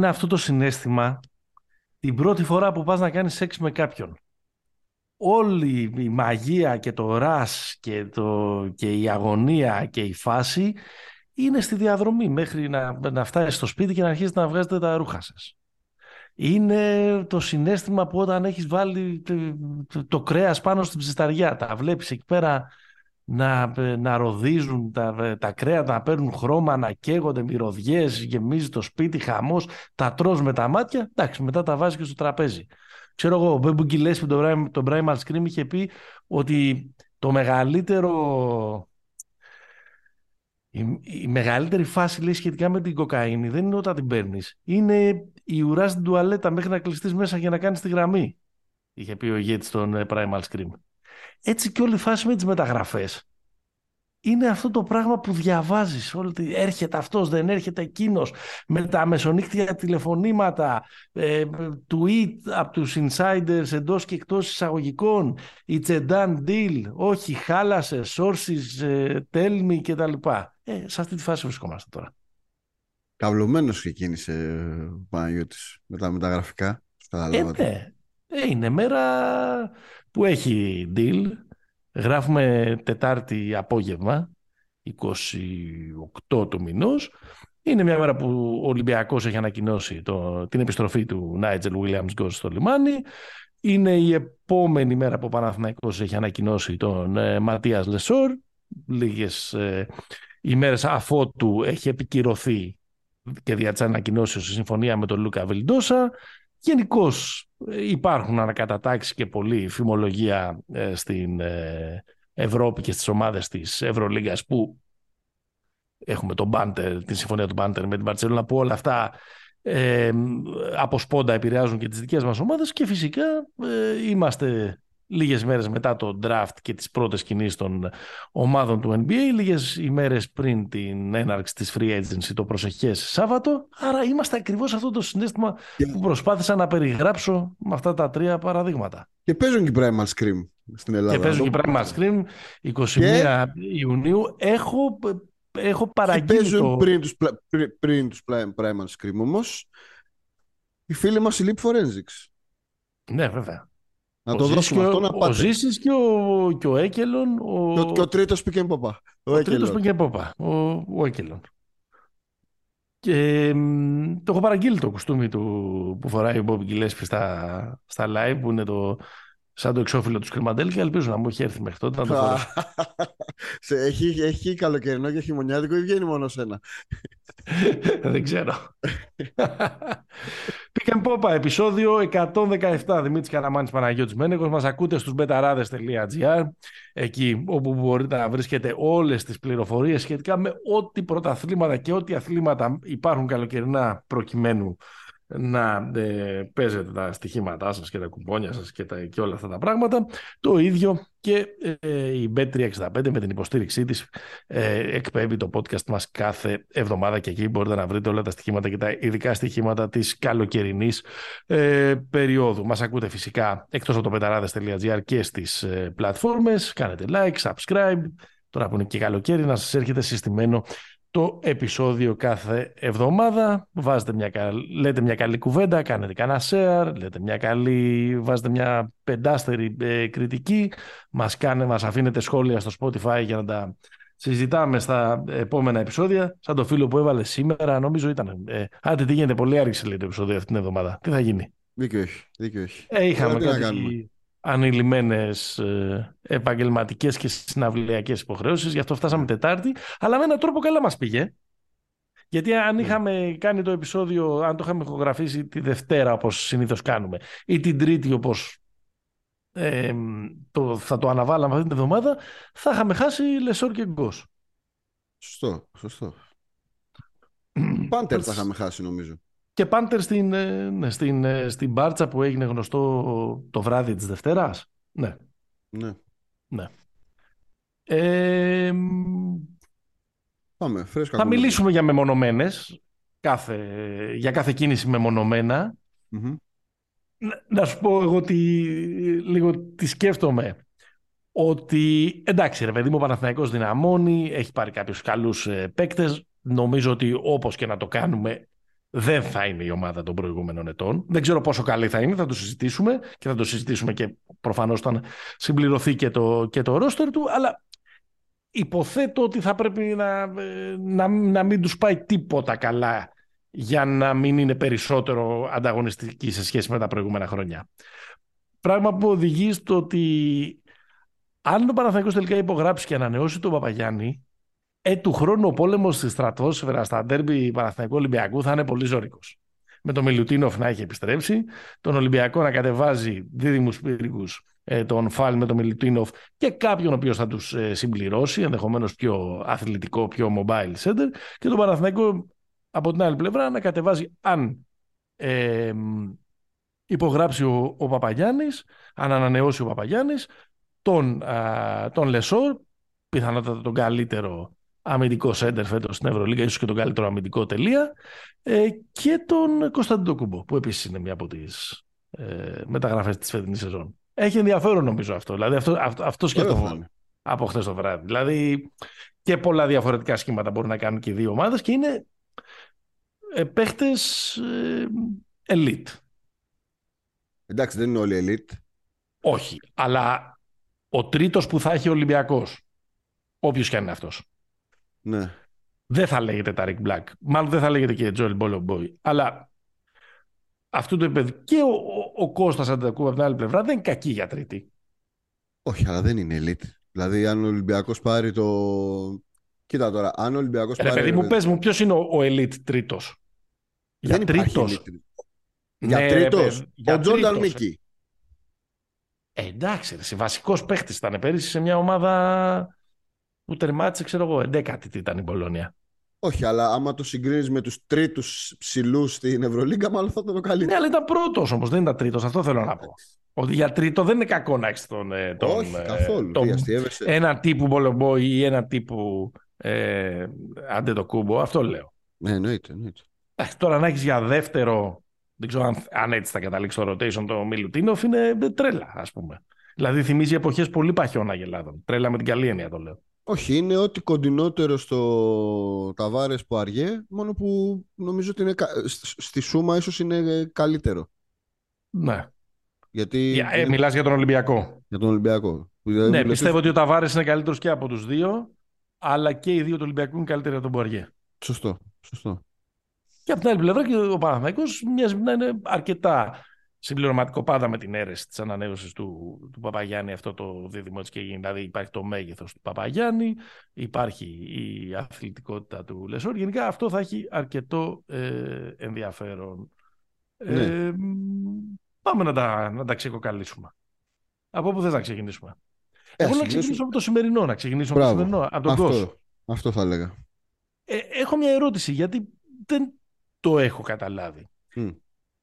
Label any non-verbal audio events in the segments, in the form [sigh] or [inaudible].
Ρε παιδί μου, είναι αυτό το συνέστημα την πρώτη φορά που πας να κάνεις σεξ με κάποιον. Όλη η μαγεία και το ρας και, το, και η αγωνία και η φάση είναι στη διαδρομή μέχρι να, να φτάσεις στο σπίτι και να αρχίσετε να βγάζετε τα ρούχα σας. Είναι το συνέστημα που όταν έχεις βάλει το, το, το κρέας πάνω στην ψισταριά, τα βλέπεις εκεί πέρα να, να ροδίζουν τα, τα κρέατα, να παίρνουν χρώμα, να καίγονται μυρωδιές, γεμίζει το σπίτι, χαμός, τα τρως με τα μάτια, εντάξει, μετά τα βάζεις και στο τραπέζι. Ξέρω εγώ, ο Μπέμπου Γκυλέσπι, τον, τον Primal Scream, είχε πει ότι το μεγαλύτερο η, η μεγαλύτερη φάση λέει, σχετικά με την κοκαίνη δεν είναι όταν την παίρνεις. Είναι η ουρά στην τουαλέτα μέχρι να κλειστείς μέσα για να κάνεις τη γραμμή. Είχε πει ο ηγέτης των ε, Primal Scream. Έτσι και όλη η φάση με τις μεταγραφές είναι αυτό το πράγμα που διαβάζεις ότι έρχεται αυτός, δεν έρχεται εκείνος με τα μεσονύκτια τηλεφωνήματα ε, tweet από τους insiders εντός και εκτός εισαγωγικών it's a done deal, όχι χάλασε sources, ε, tell me κτλ. Ε, σε αυτή τη φάση βρισκόμαστε τώρα. Καυλωμένος ξεκίνησε ο Παναγιώτης με τα μεταγραφικά. Ε, ναι. Ε, είναι μέρα που έχει deal. Γράφουμε Τετάρτη απόγευμα, 28 του μηνός. Είναι μια μέρα που ο Ολυμπιακός έχει ανακοινώσει το, την επιστροφή του Νάιτζελ Williams Γκος στο λιμάνι. Είναι η επόμενη μέρα που ο Παναθηναϊκός έχει ανακοινώσει τον ε, Ματίας Λεσόρ. Λίγες ε, ημέρες αφότου έχει επικυρωθεί και δια της ανακοινώσεως η συμφωνία με τον Λούκα Βιλντόσα. Γενικώς ε, υπάρχουν ανακατατάξεις και πολλή φημολογία ε, στην ε, Ευρώπη και στις ομάδες της Ευρωλίγας που έχουμε τον Μπάντερ, τη συμφωνία του Μπάντερ με την Παρτσελώνα που όλα αυτά ε, από σπόντα επηρεάζουν και τις δικές μας ομάδες και φυσικά είμαστε λίγες μέρες μετά το draft και τις πρώτες κινήσεις των ομάδων του NBA, λίγες ημέρες πριν την έναρξη της free agency το προσεχές Σάββατο. Άρα είμαστε ακριβώς αυτό το συνέστημα που προσπάθησα να περιγράψω με αυτά τα τρία παραδείγματα. Και παίζουν και Primal Scream στην Ελλάδα. Και παίζουν και Primal Scream 21 Ιουνίου. Έχω, έχω παραγγείλει και παίζουν πριν τους, πριν, πριν τους Primal Scream όμως οι φίλοι μας οι Leap Forensics. Ναι, βέβαια. Να το δώσουμε αυτό να πάτε. Ο Ζήσης και ο, και ο Έκελον. Ο... Και, ο, και ο τρίτος πήγε Ποπά. Ο, ο τρίτος πήγε Ποπά. Ο, ο Έκελον. Και το έχω παραγγείλει το κουστούμι του που φοράει ο Μπόμπι Γκυλέσπη στα, στα live που είναι το, σαν το εξώφυλλο του Σκριμαντέλ και ελπίζω να μου έχει έρθει μέχρι τότε να το [laughs] έχει, έχει καλοκαιρινό και χειμωνιάτικο ή βγαίνει μόνο σένα; [laughs] Δεν ξέρω. [laughs] Pick Πόπα, επεισόδιο 117. Δημήτρης Καραμάνης Παναγιώτης Μένεγος. Μας ακούτε στους betarades.gr εκεί όπου μπορείτε να βρίσκετε όλες τις πληροφορίες σχετικά με ό,τι πρωταθλήματα και ό,τι αθλήματα υπάρχουν καλοκαιρινά προκειμένου να ε, παίζετε τα στοιχήματά σας και τα κουπόνια σας και, τα, και όλα αυτά τα πράγματα. Το ίδιο και ε, η Bet365 με την υποστήριξή της ε, εκπέμπει το podcast μας κάθε εβδομάδα και εκεί μπορείτε να βρείτε όλα τα στοιχήματα και τα ειδικά στοιχήματα της καλοκαιρινής ε, περίοδου. Μας ακούτε φυσικά εκτός από το πεταράδες.gr και στις ε, πλατφόρμες. Κάνετε like, subscribe. Τώρα που είναι και καλοκαίρι να σας έρχεται συστημένο το επεισόδιο κάθε εβδομάδα. Βάζετε μια, λέτε μια καλή κουβέντα, κάνετε κανένα share, λέτε μια καλή, βάζετε μια πεντάστερη ε, κριτική, μας, κάνε, μας αφήνετε σχόλια στο Spotify για να τα συζητάμε στα επόμενα επεισόδια. Σαν το φίλο που έβαλε σήμερα, νομίζω ήταν. Ε, άντε, τι γίνεται, πολύ άργησε λέει το επεισόδιο αυτή την εβδομάδα. Τι θα γίνει; Δίκιο έχει. Δίκιο έχει. Ε, είχαμε κάτι ανηλυμένες ε, επαγγελματικές και συναυλιακές υποχρεώσεις, γι' αυτό φτάσαμε Τετάρτη, αλλά με έναν τρόπο καλά μας πήγε. Γιατί αν ναι. είχαμε κάνει το επεισόδιο, αν το είχαμε ηχογραφήσει τη Δευτέρα όπως συνήθως κάνουμε ή την Τρίτη όπως ε, το, θα το αναβάλαμε αυτή την εβδομάδα, θα είχαμε χάσει Λεσόρ και Γκος. Σωστό, σωστό. [clears throat] Πάντερ θα είχαμε χάσει νομίζω. Και Πάντερ στην, ε, ναι, στην, ε, στην Μπάρτσα που έγινε γνωστό το βράδυ της Δευτέρας. Ναι. Ναι. ναι. Ε, Πάμε, φρέσκα θα μιλήσουμε για μεμονωμένες, κάθε, για κάθε κίνηση μεμονωμένα. Mm-hmm. Να, να σου πω εγώ τι, λίγο τι σκέφτομαι. Ότι εντάξει ρε παιδί μου ο Παναθηναϊκός δυναμώνει, έχει πάρει κάποιους καλούς ε, παίκτες. Νομίζω ότι όπως και να το κάνουμε δεν θα είναι η ομάδα των προηγούμενων ετών. Δεν ξέρω πόσο καλή θα είναι, θα το συζητήσουμε και θα το συζητήσουμε και προφανώς όταν συμπληρωθεί και το, και το ρόστερ του, αλλά υποθέτω ότι θα πρέπει να, να, να μην τους πάει τίποτα καλά για να μην είναι περισσότερο ανταγωνιστική σε σχέση με τα προηγούμενα χρόνια. Πράγμα που οδηγεί στο ότι αν το Παναθηναϊκός τελικά υπογράψει και ανανεώσει τον Παπαγιάννη, ε, του χρόνου ο πόλεμος στη στρατόσφαιρα στα ντέρμπι Παναθηναϊκού Ολυμπιακού θα είναι πολύ ζώρικος. Με τον Μιλουτίνοφ να έχει επιστρέψει, τον Ολυμπιακό να κατεβάζει δίδυμους πύργους ε, τον Φάλ με τον Μιλουτίνοφ και κάποιον ο οποίος θα τους ε, συμπληρώσει, ενδεχομένως πιο αθλητικό, πιο mobile center, και τον Παναθηναϊκό από την άλλη πλευρά να κατεβάζει αν ε, υπογράψει ο, ο Παπαγιάννης, αν ανανεώσει ο Παπαγιάννης, τον, α, τον Λεσόρ, πιθανότατα τον καλύτερο αμυντικό σέντερ φέτος στην Ευρωλίγα, ίσως και τον καλύτερο αμυντικό τελεία, ε, και τον Κωνσταντίνο Κούμπο, που επίσης είναι μια από τις ε, μεταγραφές της φετινής σεζόν. Έχει ενδιαφέρον νομίζω αυτό. Δηλαδή αυτό, αυτό, αυτό σκέφτομαι από χθες το βράδυ. Δηλαδή και πολλά διαφορετικά σχήματα μπορεί να κάνουν και οι δύο ομάδες και είναι ε, παίχτες ε, elite. Εντάξει, δεν είναι όλοι elite. Όχι, αλλά ο τρίτος που θα έχει ο Ολυμπιακός, όποιος και αν είναι αυτός, ναι. δεν θα λέγεται Ταρικ Μπλακ. Μάλλον δεν θα λέγεται και Τζόελ Μπολομπόι. Αλλά αυτό το επίπεδο και ο, ο, ο Κώστας Αντακού από την άλλη πλευρά δεν είναι κακή για τρίτη. Όχι, αλλά δεν είναι elite. Δηλαδή, αν ο Ολυμπιακός πάρει το. Κοίτα τώρα, αν ο Ολυμπιακός ε, πάρει. παιδί μου, πες μου, ποιος είναι ο, ο elite τρίτος; Για δεν τρίτος. Για Ναι, τρίτος, ρε, για ο Τζόρνταν τρίτος. Μίκη. Ε, εντάξει, ρε, βασικός παίχτης ήταν πέρυσι σε μια ομάδα που τερμάτισε, ξέρω εγώ, εντέκατη τι ήταν η Πολωνία. Όχι, αλλά άμα το συγκρίνεις με τους τρίτους ψηλούς στην Ευρωλίγκα, μάλλον θα ήταν το Ναι, καλύτερο. αλλά ήταν πρώτος όμως, δεν ήταν τρίτος, αυτό θέλω να πω. Ότι για τρίτο δεν είναι κακό να έχεις τον, ε, τον, Όχι, ε, καθόλου. τον- Τι αστείευεσαι. ένα τύπου Μπολομπόη ή ένα τύπου ε, άντε το κούμπο, αυτό λέω. Ναι, εννοείται. εννοείται. Ε, τώρα να έχεις για δεύτερο, δεν ξέρω αν, αν έτσι θα καταλήξει το rotation το Μιλουτίνοφ, είναι τρέλα ας πούμε. Δηλαδή θυμίζει εποχές πολύ παχιών Αγελάδων. Τρέλα με την καλή έννοια το λέω. Όχι, είναι ό,τι κοντινότερο στο Ταβάρες που αργέ, μόνο που νομίζω ότι είναι, κα- σ- στη Σούμα ίσως είναι καλύτερο. Ναι. Γιατί Για, ε, μιλάς για τον Ολυμπιακό. για τον Ολυμπιακό. Δηλαδή, Ναι, βλέπεις- πιστεύω ότι ο Ταβάρες είναι καλύτερος και από τους δύο, αλλά και οι δύο του Ολυμπιακού είναι καλύτεροι από τον Μποαριέ. Σωστό, σωστό. Και από την άλλη πλευρά και ο Παναθηναϊκός μοιάζει να είναι αρκετά συμπληρωματικό πάντα με την αίρεση της ανανέωσης του, του Παπαγιάννη αυτό το δίδυμο έτσι και γίνει. Δηλαδή υπάρχει το μέγεθος του Παπαγιάννη, υπάρχει η αθλητικότητα του Λεσόρ. Γενικά αυτό θα έχει αρκετό ε, ενδιαφέρον. Ναι. Ε, μ, πάμε να τα, να τα ξεκοκαλίσουμε. Από πού θες να ξεκινήσουμε; Ε, Εγώ ας να ξεκινήσω από το σημερινό, να ξεκινήσω από το Μπράβο. σημερινό, από τον κόσμο. Αυτό, αυτό θα έλεγα. Ε, έχω μια ερώτηση γιατί δεν το έχω καταλάβει. Μμ.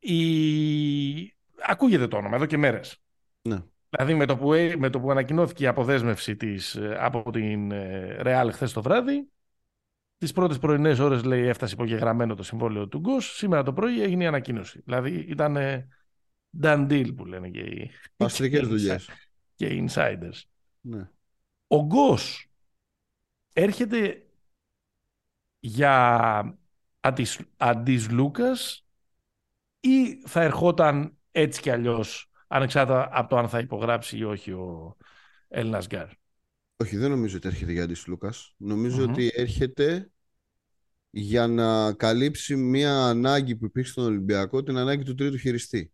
Η... Ακούγεται το όνομα εδώ και μέρες. Ναι. Δηλαδή με το που, ε- με το που ανακοινώθηκε η αποδέσμευση της, ε, από την ε, Real χθες το βράδυ, τις πρώτες πρωινές ώρες λέει έφτασε υπογεγραμμένο το συμβόλαιο του Γκος, σήμερα το πρωί έγινε η ανακοίνωση. Δηλαδή ήταν ε, done deal που λένε και οι, Αστρικές και [laughs] οι δουλειές. και οι insiders. Ναι. Ο Γκος έρχεται για αντις, αντις Λούκας ή θα ερχόταν έτσι κι αλλιώς ανεξάρτητα από το αν θα υπογράψει ή όχι ο Έλληνας Γκάρ; Όχι, δεν νομίζω ότι έρχεται για Αντίς Λούκας. Νομίζω Μμμ. ότι έρχεται για να καλύψει μια ανάγκη που υπήρχε στον Ολυμπιακό, την ανάγκη του τρίτου χειριστή.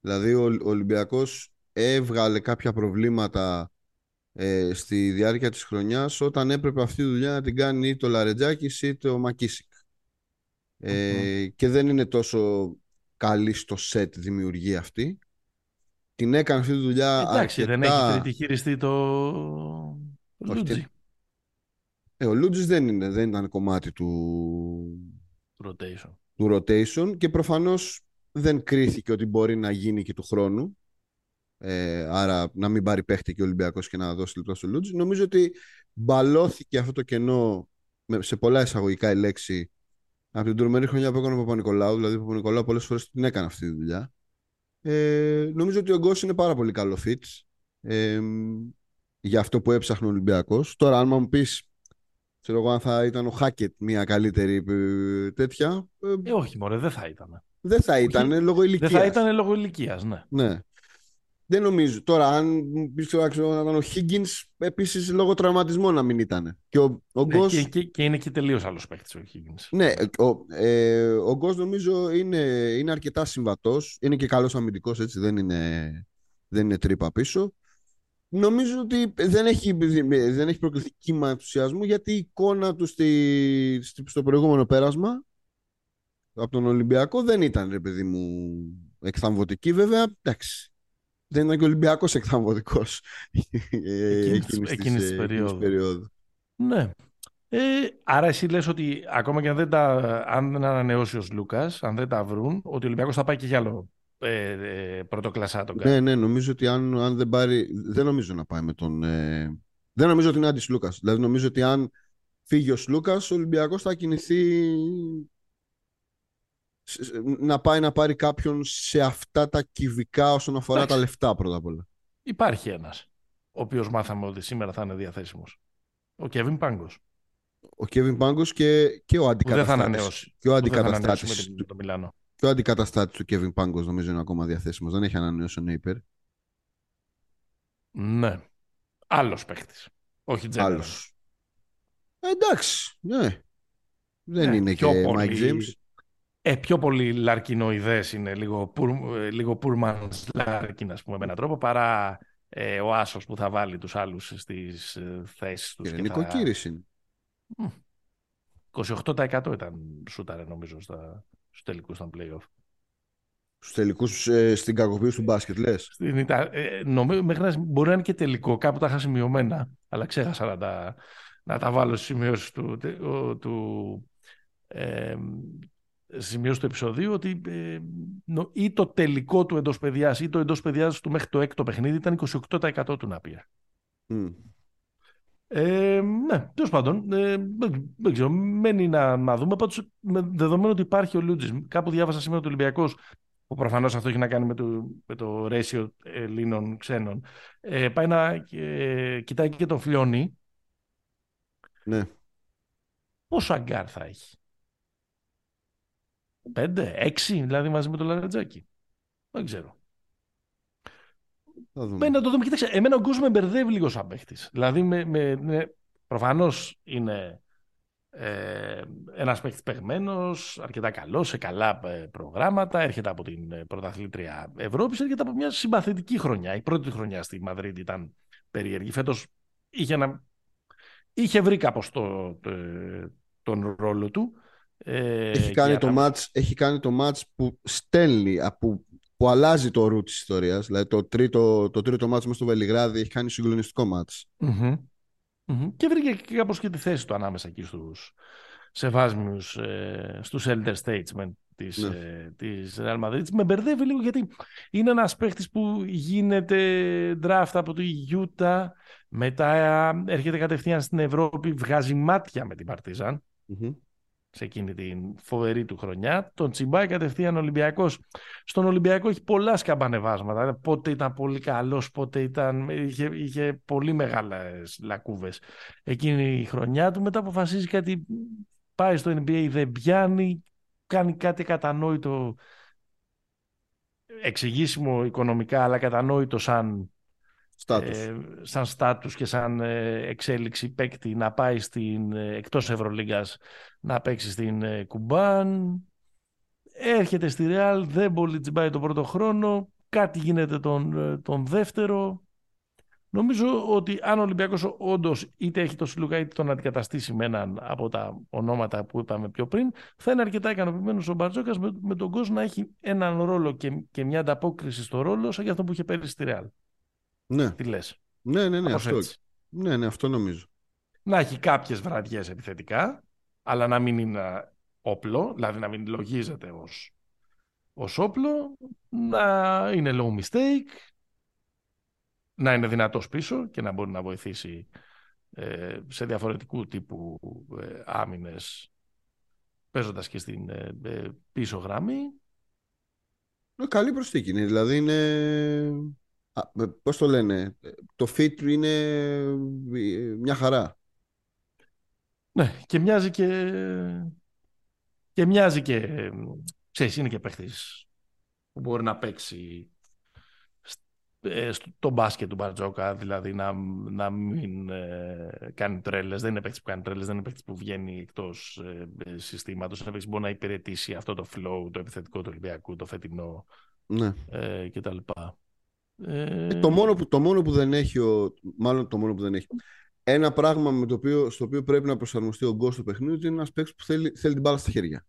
Δηλαδή, ο ο Ολυμπιακός έβγαλε κάποια προβλήματα ε, στη διάρκεια της χρονιάς όταν έπρεπε αυτή τη δουλειά να την κάνει είτε ο Λαρετζάκης είτε ο Μακίσικ. Ε, Και δεν είναι τόσο καλή στο σετ δημιουργία αυτή. Την έκανε αυτή τη δουλειά Εντάξει, δεν αρκετά... έχει τρίτη χειριστή το Όχι, Λούτζι και- Ε, ο Λούτζης δεν, είναι, δεν ήταν κομμάτι του, rotation. του rotation και προφανώς δεν κρίθηκε ότι μπορεί να γίνει και του χρόνου. Ε, άρα να μην πάρει παίχτη και ο Ολυμπιακός και να δώσει λεπτά στο Λούτζη. Νομίζω ότι μπαλώθηκε αυτό το κενό με- σε πολλά εισαγωγικά η λέξη από την τρομερή χρονιά που έκανε ο Παπα-Νικολάου. Δηλαδή ο Παπα-Νικολάου πολλές φορές την έκανε αυτή τη δουλειά. Ε, νομίζω ότι ο Γκος είναι πάρα πολύ καλό fit ε, για αυτό που έψαχνε ο Ολυμπιακός. Τώρα αν μου πεις Ξέρω εγώ αν θα ήταν ο Χάκετ μια καλύτερη ε, τέτοια. Ε, όχι, μωρέ, δεν θα ήταν. Δεν θα ήταν λόγω ηλικία. Δεν θα ήταν λόγω ηλικίας, ναι. ναι. Δεν νομίζω. Τώρα, αν πει να ήταν ο Higgins, επίσης λόγω τραυματισμού να μην ήταν. Και, ο, ο ναι, και, και, και, είναι και τελείως άλλος παίκτης ο Higgins. Ναι, ο, ε, ο Γκος νομίζω είναι, είναι αρκετά συμβατός. Είναι και καλός αμυντικός, έτσι. Δεν είναι, δεν είναι τρύπα πίσω. Νομίζω ότι δεν έχει, δεν έχει προκληθεί κύμα ενθουσιασμού γιατί η εικόνα του στη, στο προηγούμενο πέρασμα από τον Ολυμπιακό δεν ήταν, ρε παιδί μου, εκθαμβωτική. Βέβαια, εντάξει, δεν ήταν και ο Ολυμπιακός εκθαμβωτικός εκείνη της περίοδου. Ναι. Ε, άρα εσύ λες ότι ακόμα και αν δεν, τα, αν δεν ανανεώσει ο Λούκας, αν δεν τα βρουν, ότι ο Ολυμπιακός θα πάει και για άλλο ε, ε, πρωτοκλασσά τον Ναι, ναι, νομίζω ότι αν, αν δεν πάρει. Δεν νομίζω να πάει με τον. Ε, δεν νομίζω ότι είναι αντι Λούκα. Δηλαδή νομίζω ότι αν φύγει ο Λούκας, ο Ολυμπιακός θα κινηθεί να πάει να πάρει κάποιον σε αυτά τα κυβικά όσον αφορά τα λεφτά πρώτα απ' όλα. Υπάρχει ένας, ο οποίος μάθαμε ότι σήμερα θα είναι διαθέσιμος. Ο Κέβιν Πάγκος. Ο Κέβιν Πάγκος και, και ο αντικαταστάτης. Και ο αντικαταστάτης. Και ο αντικαταστάτης του Κέβιν Πάγκος νομίζω είναι ακόμα διαθέσιμος. Δεν έχει ανανεώσει ο Νέιπερ. Ναι. Άλλος παίχτη. Όχι Τζένερ. εντάξει. Ναι. Δεν ναι, είναι και ο Mike James. Ε, πιο πολύ λαρκινοειδές είναι, λίγο, πούρ, ε, λίγο πούρμανς λάρκιν, ας πούμε, με έναν τρόπο, παρά ε, ο άσος που θα βάλει τους άλλους στις ε, θέσεις τους. Και, και νοικοκύρης είναι. 28% ήταν σούταρε, νομίζω, στα, στους τελικούς των play-off. Στους τελικούς ε, στην κακοποίηση του μπάσκετ, λες; Στην, ε, νομίζω, μέχρι μπορεί να είναι και τελικό, κάπου τα είχα σημειωμένα, αλλά ξέχασα να τα, να τα βάλω στις σημειώσεις του, του, ε, σημείο του επεισοδίου ότι ε, ή το τελικό του εντός παιδιάς ή το εντός παιδιάς του μέχρι το έκτο παιχνίδι ήταν 28% του Ναπία. Mm. Ε, ναι, τέλος πάντων, ε, δεν ξέρω, μένει να, να δούμε. Πάντως, με δεδομένο ότι υπάρχει ο Λούτζης, κάπου διάβασα σήμερα το Ολυμπιακός, που προφανώς αυτό έχει να κάνει με το, με το ratio Ελλήνων ξένων, ε, πάει να ε, κοιτάει και τον Φλιώνη. Ναι. Πόσο αγκάρ θα έχει; Πέντε, έξι, δηλαδή μαζί με το Λαρετζάκι. Δεν ξέρω. Θα δούμε. να το δούμε. Κοίταξε, εμένα ο κόσμο με μπερδεύει λίγο σαν παίχτης. Δηλαδή, με, με, με, προφανώς είναι ε, ένας παίχτης παιγμένος, αρκετά καλός, σε καλά ε, προγράμματα, έρχεται από την ε, πρωταθλήτρια Ευρώπης, έρχεται από μια συμπαθητική χρονιά. Η πρώτη χρονιά στη Μαδρίτη ήταν περίεργη. Φέτος είχε, ένα... είχε βρει κάπως το, τον ρόλο του. Ε, έχει, κάνει το match, έχει κάνει το match που στέλνει, που, που αλλάζει το ρου της ιστορίας. Δηλαδή το τρίτο, το τρίτο match μέσα στο Βελιγράδι έχει κάνει συγκλονιστικό match. Mm-hmm. Mm-hmm. Και βρήκε κάπως και τη θέση του ανάμεσα εκεί στους σεβάσμιους, ε, στους elder statesmen της, ναι. ε, της Real Madrid. Με μπερδεύει λίγο γιατί είναι ένας παίχτης που γίνεται draft από το Utah, μετά έρχεται κατευθείαν στην Ευρώπη, βγάζει μάτια με την Παρτίζαν. Mm-hmm σε εκείνη την φοβερή του χρονιά. Τον τσιμπάει κατευθείαν Ολυμπιακός. Στον Ολυμπιακό έχει πολλά σκαμπανεβάσματα. Πότε ήταν πολύ καλός, πότε ήταν. Είχε, είχε πολύ μεγάλες λακκούβες εκείνη η χρονιά του. Μετά αποφασίζει κάτι. Πάει στο NBA, δεν πιάνει. Κάνει κάτι κατανόητο. Εξηγήσιμο οικονομικά, αλλά κατανόητο σαν ε, σαν στάτους και σαν ε, εξέλιξη παίκτη να πάει στην, ε, εκτός Ευρωλίγκας να παίξει στην ε, Κουμπάν. Έρχεται στη Ρεάλ δεν πολύ τσιμπάει τον πρώτο χρόνο. Κάτι γίνεται τον, ε, τον δεύτερο. Νομίζω ότι αν ο Ολυμπιακός όντως είτε έχει το Σιλουκά είτε τον αντικαταστήσει με έναν από τα ονόματα που είπαμε πιο πριν, θα είναι αρκετά ικανοποιημένος ο Μπαρτζόκας με, με, τον κόσμο να έχει έναν ρόλο και, και μια ανταπόκριση στο ρόλο σαν για αυτό που είχε πέρυσι στη Ρεάλ. Ναι. Τι λες. Ναι, ναι, ναι, αυτό. Ναι, ναι, αυτό νομίζω. Να έχει κάποιες βραδιές επιθετικά, αλλά να μην είναι όπλο, δηλαδή να μην λογίζεται ως, ως όπλο, να είναι low mistake, να είναι δυνατός πίσω και να μπορεί να βοηθήσει ε, σε διαφορετικού τύπου ε, άμυνες παίζοντας και στην ε, ε πίσω γραμμή. Καλή προσθήκη είναι, δηλαδή είναι Πώς το λένε, το fit είναι ε, μια χαρά. Ναι, και μοιάζει και. και μοιάζει και. ξέρεις, είναι και παίχτης που μπορεί να παίξει ε, στο μπάσκετ του Μπαρτζόκα, δηλαδή να, να μην ε, κάνει τρέλες. Δεν είναι παίκτης που κάνει τρέλες, δεν είναι παίκτης που βγαίνει εκτός ε, συστήματος. Είναι παίκτης που μπορεί να υπηρετήσει αυτό το flow, το επιθετικό του Ολυμπιακού, το φετινό Ναι. ε, κτλ. Ε, το, μόνο που, το μόνο που δεν έχει, ο, μάλλον το μόνο που δεν έχει, ένα πράγμα με το οποίο, στο οποίο πρέπει να προσαρμοστεί ο γκολ στο παιχνίδι είναι ένας παίκτης που θέλει, θέλει την μπάλα στα χέρια.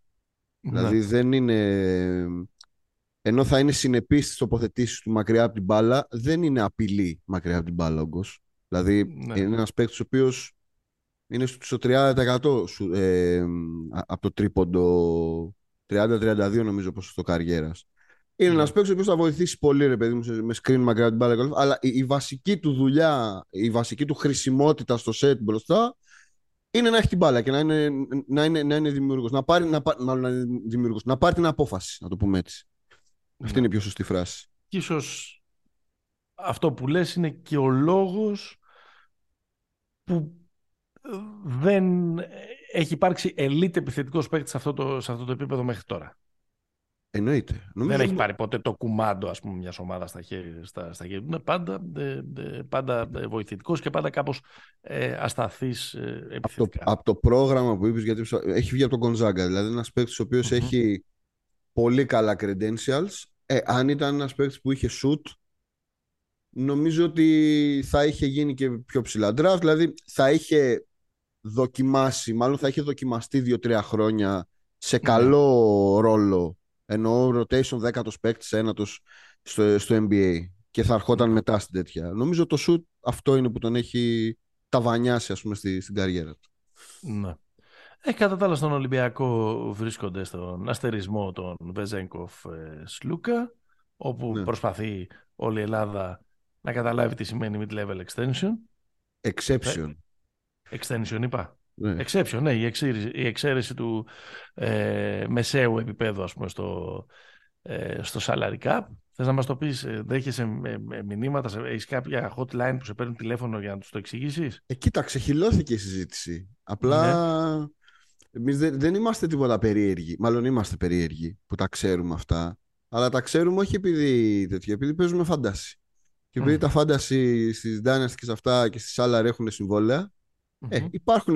Ναι. Δηλαδή δεν είναι. Ενώ θα είναι συνεπής στις τοποθετήσεις του μακριά από την μπάλα, δεν είναι απειλή μακριά από την μπάλα ο Γκος. Δηλαδή Ναι. είναι ένας παίκτης ο οποίος είναι στο 30% σου, ε, από το τρίποντο 30-32 νομίζω ποσοστό καριέρας. Είναι Ναι. ένας παίκτης ο οποίος θα βοηθήσει πολύ, ρε παιδί μου, σε- με screen μακριά από την μπάλα. και όλα αυτά, Αλλά η, η βασική του δουλειά, η βασική του χρησιμότητα στο set μπροστά είναι να έχει την μπάλα και να είναι, να είναι, να είναι δημιουργός. Να πάρει, να, πά- μάλλον να είναι δημιουργός. Να πάρει την απόφαση, να το πούμε έτσι. Αυτή Ναι. είναι η πιο σωστή φράση. Και ίσως αυτό που λες είναι και ο λόγος που ε, δεν έχει υπάρξει ελίτ επιθετικός παίκτης σε αυτό το, σε αυτό το επίπεδο μέχρι τώρα. Εννοείται. Νομίζω Δεν έχει πάρει ποτέ το κουμάντο ας πούμε, μιας ομάδας στα χέρια, στα, στα χέρια του. Είναι πάντα, ε, ε, πάντα ε, βοηθητικός και πάντα κάπως ε, ασταθής ε, από το, επιθετικά. από το πρόγραμμα που είπες, γιατί έχει βγει από τον Γκονζάγκα. Δηλαδή ένας παίκτης ο οποίος Μμμ. έχει πολύ καλά credentials. Ε, αν ήταν ένας παίκτης που είχε shoot, νομίζω ότι θα είχε γίνει και πιο ψηλά draft. Δηλαδή θα είχε δοκιμάσει, μάλλον θα είχε δοκιμαστεί δύο-τρία χρόνια σε καλό ρόλο. Εννοώ rotation δέκατος παίκτης, ένατος στο, στο NBA και θα ερχόταν μετά στην τέτοια. Νομίζω το shoot αυτό είναι που τον έχει ταβανιάσει ας πούμε στη, στην καριέρα του. Ναι. Ε, κατά τα άλλα στον Ολυμπιακό βρίσκονται στον αστερισμό των Βεζέγκοφ ε, Σλούκα όπου Ναι. προσπαθεί όλη η Ελλάδα να καταλάβει τι σημαίνει mid-level extension. Exception. Extension είπα. Ναι. Exception, ναι, η εξαίρεση, η εξαίρεση του ε, μεσαίου επίπεδου ας πούμε στο, ε, στο salary cap. Θες να μας το πεις, ε, δέχεσαι με, με μηνύματα, σε- έχεις κάποια hotline που σε παίρνουν τηλέφωνο για να τους το εξηγήσεις; Ε, κοίταξε, χυλώθηκε η συζήτηση. Απλά εμείς δεν, δεν είμαστε τίποτα περίεργοι. Μάλλον είμαστε περίεργοι που τα ξέρουμε αυτά. Αλλά τα ξέρουμε όχι επειδή τέτοιο, επειδή παίζουμε φάνταση. Και επειδή Μμ. τα φάνταση στις Dynasty και σε αυτά και στις άλλα έχουν συμβόλαια, ε, Μμμ. υπάρχουν,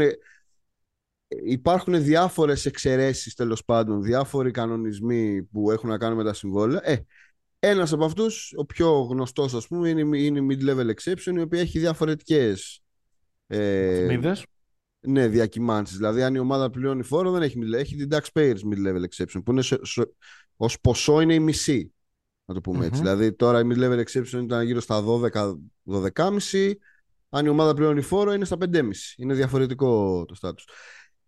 υπάρχουν διάφορες εξαιρέσεις τέλος πάντων, διάφοροι κανονισμοί που έχουν να κάνουν με τα συμβόλαια. Ε, ένας από αυτούς, ο πιο γνωστός ας πούμε, είναι, η- είναι η mid-level exception, η οποία έχει διαφορετικές ε, Βαθμίδες. ναι, διακυμάνσεις. Δηλαδή, αν η ομάδα πληρώνει φόρο, δεν έχει mid Έχει την taxpayers mid-level exception, που είναι σε, σε- ως ποσό είναι η μισή. Να το πούμε έτσι. Μμμ. Δηλαδή, τώρα η mid-level exception ήταν γύρω στα 12, 12,5. Αν η ομάδα πληρώνει φόρο, είναι στα 5,5. Είναι διαφορετικό το status.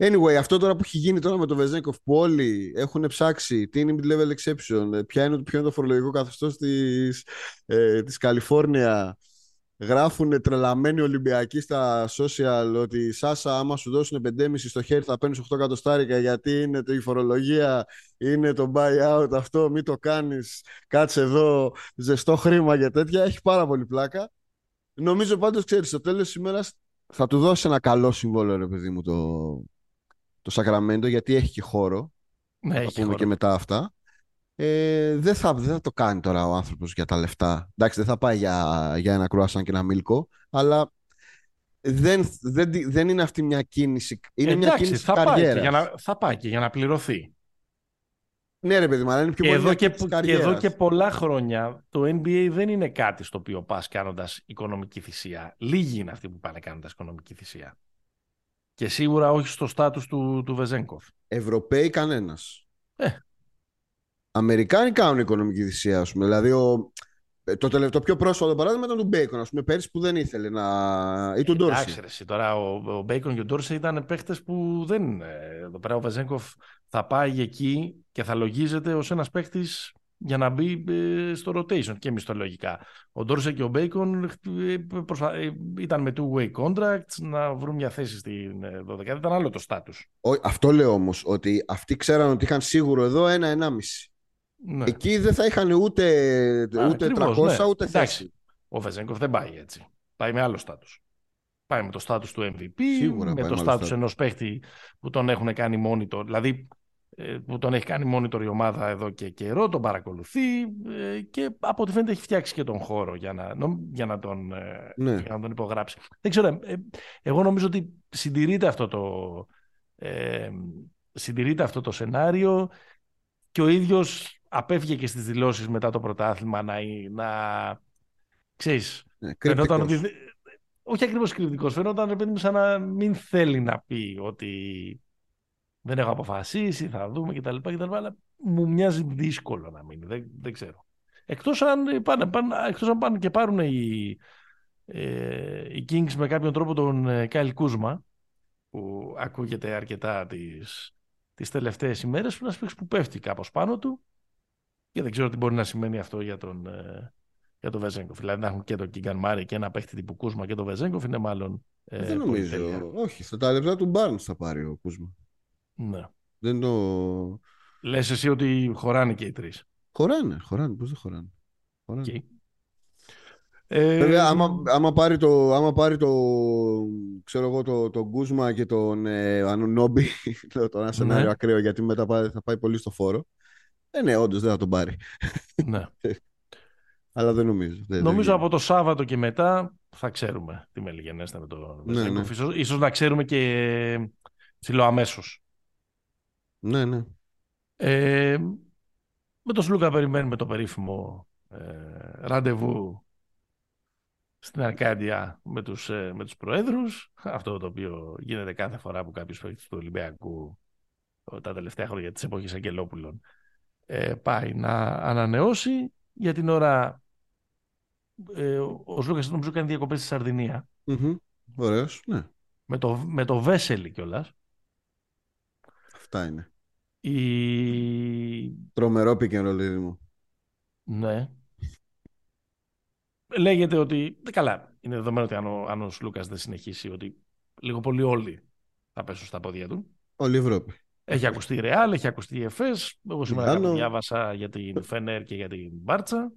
Anyway, αυτό τώρα που έχει γίνει τώρα με το Βεζέγκοφ που όλοι έχουν ψάξει τι είναι η mid-level exception, ε, ποια είναι, ποιο είναι το φορολογικό καθεστώς της, ε, της Καλιφόρνια, γράφουν τρελαμένοι Ολυμπιακοί στα social ότι Σάσα άμα σου δώσουν 5,5 στο χέρι θα παίρνεις 8 εκατοστάρικα γιατί είναι το, η φορολογία, είναι το buyout αυτό, μην το κάνεις, κάτσε εδώ, ζεστό χρήμα και τέτοια. Έχει πάρα πολύ πλάκα. Νομίζω πάντως, ξέρεις, στο τέλος της ημέρας θα του δώσει ένα καλό συμβόλαιο, ρε παιδί μου, το, το Σακραμέντο, γιατί έχει και χώρο. Ναι, θα έχει πούμε χώρο. και μετά αυτά. Ε, δεν, θα, δεν θα το κάνει τώρα ο άνθρωπος για τα λεφτά. Εντάξει, δεν θα πάει για, για ένα κρουάσαν και ένα μίλκο, αλλά δεν, δεν, δεν είναι αυτή μια κίνηση. Είναι μια Εντάξει, κίνηση θα πάει, και καριέρας. για να, θα πάει και για να πληρωθεί. Ναι, ρε παιδί μου, αλλά είναι πιο Και πολύ εδώ μια και, κίνηση και εδώ καριέρας. και πολλά χρόνια το NBA δεν είναι κάτι στο οποίο πας κάνοντας οικονομική θυσία. Λίγοι είναι αυτοί που πάνε κάνοντας οικονομική θυσία. Και σίγουρα όχι στο στάτους του, του Βεζένκοφ. Ευρωπαίοι κανένας. Ε. Αμερικάνοι κάνουν οικονομική θυσία, ας πούμε. Δηλαδή, ο, ε, το, τελε- το πιο πρόσφατο παράδειγμα ήταν του Μπέικον, ας πούμε, πέρυσι που δεν ήθελε να... ή του Ντόρσεϊ. Εντάξει, ρε, εσύ, τώρα ο, ο Μπέικον και ο Ντόρσεϊ ήταν παίχτες που δεν. ε, Εδώ πέρα ο Βεζένκοφ θα πάει εκεί και θα λογίζεται ως ένας παίχτης για να μπει ε, στο rotation και μισθολογικά. Ο Ντόρσεϊ και ο Μπέικον ε, προσπα- ε, ήταν με two-way contracts να βρουν μια θέση στην ε, 12. Ήταν άλλο το στάτους. Ο- αυτό λέω όμως, ότι αυτοί ξέραν ότι είχαν σίγουρο εδώ ένα-ενάμιση. Ναι. Εκεί δεν θα είχαν ούτε, Α, ούτε ακριβώς, 300 ναι. ούτε Εντάξει. θέση. Ο Βεζέγκοφ δεν πάει έτσι. Πάει με άλλο στάτους. πάει με το στάτους του MVP, Σίγουρα με πάει το με άλλο στάτους status. ενός παίχτη που τον έχουν κάνει monitor, δηλαδή ε, που τον έχει κάνει monitor η ομάδα εδώ και καιρό, τον παρακολουθεί ε, και από ό,τι φαίνεται έχει φτιάξει και τον χώρο για να, νομ- για να, τον, ε, Ναι. για να τον υπογράψει. Δεν ξέρω, ε, εγώ νομίζω ότι συντηρείται αυτό το, ε, συντηρείται αυτό το σενάριο και ο ίδιος απέφυγε και στις δηλώσεις μετά το πρωτάθλημα να, να ξέρεις, Ναι, φαινόταν κρυπτικός. ότι, δε- όχι ακριβώς κριτικός, φαινόταν ρε παιδί μου σαν να μην θέλει να πει ότι δεν έχω αποφασίσει, θα δούμε κτλ. κτλ αλλά μου μοιάζει δύσκολο να μείνει, δεν, δεν ξέρω. Εκτός αν πάνε, πάνε, εκτός αν πάνε και πάρουν οι, ε, οι Kings με κάποιον τρόπο τον ε, Κάιλ Κούσμα, που ακούγεται αρκετά τις, τις τελευταίες ημέρες, που είναι ένας παίκτης που πέφτει κάπως πάνω του και δεν ξέρω τι μπορεί να σημαίνει αυτό για τον, ε, για τον Βεζέγκοφ. Δηλαδή να έχουν και τον Κίγκαν Μάρι και ένα παίχτη τύπου Κούσμα και τον Βεζέγκοφ είναι μάλλον ε, Δεν πολύ τέλεια. νομίζω. Όχι, στα τα λεπτά του Barnes θα πάρει ο Κούσμα. Ναι. Δεν το. Λες εσύ ότι χωράνε και οι τρεις. Χωράνε, χωράνε. Πώς δεν χωράνε; χωράνε. Οκ. Ε, Βέβαια, άμα, άμα, πάρει το, άμα πάρει το, ξέρω εγώ, το, το Κούζμα και τον ε, Ανουνόμπι, [laughs] λέω το ένα σενάριο Ναι. ακραίο γιατί μετά πάει- θα πάει πολύ στο φόρο. Ε, ναι, όντως δεν θα τον πάρει. ναι. [laughs] Αλλά δεν νομίζω. Δεν, Νομίζω δεν... από το Σάββατο και μετά θα ξέρουμε τι μέλλει γενέσθαι με το Ναι, Βεζένκοφ. ναι. Ίσως, ίσως να ξέρουμε και ψιλοαμέσως. Ναι, ναι. Ε, με τον Σλούκα περιμένουμε το περίφημο ε, ραντεβού στην Αρκάντια με τους, ε, με τους προέδρους. Αυτό το οποίο γίνεται κάθε φορά που κάποιος παίκτης του Ολυμπιακού ε, τα τελευταία χρόνια της εποχής Αγγελόπουλων ε, πάει να ανανεώσει. Για την ώρα ε, ο Σλούκας νομίζω κάνει διακοπές στη Σαρδινία Μμμ. Ωραίος, ναι. με το, με το Βέσελη κιόλας. Αυτά είναι. Η... Τρομερό pick and roll, παιδί μου. Ναι. Λέγεται ότι. Καλά, είναι δεδομένο ότι αν ο, αν ο Σλούκας δεν συνεχίσει, ότι λίγο πολύ όλοι θα πέσουν στα πόδια του. Όλη η Ευρώπη. Έχει ακουστεί η Ρεάλ, έχει ακουστεί η Εφές. Εγώ σήμερα Μιλάνο. κάπου διάβασα για την Φενέρ και για την Μπάρτσα.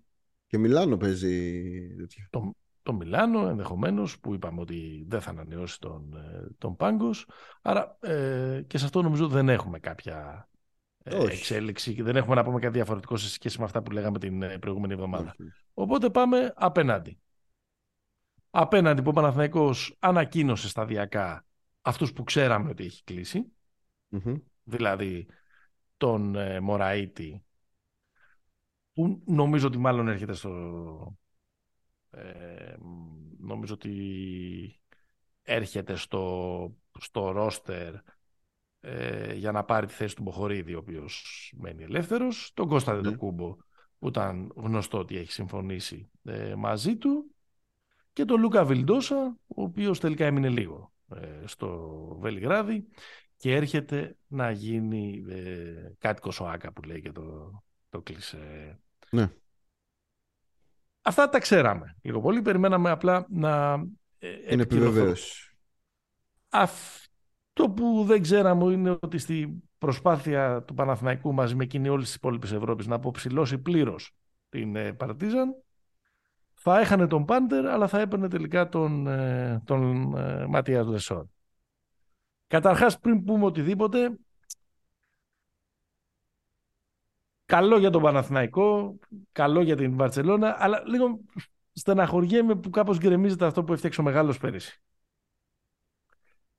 Και Μιλάνο παίζει τέτοιο. Το, το Μιλάνο ενδεχομένως που είπαμε ότι δεν θα ανανεώσει τον, ε, τον Πάγκος. Άρα ε, και σε αυτό νομίζω δεν έχουμε κάποια ε, Όχι. εξέλιξη και δεν έχουμε να πούμε κάτι διαφορετικό σε σχέση με αυτά που λέγαμε την ε, προηγούμενη εβδομάδα. Όχι. Οπότε πάμε απέναντι. Απέναντι που ο Παναθηναϊκός ανακοίνωσε σταδιακά αυτούς που ξέραμε ότι έχει κλείσει, Μμμ. Δηλαδή τον ε, Μωραήτη, που νομίζω ότι μάλλον έρχεται στο... ε, νομίζω ότι έρχεται στο, στο ρόστερ ε, για να πάρει τη θέση του Μποχορίδη, ο οποίος μένει ελεύθερος, τον Κώστα Ναι. Δεδοκούμπο, που ήταν γνωστό ότι έχει συμφωνήσει ε, μαζί του, και τον Λούκα Βιλντόσα, ο οποίος τελικά έμεινε λίγο ε, στο Βελιγράδι και έρχεται να γίνει ε, κάτοικος ο Άκα που λέει και το, το κλισέ. Ναι. Αυτά τα ξέραμε λίγο πολύ. Περιμέναμε απλά να ε, Είναι επικυρωθούν. επιβεβαίωση. Αυτό που δεν ξέραμε είναι ότι στη προσπάθεια του Παναθηναϊκού μαζί με εκείνη όλης της υπόλοιπης Ευρώπης να αποψιλώσει πλήρως την ε, Παρτίζαν θα έχανε τον Πάντερ αλλά θα έπαιρνε τελικά τον, ε, τον ε, Ματίας Λεσόρ. Καταρχάς πριν πούμε οτιδήποτε καλό για τον Παναθηναϊκό, καλό για την Βαρτσελώνα αλλά λίγο στεναχωριέμαι που κάπως γκρεμίζεται αυτό που έφτιαξε ο Μεγάλος πέρυσι.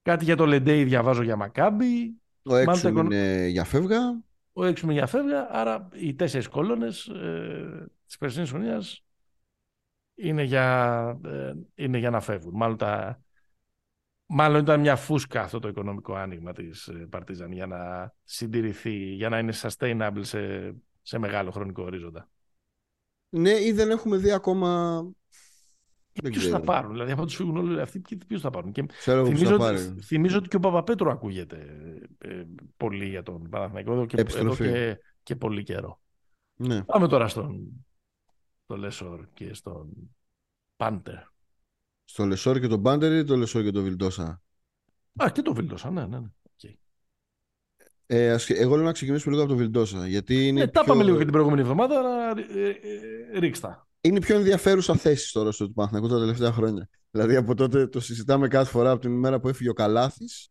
Κάτι για το Λεντέι διαβάζω για Μακάμπι. Ο έξω Μάλιστα, είναι για φεύγα. Ο έξω για φεύγα. Άρα οι τέσσερις κόλονες ε, της περσινής χρονιάς είναι για, ε, είναι για να φεύγουν. Μάλλον, τα, μάλλον ήταν μια φούσκα αυτό το οικονομικό άνοιγμα της ε, Παρτίζαν για να συντηρηθεί, για να είναι sustainable σε, σε μεγάλο χρονικό ορίζοντα. Ναι, ή δεν έχουμε δει ακόμα. Δεν Ποιους ξέρω. θα πάρουν, δηλαδή από τους φύγουν όλοι αυτοί, ποιοι- ποιους θα πάρουν; Και Ξέρω εγώ ποιος θυμίζω, θα ότι, πάρει. θυμίζω ότι και ο Παπαπέτρου ακούγεται ε, πολύ για τον Παναθηναϊκό εδώ και, εδώ Επιστροφή. και, και πολύ καιρό. Ναι. Πάμε τώρα στον το Λέσορ και στον Πάντερ. Στο Λεσόρ και τον Πάντερ ή το Λεσόρ και τον Βιλντόσα; Α, και το Βιλντόσα, ναι, ναι. ναι. Οκ. Ε, ας- εγώ λέω να ξεκινήσουμε λίγο από τον Βιλντόσα. Γιατί είναι Ε, τα πιο... είπαμε λίγο και την προηγούμενη εβδομάδα, αλλά ε, ε, ρίξτα. είναι η πιο ενδιαφέρουσα θέση στο ρόλο του Παναθηναϊκού τα τελευταία χρόνια. Δηλαδή από τότε το συζητάμε κάθε φορά από την ημέρα που έφυγε ο Καλάθης.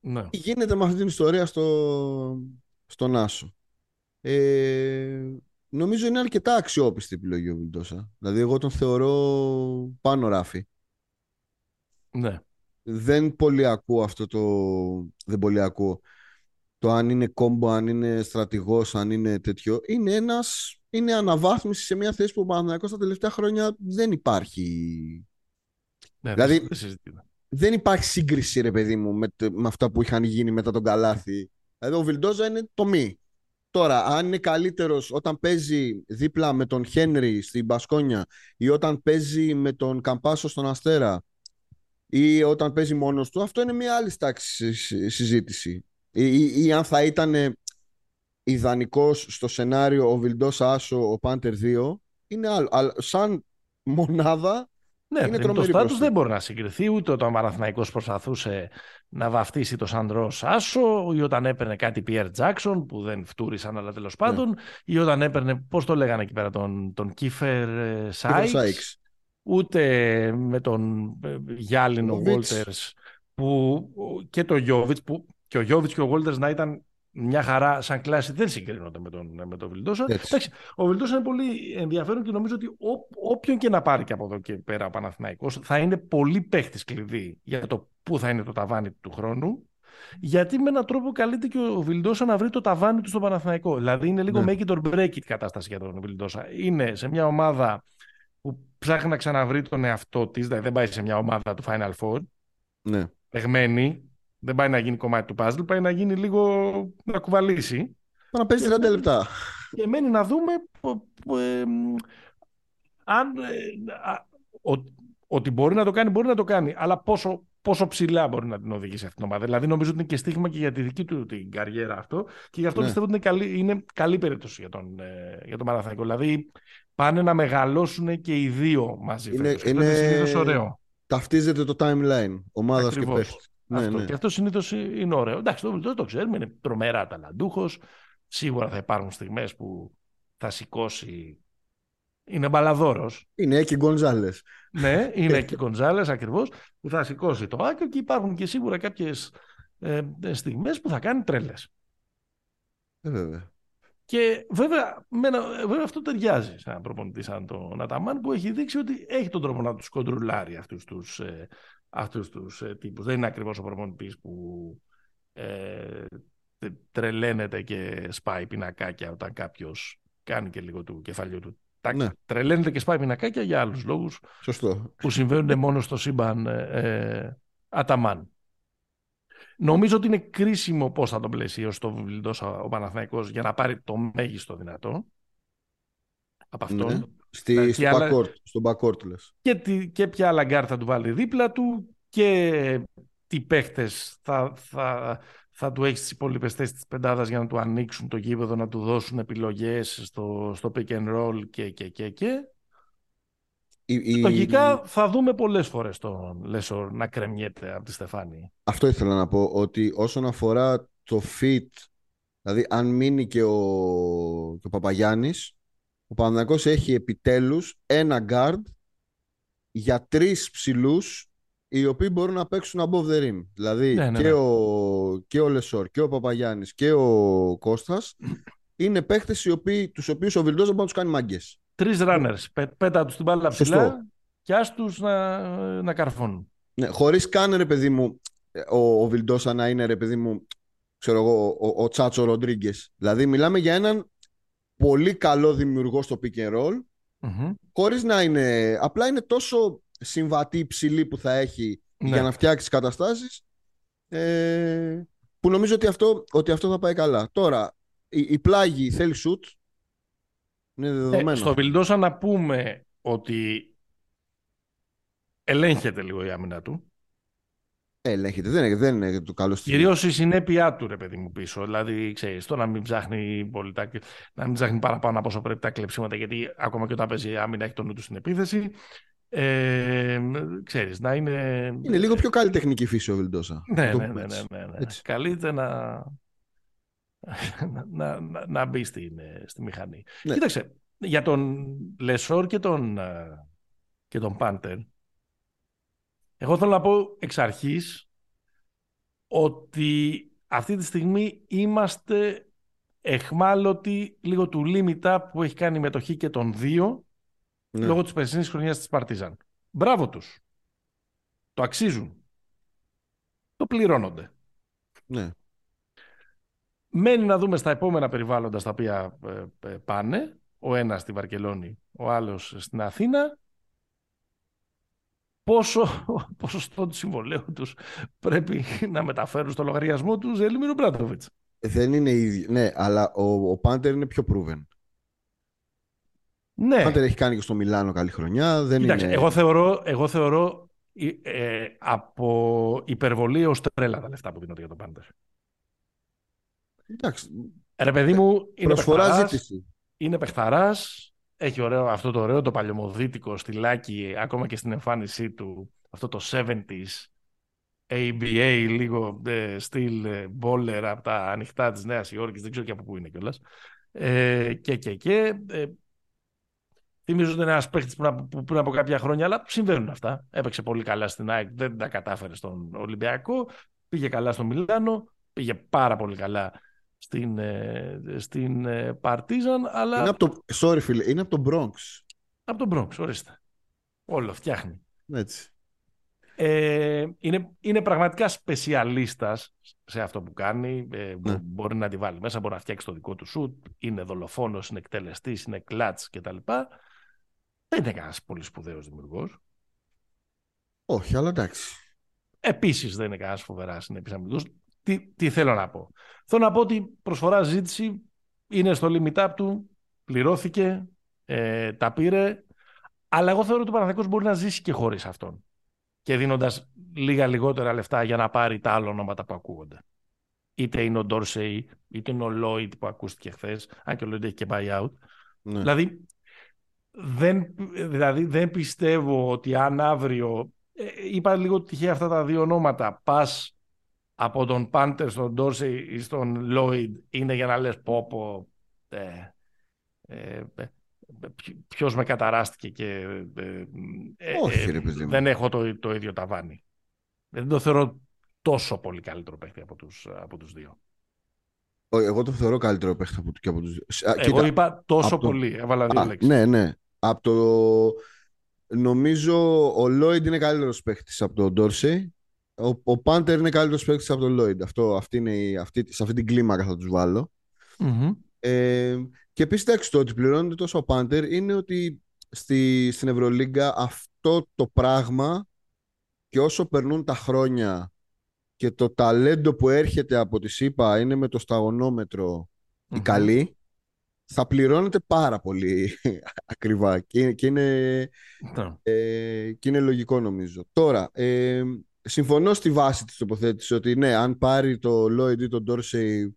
Ναι. Τι γίνεται με αυτή την ιστορία στο, στον Άσο; Ε, νομίζω είναι αρκετά αξιόπιστη η επιλογή ο Βιλντόσα. Δηλαδή εγώ τον θεωρώ πάνω ράφι. Ναι. Δεν πολύ ακούω αυτό το... Δεν πολύ ακούω το αν είναι κόμπο, αν είναι στρατηγός, αν είναι τέτοιο. Είναι ένας... Είναι αναβάθμιση σε μια θέση που ο Παναθηναϊκός τα τελευταία χρόνια δεν υπάρχει. ναι Δηλαδή- δεν συζητείται. Δεν υπάρχει σύγκριση, ρε παιδί μου, με, τε- με αυτά που είχαν γίνει μετά τον Καλάθι. Δηλαδή, ο Βιλντόζα είναι το μη. Τώρα, αν είναι καλύτερος όταν παίζει δίπλα με τον Χένρι στην Μπασκόνια ή όταν παίζει με τον Καμπάσο στον Αστέρα ή όταν παίζει μόνος του, αυτό είναι μια άλλη τάξη συ- συζήτηση. Ή, ή, ή αν θα ήταν ιδανικός στο σενάριο ο Βιλντόσα Άσο, ο Πάντερ 2, είναι άλλο. Αλλά σαν μονάδα Ναι, είναι είναι το τρομερή στάτους μπροστά. δεν μπορεί να συγκριθεί ούτε όταν ο Παναθηναϊκός προσπαθούσε να βαφτίσει το Σαντρό Σάσο ή όταν έπαιρνε κάτι Πιέρ Τζάξον που δεν φτούρισαν αλλά Ναι. τέλος πάντων ή όταν έπαιρνε, πώς το λέγανε εκεί πέρα, τον, τον Κίφερ ε, Κίβερ Σάιξ Σάιξ. ούτε με τον ε, Γιάλινο Γιώβιτς. Βόλτερς που, και το Γιώβιτς που και ο Γιώβιτς και ο Βόλτερς να ήταν μια χαρά σαν κλάση δεν συγκρίνονται με τον, με τον Βιλντόσα. Έτσι. Εντάξει, ο Βιλντόσα είναι πολύ ενδιαφέρον και νομίζω ότι ό, όποιον και να πάρει και από εδώ και πέρα ο Παναθηναϊκός θα είναι πολύ παίχτης κλειδί για το πού θα είναι το ταβάνι του χρόνου. Γιατί με έναν τρόπο καλείται και ο Βιλντόσα να βρει το ταβάνι του στο Παναθηναϊκό. Δηλαδή είναι λίγο Ναι. make it or break it κατάσταση για τον Βιλντόσα. Είναι σε μια ομάδα που ψάχνει να ξαναβρει τον εαυτό της, δηλαδή δεν πάει σε μια ομάδα του Final Four, Ναι. παιγμένη, δεν πάει να γίνει κομμάτι του puzzle, πάει να γίνει λίγο να κουβαλήσει. Να παίζει 30 λεπτά. Και μένει να δούμε πο- πο- ε, μ, αν, ε, α, ο- ότι μπορεί να το κάνει, μπορεί να το κάνει, αλλά πόσο, πόσο ψηλά μπορεί να την οδηγήσει αυτή την ομάδα. Δηλαδή νομίζω ότι είναι και στίγμα και για τη δική του την καριέρα αυτό και γι' αυτό Ναι. πιστεύω ότι είναι καλή, είναι καλή περίπτωση για τον, ε, για τον Παναθηναϊκό. Δηλαδή πάνε να μεγαλώσουν και οι δύο μαζί Είναι- φέτος. Και αυτό είναι- συνήθως ωραίο. Ταυτίζεται το timeline ομάδας και Ακριβώς. παίχτη. Ναι, αυτό. ναι. Και αυτό συνήθως είναι ωραίο. Εντάξει, το Βιλντόζα το ξέρουμε, είναι τρομερά ταλαντούχος. Σίγουρα θα υπάρχουν στιγμές που θα σηκώσει. Είναι μπαλαδόρος. Είναι εκεί Γκονζάλε. ναι, είναι και Γκονζάλε ακριβώς που θα σηκώσει το άκιο και υπάρχουν και σίγουρα κάποιες ε, στιγμές που θα κάνει τρέλε. Ε, βέβαια. Και βέβαια, με ένα- βέβαια αυτό ταιριάζει σε έναν προπονητής σαν τον Αταμάν που έχει δείξει ότι έχει τον τρόπο να τους κοντρουλάρει αυτούς τους, ε, αυτούς τους ε, τύπους. Δεν είναι ακριβώς ο προπονητής που ε, τε- τρελαίνεται και σπάει πινακάκια όταν κάποιος κάνει και λίγο του κεφαλιού του. Εντάξει, Ναι. Τρελαίνεται και σπάει πινακάκια για άλλους λόγους Σωστό. που συμβαίνουν μόνο στο σύμπαν ε, ε, Αταμάν. Νομίζω ότι είναι κρίσιμο πώς θα τον πλαισιώσει το Βιλντόσα ο Παναθηναϊκός για να πάρει το μέγιστο δυνατό από αυτόν. Ναι. Στη, Ναι, στο, και άλλα- backcourt, στο backcourt λες. Και, τι, και ποια άλλα γκαρντ θα του βάλει δίπλα του και τι παίχτες θα, θα, θα του έχεις στις υπόλοιπες θέσεις της πεντάδας για να του ανοίξουν το γήπεδο, να του δώσουν επιλογές στο, στο pick and roll και και και και. Η- η- Λογικά θα δούμε πολλές φορές τον Λέσορ να κρεμιέται από τη Στεφάνη. Αυτό ήθελα να πω, ότι όσον αφορά το fit, δηλαδή αν μείνει και ο, και ο Παπαγιάννης, ο Παναθηναϊκός έχει επιτέλους ένα guard για τρεις ψηλούς οι οποίοι μπορούν να παίξουν above the rim. Δηλαδή Ναι, ναι, και, ναι. Ο, και ο Λεσόρ και ο Παπαγιάννης και ο Κώστας είναι παίχτες οι οποίοι, τους οποίους ο Βιλντός δεν μπορεί να τους κάνει μάγκες. Τρεις runners. Πέ, πέτα τους την μπάλα Σωστό. ψηλά και ας τους να, να καρφώνουν. Ναι, χωρίς καν ρε παιδί μου ο, ο Βιλντόσα να είναι ρε παιδί μου ξέρω εγώ, ο, ο, ο Τσάτσο Ροντρίγκες. Δηλαδή μιλάμε για έναν πολύ καλό δημιουργό στο pick and roll Μμμ. χωρίς να είναι απλά είναι τόσο συμβατή υψηλή που θα έχει Ναι. για να φτιάξει καταστάσεις ε, που νομίζω ότι αυτό, ότι αυτό θα πάει καλά. Τώρα η, η πλάγη θέλει shoot είναι δεδομένο. Ε, στο Βιλντόσα να πούμε ότι ελέγχεται λίγο η άμυνα του. Ε, ελέγχεται, δεν είναι, δεν είναι το καλό στοιχείο. Κυρίως η συνέπειά του, ρε παιδί μου, πίσω. Δηλαδή, ξέρεις, το να μην ψάχνει πολύ τα... να μην ψάχνει παραπάνω από όσο πρέπει τα κλεψίματα, γιατί ακόμα και όταν παίζει άμυνα έχει τον νου του στην επίθεση. Ε, ξέρεις, να είναι... Είναι λίγο πιο καλλιτεχνική φύση ο Βιλντόσα. Ναι, Να το ναι, πούμε ναι, ναι, έτσι. ναι, ναι. Έτσι. Καλείται να... [laughs] να, να, να μπει στην, στη μηχανή. Ναι. Κοίταξε, για τον Λεσόρ και τον, ε, και τον Πάντερ. Εγώ θέλω να πω εξ αρχής ότι αυτή τη στιγμή είμαστε εχμάλωτοι λίγο του λίμιτα που έχει κάνει η μετοχή και των δύο ναι. λόγω της περσινής χρονιάς της Παρτίζαν. Μπράβο τους. Το αξίζουν. Το πληρώνονται. Ναι. Μένει να δούμε στα επόμενα περιβάλλοντα στα οποία ε, ε, πάνε. Ο ένας στη Βαρκελόνη, ο άλλος στην Αθήνα. Πόσο [laughs] ποσοστό του συμβολέου τους πρέπει να μεταφέρουν στο λογαριασμό τους Ζέλιμιρου Μπράντοβιτς. Δεν είναι ίδιο. Ναι, αλλά ο, ο Πάντερ είναι πιο proven. Ναι. Ο Πάντερ έχει κάνει και στο Μιλάνο καλή χρονιά. Δεν Κοίταξε, είναι... εγώ θεωρώ, εγώ θεωρώ ε, από υπερβολή ως τρέλα τα λεφτά που δίνονται για τον Πάντερ. Εντάξει. Ρε παιδί μου, είναι Προσφορά παιχταράς, ζήτηση. είναι παιχταράς, έχει ωραίο, αυτό το ωραίο το παλιωμοδίτικο στυλάκι ακόμα και στην εμφάνισή του, αυτό το 70s ABA, λίγο ε, στυλ ε, bowler από τα ανοιχτά της Νέας Υόρκης, δεν ξέρω και από πού είναι κιόλας. Ε, και, και, και. Ε, θυμίζω ότι είναι ένας παίχτης που, να- που πριν από κάποια χρόνια, αλλά συμβαίνουν αυτά. Έπαιξε πολύ καλά στην ΑΕΚ, δεν τα κατάφερε στον Ολυμπιακό, πήγε καλά στο Μιλάνο, πήγε πάρα πολύ καλά στην, ε, στην ε, Παρτίζαν, αλλά Είναι από το... Sorry, φίλε, είναι από το Bronx. από τον Bronx, ορίστε. Όλο φτιάχνει. Έτσι. Ε, είναι, είναι πραγματικά σπεσιαλίστας σε αυτό που κάνει. Ε, μπο- Ναι. Μπορεί να τη βάλει μέσα, μπορεί να φτιάξει το δικό του σουτ. Είναι δολοφόνος, είναι εκτελεστής, είναι κλατς κτλ. Δεν είναι κανένας πολύ σπουδαίος δημιουργός. Όχι, αλλά εντάξει. Επίσης δεν είναι κανένας φοβεράς συνεπής αμυντικός. Τι, τι θέλω να πω. Θέλω να πω ότι προσφορά ζήτηση είναι στο limit up του, πληρώθηκε, ε, τα πήρε, αλλά εγώ θεωρώ ότι ο Παναθηναϊκός μπορεί να ζήσει και χωρίς αυτόν. Και δίνοντας λίγα λιγότερα λεφτά για να πάρει τα άλλα ονόματα που ακούγονται. Είτε είναι ο Ντόρσεϊ, είτε είναι ο Λόιτ που ακούστηκε χθες, αν και ο Λόιτ έχει και buyout. Ναι. Δηλαδή, δεν, δηλαδή, δεν πιστεύω ότι αν αύριο. ε, είπα λίγο τυχαία αυτά τα δύο ονόματα. Πας από τον Πάντερ στον Ντόρσεϊ ή στον Λόιντ είναι για να λες πω πω. Ε, ε, Ποιος με καταράστηκε και. ε, ε, Όχι, ε, ρε παιδί μου. δεν έχω το, το ίδιο ταβάνι. Δεν το θεωρώ τόσο πολύ καλύτερο παίκτη από τους, από τους δύο. Ω, Εγώ το θεωρώ καλύτερο παίχτη από, και από τους δύο. Α, Εγώ κοίτα, είπα τόσο από το- πολύ. Έβαλα δύο Α, λέξεις. ναι, ναι. Από το... Νομίζω ο Λόιντ είναι καλύτερος παίχτης από τον Ντόρσεϊ. Ο, ο Πάντερ είναι καλύτερος παίχτης από τον Λόιντ. Αυτό, αυτή είναι η, αυτή, σε αυτή την κλίμακα θα τους βάλω. Μμμ. Ε, και επίσης εντάξει, το ότι πληρώνεται τόσο ο Πάντερ είναι ότι στη, στην Ευρωλίγκα αυτό το πράγμα και όσο περνούν τα χρόνια και το ταλέντο που έρχεται από τη ΣΥΠΑ είναι με το σταγονόμετρο η Μμμ. καλή, θα πληρώνεται πάρα πολύ [laughs] ακριβά και, και, είναι, Ναι. ε, και είναι λογικό νομίζω. Τώρα, ε, συμφωνώ στη βάση της τοποθέτησης ότι ναι, αν πάρει το Lloyd ή τον Dorsey,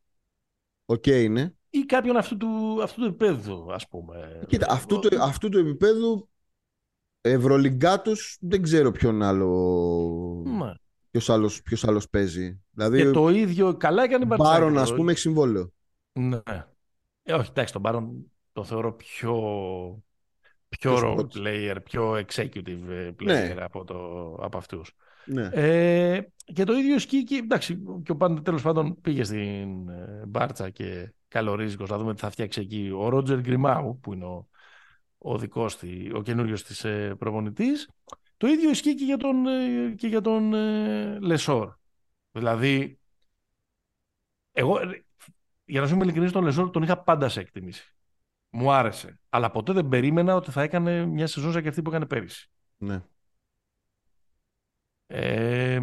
οκ είναι. Ή κάποιον αυτού του, αυτού του επίπεδου, ας πούμε. Κοίτα, αυτού του, αυτού του επίπεδου Ευρωλυγκά τους δεν ξέρω ποιον άλλο, Ναι. ποιος άλλος, ποιος άλλος παίζει. Δηλαδή, Και το ίδιο καλά έκανε η Μπάρον, Μπαρτσάκη. ας πούμε, έχει συμβόλαιο. Ναι. Ε, όχι, εντάξει, τον Μπάρον το θεωρώ πιο, πιο Πιο role spot. player, πιο executive ε, player Ναι. από, το, από αυτούς. Ναι. Ε, και το ίδιο ισχύει και, εντάξει, και ο Πάντερ τέλος πάντων πήγε στην ε, Μπάρτσα και καλορίζικος να δούμε τι θα φτιάξει εκεί. Ο Ρότζερ Γκριμάου, που είναι ο, ο δικός της, ο καινούριος της ε, προπονητής, το ίδιο ισχύει και για τον, ε, και για τον ε, Λεσόρ. Δηλαδή, εγώ, ε, για να σου είμαι ειλικρινής, τον Λεσόρ τον είχα πάντα σε εκτίμηση. Μου άρεσε. Αλλά ποτέ δεν περίμενα ότι θα έκανε μια σεζόν σαν και αυτή που έκανε πέρυσι. ναι. Ε,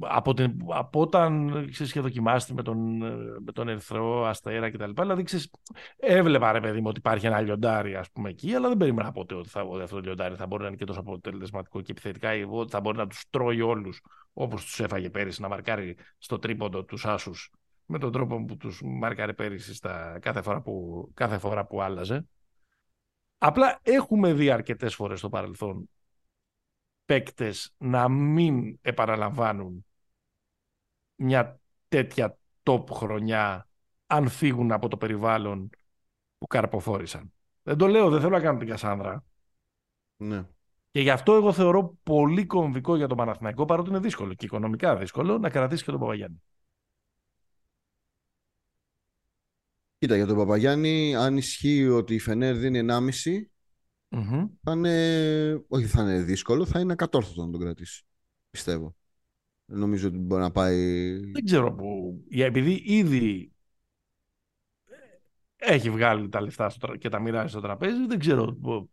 από, την, από όταν ξέρεις, είχε δοκιμάσει με τον, ε, με τον Ερυθρό Αστέρα κτλ. Δηλαδή, ξέρεις, έβλεπα ρε παιδί μου ότι υπάρχει ένα λιοντάρι ας πούμε, εκεί, αλλά δεν περίμενα ποτέ ότι, θα, ότι αυτό το λιοντάρι θα μπορεί να είναι και τόσο αποτελεσματικό και επιθετικά, ή ότι θα μπορεί να τους τρώει όλους όπως τους έφαγε πέρυσι, να μαρκάρει στο τρίποντο τους άσους με τον τρόπο που τους μάρκαρε πέρυσι στα, κάθε, φορά που, κάθε φορά που άλλαζε. Απλά έχουμε δει αρκετές φορές στο παρελθόν παίκτες να μην επαναλαμβάνουν μια τέτοια top χρονιά αν φύγουν από το περιβάλλον που καρποφόρησαν. Δεν το λέω, δεν θέλω να κάνω την Κασάνδρα. Ναι. Και γι' αυτό εγώ θεωρώ πολύ κομβικό για τον Παναθηναϊκό, παρότι είναι δύσκολο και οικονομικά δύσκολο, να κρατήσει και τον Παπαγιάννη. Κοίτα, για τον Παπαγιάννη, αν ισχύει ότι η Φενέρ δίνει 1,5, mm θα είναι, όχι θα είναι δύσκολο, θα είναι ακατόρθωτο να τον κρατήσει. Πιστεύω. Νομίζω ότι μπορεί να πάει... Δεν ξέρω που... Επειδή ήδη έχει βγάλει τα λεφτά και τα μοιράζει στο τραπέζι, δεν ξέρω που,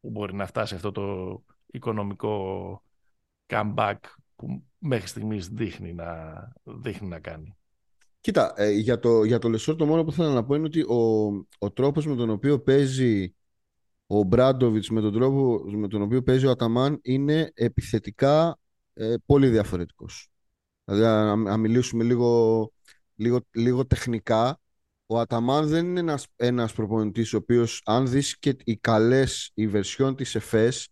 που μπορεί να φτάσει αυτό το οικονομικό comeback που μέχρι στιγμής δείχνει να, δείχνει να κάνει. Κοίτα, ε, για το, για το Λεσόρ το μόνο που θέλω να πω είναι ότι ο, ο τρόπος με τον οποίο παίζει ο Μπράντοβιτς με τον τρόπο με τον οποίο παίζει ο Αταμάν είναι επιθετικά ε, πολύ διαφορετικός. Δηλαδή, αν μιλήσουμε λίγο, λίγο, λίγο τεχνικά, ο Αταμάν δεν είναι ένας, ένας προπονητής ο οποίος αν δεις και οι καλές η βερσιόν της ΕΦΕΣ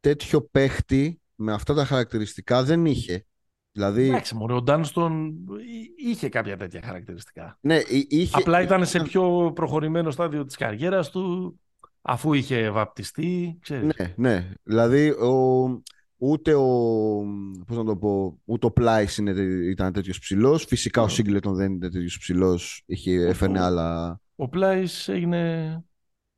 τέτοιο παίχτη με αυτά τα χαρακτηριστικά δεν είχε. Δηλαδή... Εντάξει, μωρέ, ο Ντάνστον είχε κάποια τέτοια χαρακτηριστικά. Ναι, είχε... Απλά ήταν σε πιο προχωρημένο στάδιο της καριέρας του, αφού είχε βαπτιστεί, ξέρεις. Ναι, ναι. Δηλαδή, ο... ούτε ο, πώς να το πω, ούτε ο Πλάις ήταν τέτοιος ψηλός. Φυσικά ο Σίγκλετον δεν είναι τέτοιος ψηλός. Είχε έφερνε άλλα... Ο Πλάις έγινε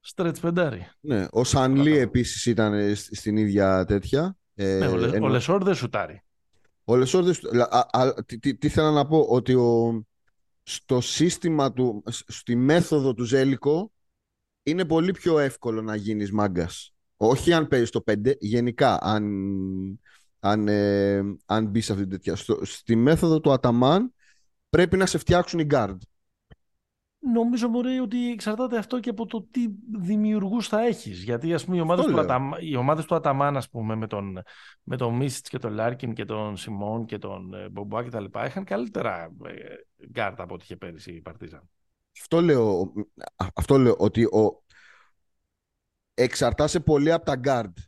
στρέτς πεντάρι. Ναι, ο Σανλή επίσης ήταν στην ίδια τέτοια. Ε, ναι, ο, ενώ... ο Λεσόρ δεν σουτάρει. Ο Λεσόρ δεν τι, τι, τι θέλω να πω, ότι ο, στο σύστημα του, στη μέθοδο του Ζέλικο είναι πολύ πιο εύκολο να γίνεις μάγκας. Όχι αν παίζεις το 5, γενικά αν, αν, ε, αν μπεις σε αυτή την τέτοια. στη μέθοδο του Αταμάν πρέπει να σε φτιάξουν οι guard. Νομίζω μπορεί ότι εξαρτάται αυτό και από το τι δημιουργούς θα έχεις. Γιατί ας πούμε οι ομάδες, του, Αταμ, οι ομάδες του Αταμάν ας πούμε, με τον, με τον Μίσιτς και τον Λάρκιν και τον Σιμόν και τον ε, Μπομπουά και τα λοιπά είχαν καλύτερα ε, γκαρντ από ό,τι είχε πέρυσι η Παρτίζαν. Αυτό λέω, αυτό λέω ότι ο, εξαρτάσαι πολύ από τα γκαρντ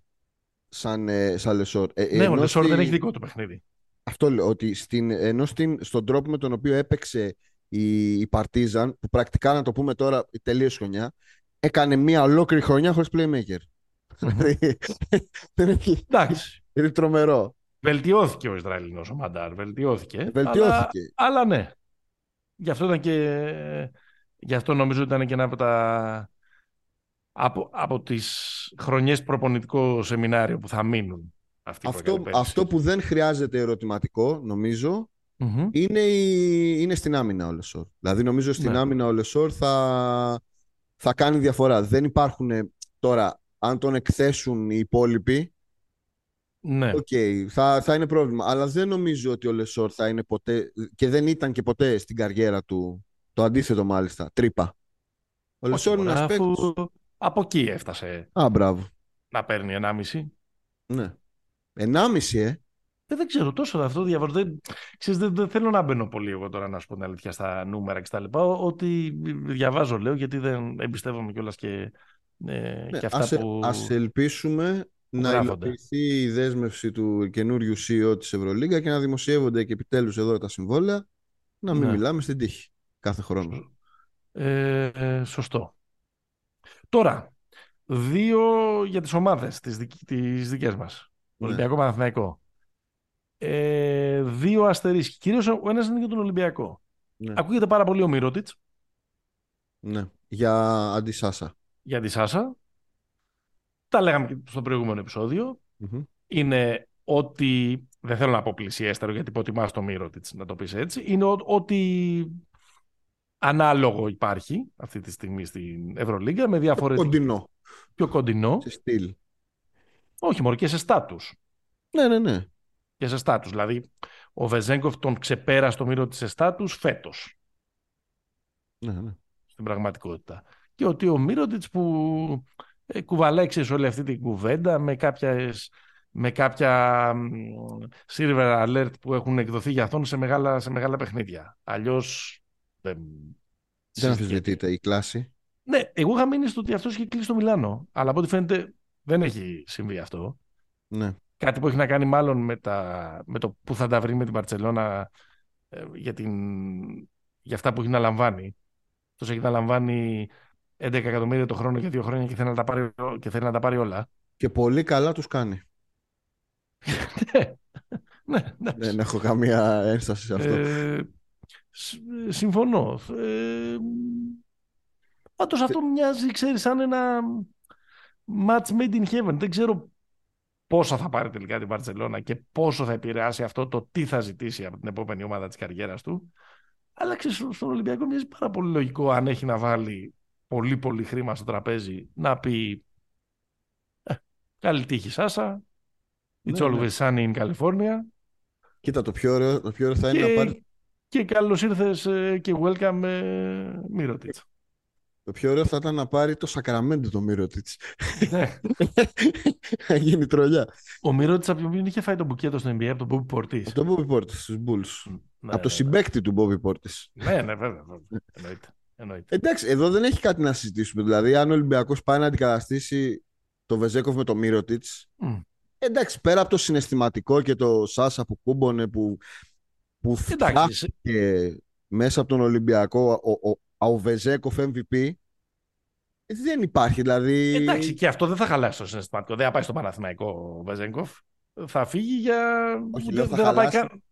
σαν, ε, σαν Λεσόρ. Ε, ναι, ο Λεσόρ δεν έχει δικό του παιχνίδι. Αυτό λέω, ότι στην, ενώ στην, στον τρόπο με τον οποίο έπαιξε η, Παρτίζαν, που πρακτικά να το πούμε τώρα τελείως χρονιά, έκανε μία ολόκληρη χρονιά χωρίς playmaker. [laughs] Δηλαδή, Εντάξει. Είναι τρομερό. Βελτιώθηκε ο Ισραηλινός ο Μαντάρ, βελτιώθηκε. Βελτιώθηκε. Αλλά, αλλά ναι. Γι' αυτό ήταν και... Γι' αυτό νομίζω ήταν και ένα από τα... Από, από τις χρονιές προπονητικό σεμινάριο που θα μείνουν. Αυτή αυτό, αυτό που δεν χρειάζεται ερωτηματικό, νομίζω, είναι, η... είναι στην άμυνα ο Λεσόρ. Δηλαδή νομίζω στην ναι. άμυνα ο Λεσόρ θα... θα κάνει διαφορά. Δεν υπάρχουν τώρα, αν τον εκθέσουν οι υπόλοιποι, ναι. Okay, θα, θα είναι πρόβλημα. Αλλά δεν νομίζω ότι ο Λεσόρ θα είναι ποτέ και δεν ήταν και ποτέ στην καριέρα του το αντίθετο μάλιστα, τρύπα. Ο Λεσόρ είναι ένας Από εκεί έφτασε. Α, μπράβο. Να παίρνει 1,5. Ναι. 1,5 ε. Ε, δεν ξέρω τόσο αυτό διαβάζω. Δεν, δεν, δεν, θέλω να μπαίνω πολύ εγώ τώρα να σου πω την αλήθεια στα νούμερα και στα λοιπά. Ότι διαβάζω λέω γιατί δεν εμπιστεύομαι κιόλας και, ε, ναι, και αυτά ας, που. Ας ελπίσουμε να υλοποιηθεί η δέσμευση του καινούριου CEO της Ευρωλίγκα και να δημοσιεύονται και επιτέλους εδώ τα συμβόλαια να μην ναι. μιλάμε στην τύχη κάθε χρόνο. Ε, ε, σωστό. Τώρα, δύο για τις ομάδες τις, τις δικές μας. Ναι. Ολυμπιακό Παναθηναϊκό ε, δύο αστερίσκοι. Κυρίως ο ένας είναι για τον Ολυμπιακό. Ναι. Ακούγεται πάρα πολύ ο Μυρότιτ. Ναι. Για αντισάσα. Για αντισάσα. Τα λέγαμε και στο προηγούμενο Είναι ότι. Δεν θέλω να πω πλησιέστερο γιατί υποτιμάς το Μύρωτιτ να το πεις έτσι. Είναι ότι ανάλογο υπάρχει αυτή τη στιγμή στην Ευρωλίγκα με διαφορετικό. Πιο κοντινό. Πιο κοντινό. Σε στυλ. Όχι, μόνο και σε στάτους. Ναι, ναι, ναι και σε στάτους. Δηλαδή, ο Βεζέγκοφ τον ξεπέρασε το μύρο της εστάτους φέτος. Ναι, ναι. Στην πραγματικότητα. Και ότι ο Μύρωτιτς που ε, κουβαλάει όλη αυτή την κουβέντα με κάποιες με κάποια silver alert που έχουν εκδοθεί για αυτόν σε μεγάλα, σε μεγάλα παιχνίδια. Αλλιώς δεν... Δεν αμφισβητείται η κλάση. Ναι, εγώ είχα μείνει στο ότι αυτός είχε κλείσει το Μιλάνο. Αλλά από ό,τι φαίνεται δεν έχει συμβεί αυτό. Ναι. Κάτι που έχει να κάνει μάλλον με, τα, με το που θα τα βρει με την Παρσελώνα ε, για, την, για αυτά που έχει να λαμβάνει. Τόσο έχει να λαμβάνει 11 εκατομμύρια το χρόνο για δύο χρόνια και θέλει να τα πάρει, και θέλει να τα πάρει όλα. Και πολύ καλά τους κάνει. [laughs] ναι, ναι. Δεν έχω καμία ένσταση σε αυτό. Ε, συμφωνώ. Ε, πάντως αυτό μοιάζει, ξέρεις, σαν ένα match made in heaven. Δεν ξέρω πόσο θα πάρει τελικά την Βαρκελόνα και πόσο θα επηρεάσει αυτό το τι θα ζητήσει από την επόμενη ομάδα της καριέρας του. Αλλά ξέρεις, στον Ολυμπιακό μοιάζει πάρα πολύ λογικό αν έχει να βάλει πολύ πολύ χρήμα στο τραπέζι να πει ε, καλή τύχη Σάσα, it's ναι, always ναι. sunny in California. Κοίτα, το πιο ωραίο, το πιο ωραίο θα είναι να πάρει... Και καλώς ήρθες ε, και welcome ε, Μύρωτιτς. Το πιο ωραίο θα ήταν να πάρει το Σακραμέντο το Μύρωτιτς. Ναι. [laughs] να γίνει τρολιά. Ο Μύρωτιτς από ποιον είχε φάει το μπουκέτο στο NBA, από τον Μπόμπι Πόρτις. Από τον Μπόμπι Πόρτις, στους Bulls. Ναι, από το ναι, συμπέκτη του Μπόμπι Πόρτις. Ναι, ναι, βέβαια. Εννοείται. Εννοείται. Εντάξει, εδώ δεν έχει κάτι να συζητήσουμε. Δηλαδή, αν ο Ολυμπιακός πάει να αντικαταστήσει το Βεζέκοφ με το Μύρωτιτς, mm. εντάξει, πέρα από το συναισθηματικό και το Σάσα που κούμπονε, που, που φτιάχτηκε μέσα από τον Ολυμπιακό ο, ο, ο Βεζέκοφ MVP, δεν υπάρχει, δηλαδή... Εντάξει, και αυτό δεν θα χαλάσει το συναισθηματικό. Δεν θα πάει στο Παναθηναϊκό ο Βεζέγκοφ. Θα φύγει για... Όχι, δεν, θα, θα πάει καν...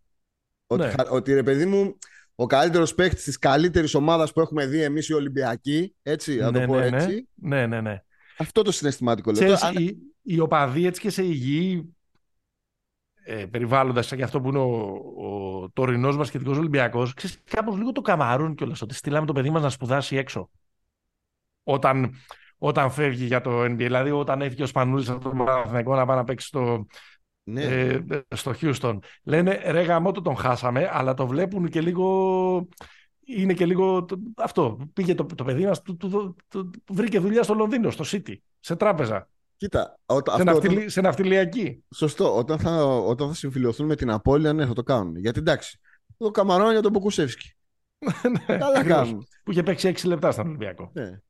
Ότι, ναι. ότι ρε παιδί μου, ο καλύτερος παίκτης της καλύτερης ομάδας που έχουμε δει εμείς οι Ολυμπιακοί. Έτσι, να το ναι, πω ναι, ναι. έτσι. Ναι, ναι, ναι. Αυτό το συναισθηματικό λέω. Αν... Οι, οι οπαδοί έτσι και σε υγιή ε, περιβάλλοντας και αυτό που είναι ο, ο τωρινός μας σχετικός Ολυμπιακός, κάπως λίγο το καμαρούν κιόλας. Ότι στείλαμε το παιδί μας να σπουδάσει έξω. Όταν, όταν φεύγει για το NBA, δηλαδή όταν έφυγε ο Σπανούλης από το Παναθηναϊκό να πάει να παίξει στο, ναι. ε, στο Houston. Λένε ρε γαμότο τον χάσαμε, αλλά το βλέπουν και λίγο... Είναι και λίγο αυτό. Πήγε το, το παιδί μας, του, βρήκε δουλειά στο Λονδίνο, στο City, σε τράπεζα. Κοίτα, ό, σε, ναυτιλ, σε ναυτιλιακή. Σωστό. Όταν θα, όταν θα συμφιλειωθούν με την Απόλυα, ναι, θα το κάνουν. Γιατί εντάξει, το καμαρώνει για τον Μποκουσεύσκι. [laughs] ναι, Καλά κάνουν. Που είχε παίξει 6 λεπτά στον Ολυμπιακό. Ναι.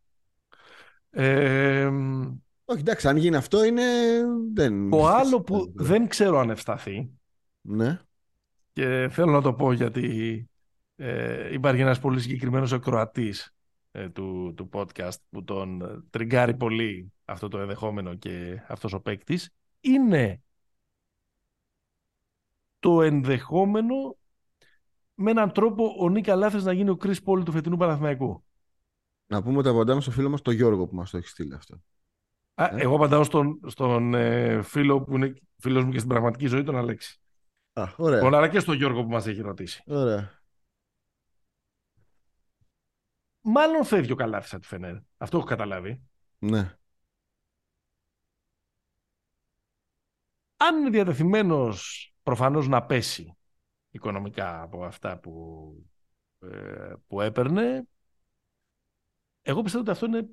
Ε, όχι, εντάξει, αν γίνει αυτό είναι. Δεν... Το άλλο που δεν ξέρω αν ευσταθεί. Ναι. Και θέλω να το πω γιατί ε, υπάρχει ένας πολύ συγκεκριμένος ακροατή ε, του, του podcast που τον τριγκάρει πολύ αυτό το ενδεχόμενο και αυτός ο παίκτης. είναι το ενδεχόμενο με έναν τρόπο ο Νίκα Λάθες να γίνει ο Chris Paul του φετινού Παναθηναϊκού. Να πούμε τα απαντάμε στο φίλο μας τον Γιώργο που μας το έχει στείλει αυτό. Α, ε; Εγώ απαντάω στον, στον ε, φίλο που είναι φίλος μου και στην πραγματική ζωή, τον Αλέξη. Α, ωραία. Τον αλλά και στον Γιώργο που μας έχει ρωτήσει. Ωραία. Μάλλον φεύγει ο Καλάθης από τη Φενέρ. Αυτό έχω καταλάβει. Ναι. Αν είναι διατεθειμένος προφανώς να πέσει οικονομικά από αυτά που, ε, που έπαιρνε, εγώ πιστεύω ότι αυτό είναι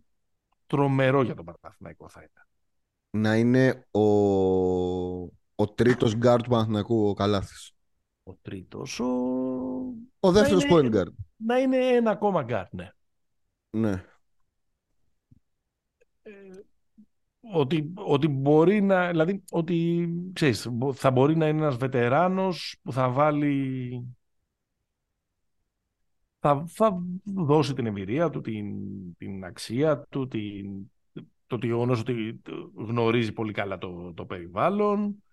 τρομερό για τον Παναθηναϊκό θα ήταν. Να είναι ο, ο τρίτος γκαρντ του Παναθηναϊκού ο Καλάθης. Ο τρίτος, ο... Ο δεύτερος είναι, point guard. Να είναι ένα ακόμα γκαρντ, ναι. Ναι. Ε, ότι, ότι μπορεί να, δηλαδή, ότι, ξέρεις, θα μπορεί να είναι ένας βετεράνος που θα βάλει θα, θα δώσει την εμπειρία του, την, την αξία του, την, το γεγονό ότι γνωρίζει πολύ καλά το, το περιβάλλον.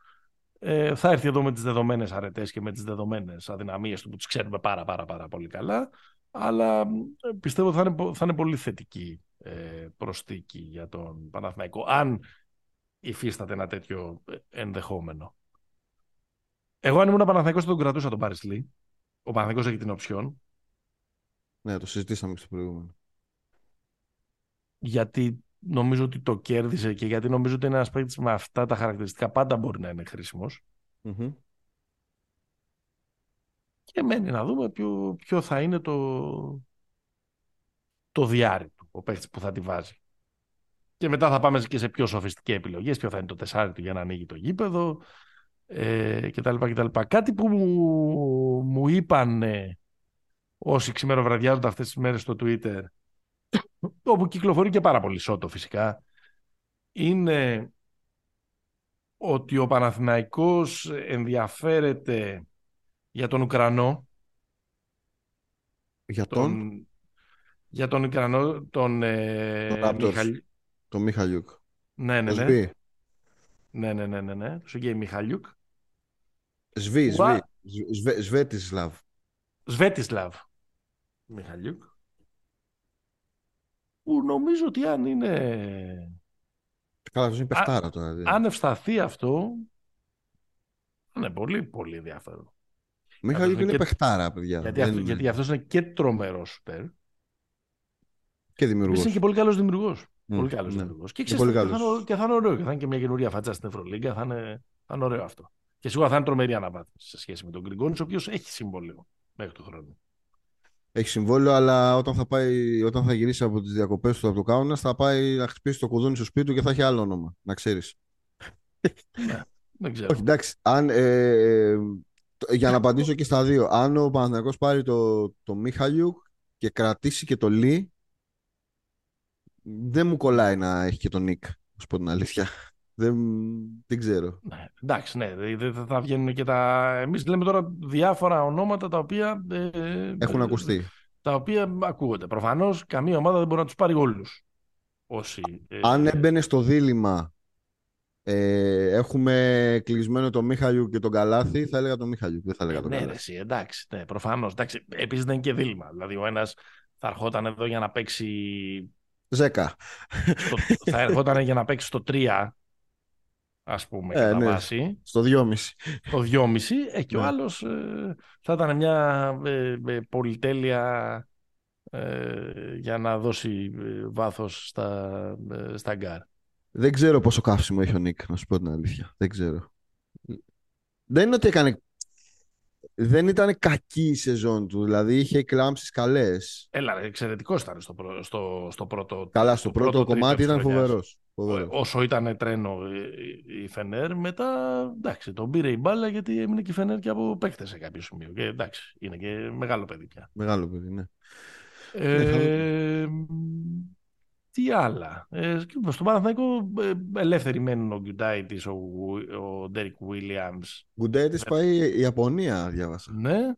Ε, θα έρθει εδώ με τις δεδομένες αρετές και με τις δεδομένες αδυναμίες του που τις ξέρουμε πάρα πάρα πάρα πολύ καλά αλλά ε, πιστεύω θα είναι, θα είναι πολύ θετική ε, προστίκη για τον Παναθηναϊκό αν υφίσταται ένα τέτοιο ε, ενδεχόμενο. Εγώ αν ήμουν Παναθηναϊκός θα τον κρατούσα τον Παρισλή. Ο Παναθηναϊκός έχει την οψιόν ναι, το συζητήσαμε και στο προηγούμενο. Γιατί νομίζω ότι το κέρδισε και γιατί νομίζω ότι είναι ένας παίκτης με αυτά τα χαρακτηριστικά πάντα μπορεί να είναι Και μένει να δούμε ποιο, ποιο θα είναι το, το διάρρη του, ο παίκτη που θα τη βάζει. Και μετά θα πάμε και σε πιο σοφιστικές επιλογές. Ποιο θα είναι το τεσάρι του για να ανοίγει το γήπεδο ε, κτλ, κτλ. Κάτι που μου, μου είπαν όσοι ξημεροβραδιάζονται αυτές τις μέρες στο Twitter, όπου κυκλοφορεί και πάρα πολύ σώτο φυσικά, είναι ότι ο Παναθηναϊκός ενδιαφέρεται για τον Ουκρανό. Για τον για τον Ικρανό, τον, ε, Μιχαλιούκ. Ναι, ναι ναι. ναι, ναι. Ναι, ναι, ναι. Το Σεγγέι Μιχαλιούκ. Σβή, σβή. Σβέτισλαβ. Σβέτισλαβ. Μιχαλιούκ. Που νομίζω ότι αν είναι... Καλά, είναι πεφτάρα τώρα. Δηλαδή. Αν ευσταθεί αυτό, είναι πολύ, πολύ ενδιαφέρον. Μιχαλιούκ είναι και... παιχτάρα, παιδιά. Γιατί, αυτό, γιατί αυτός είναι και τρομερός σουτέρ. Και δημιουργός. Είναι και πολύ καλός δημιουργός. Mm, πολύ καλός ναι. δημιουργός. Και, ξέρεις, και, θα είναι, και θα είναι ωραίο. Και θα είναι και μια καινούρια φάτσα στην Ευρωλίγκα. Θα είναι, θα είναι ωραίο αυτό. Και σίγουρα θα είναι τρομερή αναβάθμιση σε σχέση με τον Γκριγκόνης, ο οποίος έχει συμβόλαιο μέχρι του χρόνου. Έχει συμβόλαιο, αλλά όταν θα, πάει, όταν θα γυρίσει από τις διακοπές του από το Κάουνα, θα πάει να χτυπήσει το κουδούνι στο σπίτι του και θα έχει άλλο όνομα. Να ξέρεις. ναι, δεν ξέρω. Όχι, εντάξει. Αν, ε, για να απαντήσω και στα δύο. Αν ο Παναθηναϊκός πάρει το, το Μιχαλιούκ και κρατήσει και το Λί, δεν μου κολλάει να έχει και τον Νίκ, να σου πω την αλήθεια. Δεν, δεν ξέρω. Ναι, εντάξει, ναι. Δεν θα βγαίνουν και τα. Εμείς λέμε τώρα διάφορα ονόματα τα οποία. Ε, Έχουν ακουστεί. Τα οποία ακούγονται. Προφανώς καμία ομάδα δεν μπορεί να τους πάρει όλους. Όσοι, ε, Αν έμπαινε στο δίλημα ε, έχουμε κλεισμένο τον Μίχαλιου και τον Καλάθι, θα έλεγα τον Μίχαλιου. Δεν θα έλεγα τον ναι, Καλάθι. Ναι, εντάξει, ναι, προφανώς. Επίσης δεν είναι και δίλημα. Δηλαδή ο ένας θα ερχόταν εδώ για να παίξει. Ζέκα. Στο... θα ερχόταν για να παίξει στο 3 ας πούμε, ε, κατά ναι. βάση. Στο 2,5. Στο 2,5. Ε, και ο ναι. άλλος ε, θα ήταν μια ε, ε πολυτέλεια ε, για να δώσει βάθος στα, στα γκαρντ. Δεν ξέρω πόσο καύσιμο έχει ο Νικ, να σου πω την αλήθεια. Δεν ξέρω. Δεν είναι ότι έκανε δεν ήταν κακή η σεζόν του. Δηλαδή είχε κλάμψεις καλές. Έλα, εξαιρετικός ήταν στο, στο, στο πρώτο. Καλά, στο, πρώτο, κομμάτι ήταν φοβερός. Όσο ήταν τρένο η Φενέρ, μετά εντάξει, τον πήρε η μπάλα γιατί έμεινε και η Φενέρ και από παίκτες σε κάποιο σημείο. Και εντάξει, είναι και μεγάλο παιδί πια. Μεγάλο παιδί, ναι. Ε, τι άλλα; Ε, στον Παναθηναϊκό ε, ελεύθεροι μένουν ο Γκουντάιτης, ο, ο Ντέρικ Βίλιαμς. Γκουντάιτης πάει η Ιαπωνία, διάβασα. Ναι.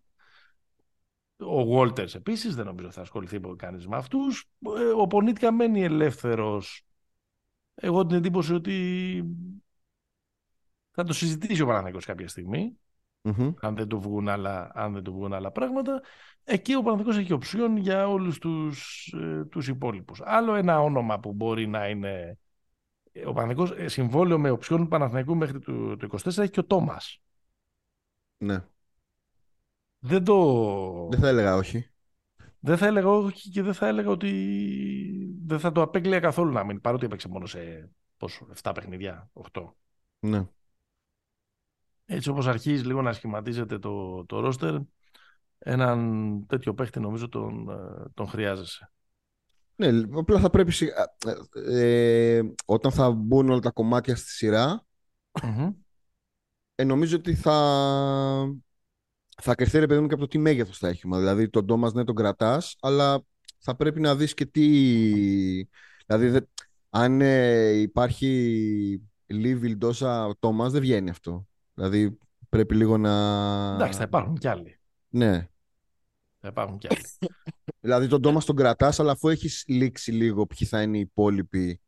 Ο Βόλτερς επίσης, δεν νομίζω θα ασχοληθεί κανείς με αυτούς. Ε, ο Πονίτικα μένει ελεύθερος. Εγώ την εντύπωση ότι θα το συζητήσει ο Παναθηναϊκός κάποια στιγμή. Mm-hmm. Αν, δεν του βγουν άλλα, αν δεν του βγουν άλλα πράγματα. Εκεί ο Παναθηναϊκός έχει οψιόν για όλους τους, ε, τους υπόλοιπους. Άλλο ένα όνομα που μπορεί να είναι ο Παναθηναϊκός ε, συμβόλαιο με οψιόν Παναθηναϊκού μέχρι το, το 24 έχει και ο Τόμας. Ναι. Δεν το... Δεν θα έλεγα όχι. Δεν θα έλεγα όχι και δεν θα έλεγα ότι δεν θα το απέκλεια καθόλου να μην παρότι έπαιξε μόνο σε πόσο, 7 παιχνιδιά, 8. Ναι. Έτσι όπως αρχίζει λίγο να σχηματίζεται το, το ρόστερ, έναν τέτοιο παίχτη νομίζω τον, ε, τον χρειάζεσαι. Ναι, απλά θα πρέπει ε, ε, όταν θα μπουν όλα τα κομμάτια στη σειρα ε, νομίζω ότι θα θα κρυφθεί ρε παιδί μου και από το τι μέγεθος θα έχει. Δηλαδή τον Τόμας ναι τον κρατάς, αλλά θα πρέπει να δεις και τι. Δηλαδή, αν ε, υπάρχει Λίβιλ Ντόσα Τόμας, δεν βγαίνει αυτό. Δηλαδή πρέπει λίγο να. Εντάξει, θα υπάρχουν κι άλλοι. Ναι. Θα υπάρχουν κι άλλοι. [laughs] δηλαδή τον Τόμας τον κρατάς, αλλά αφού έχεις λήξει λίγο ποιοι θα είναι οι υπόλοιποι.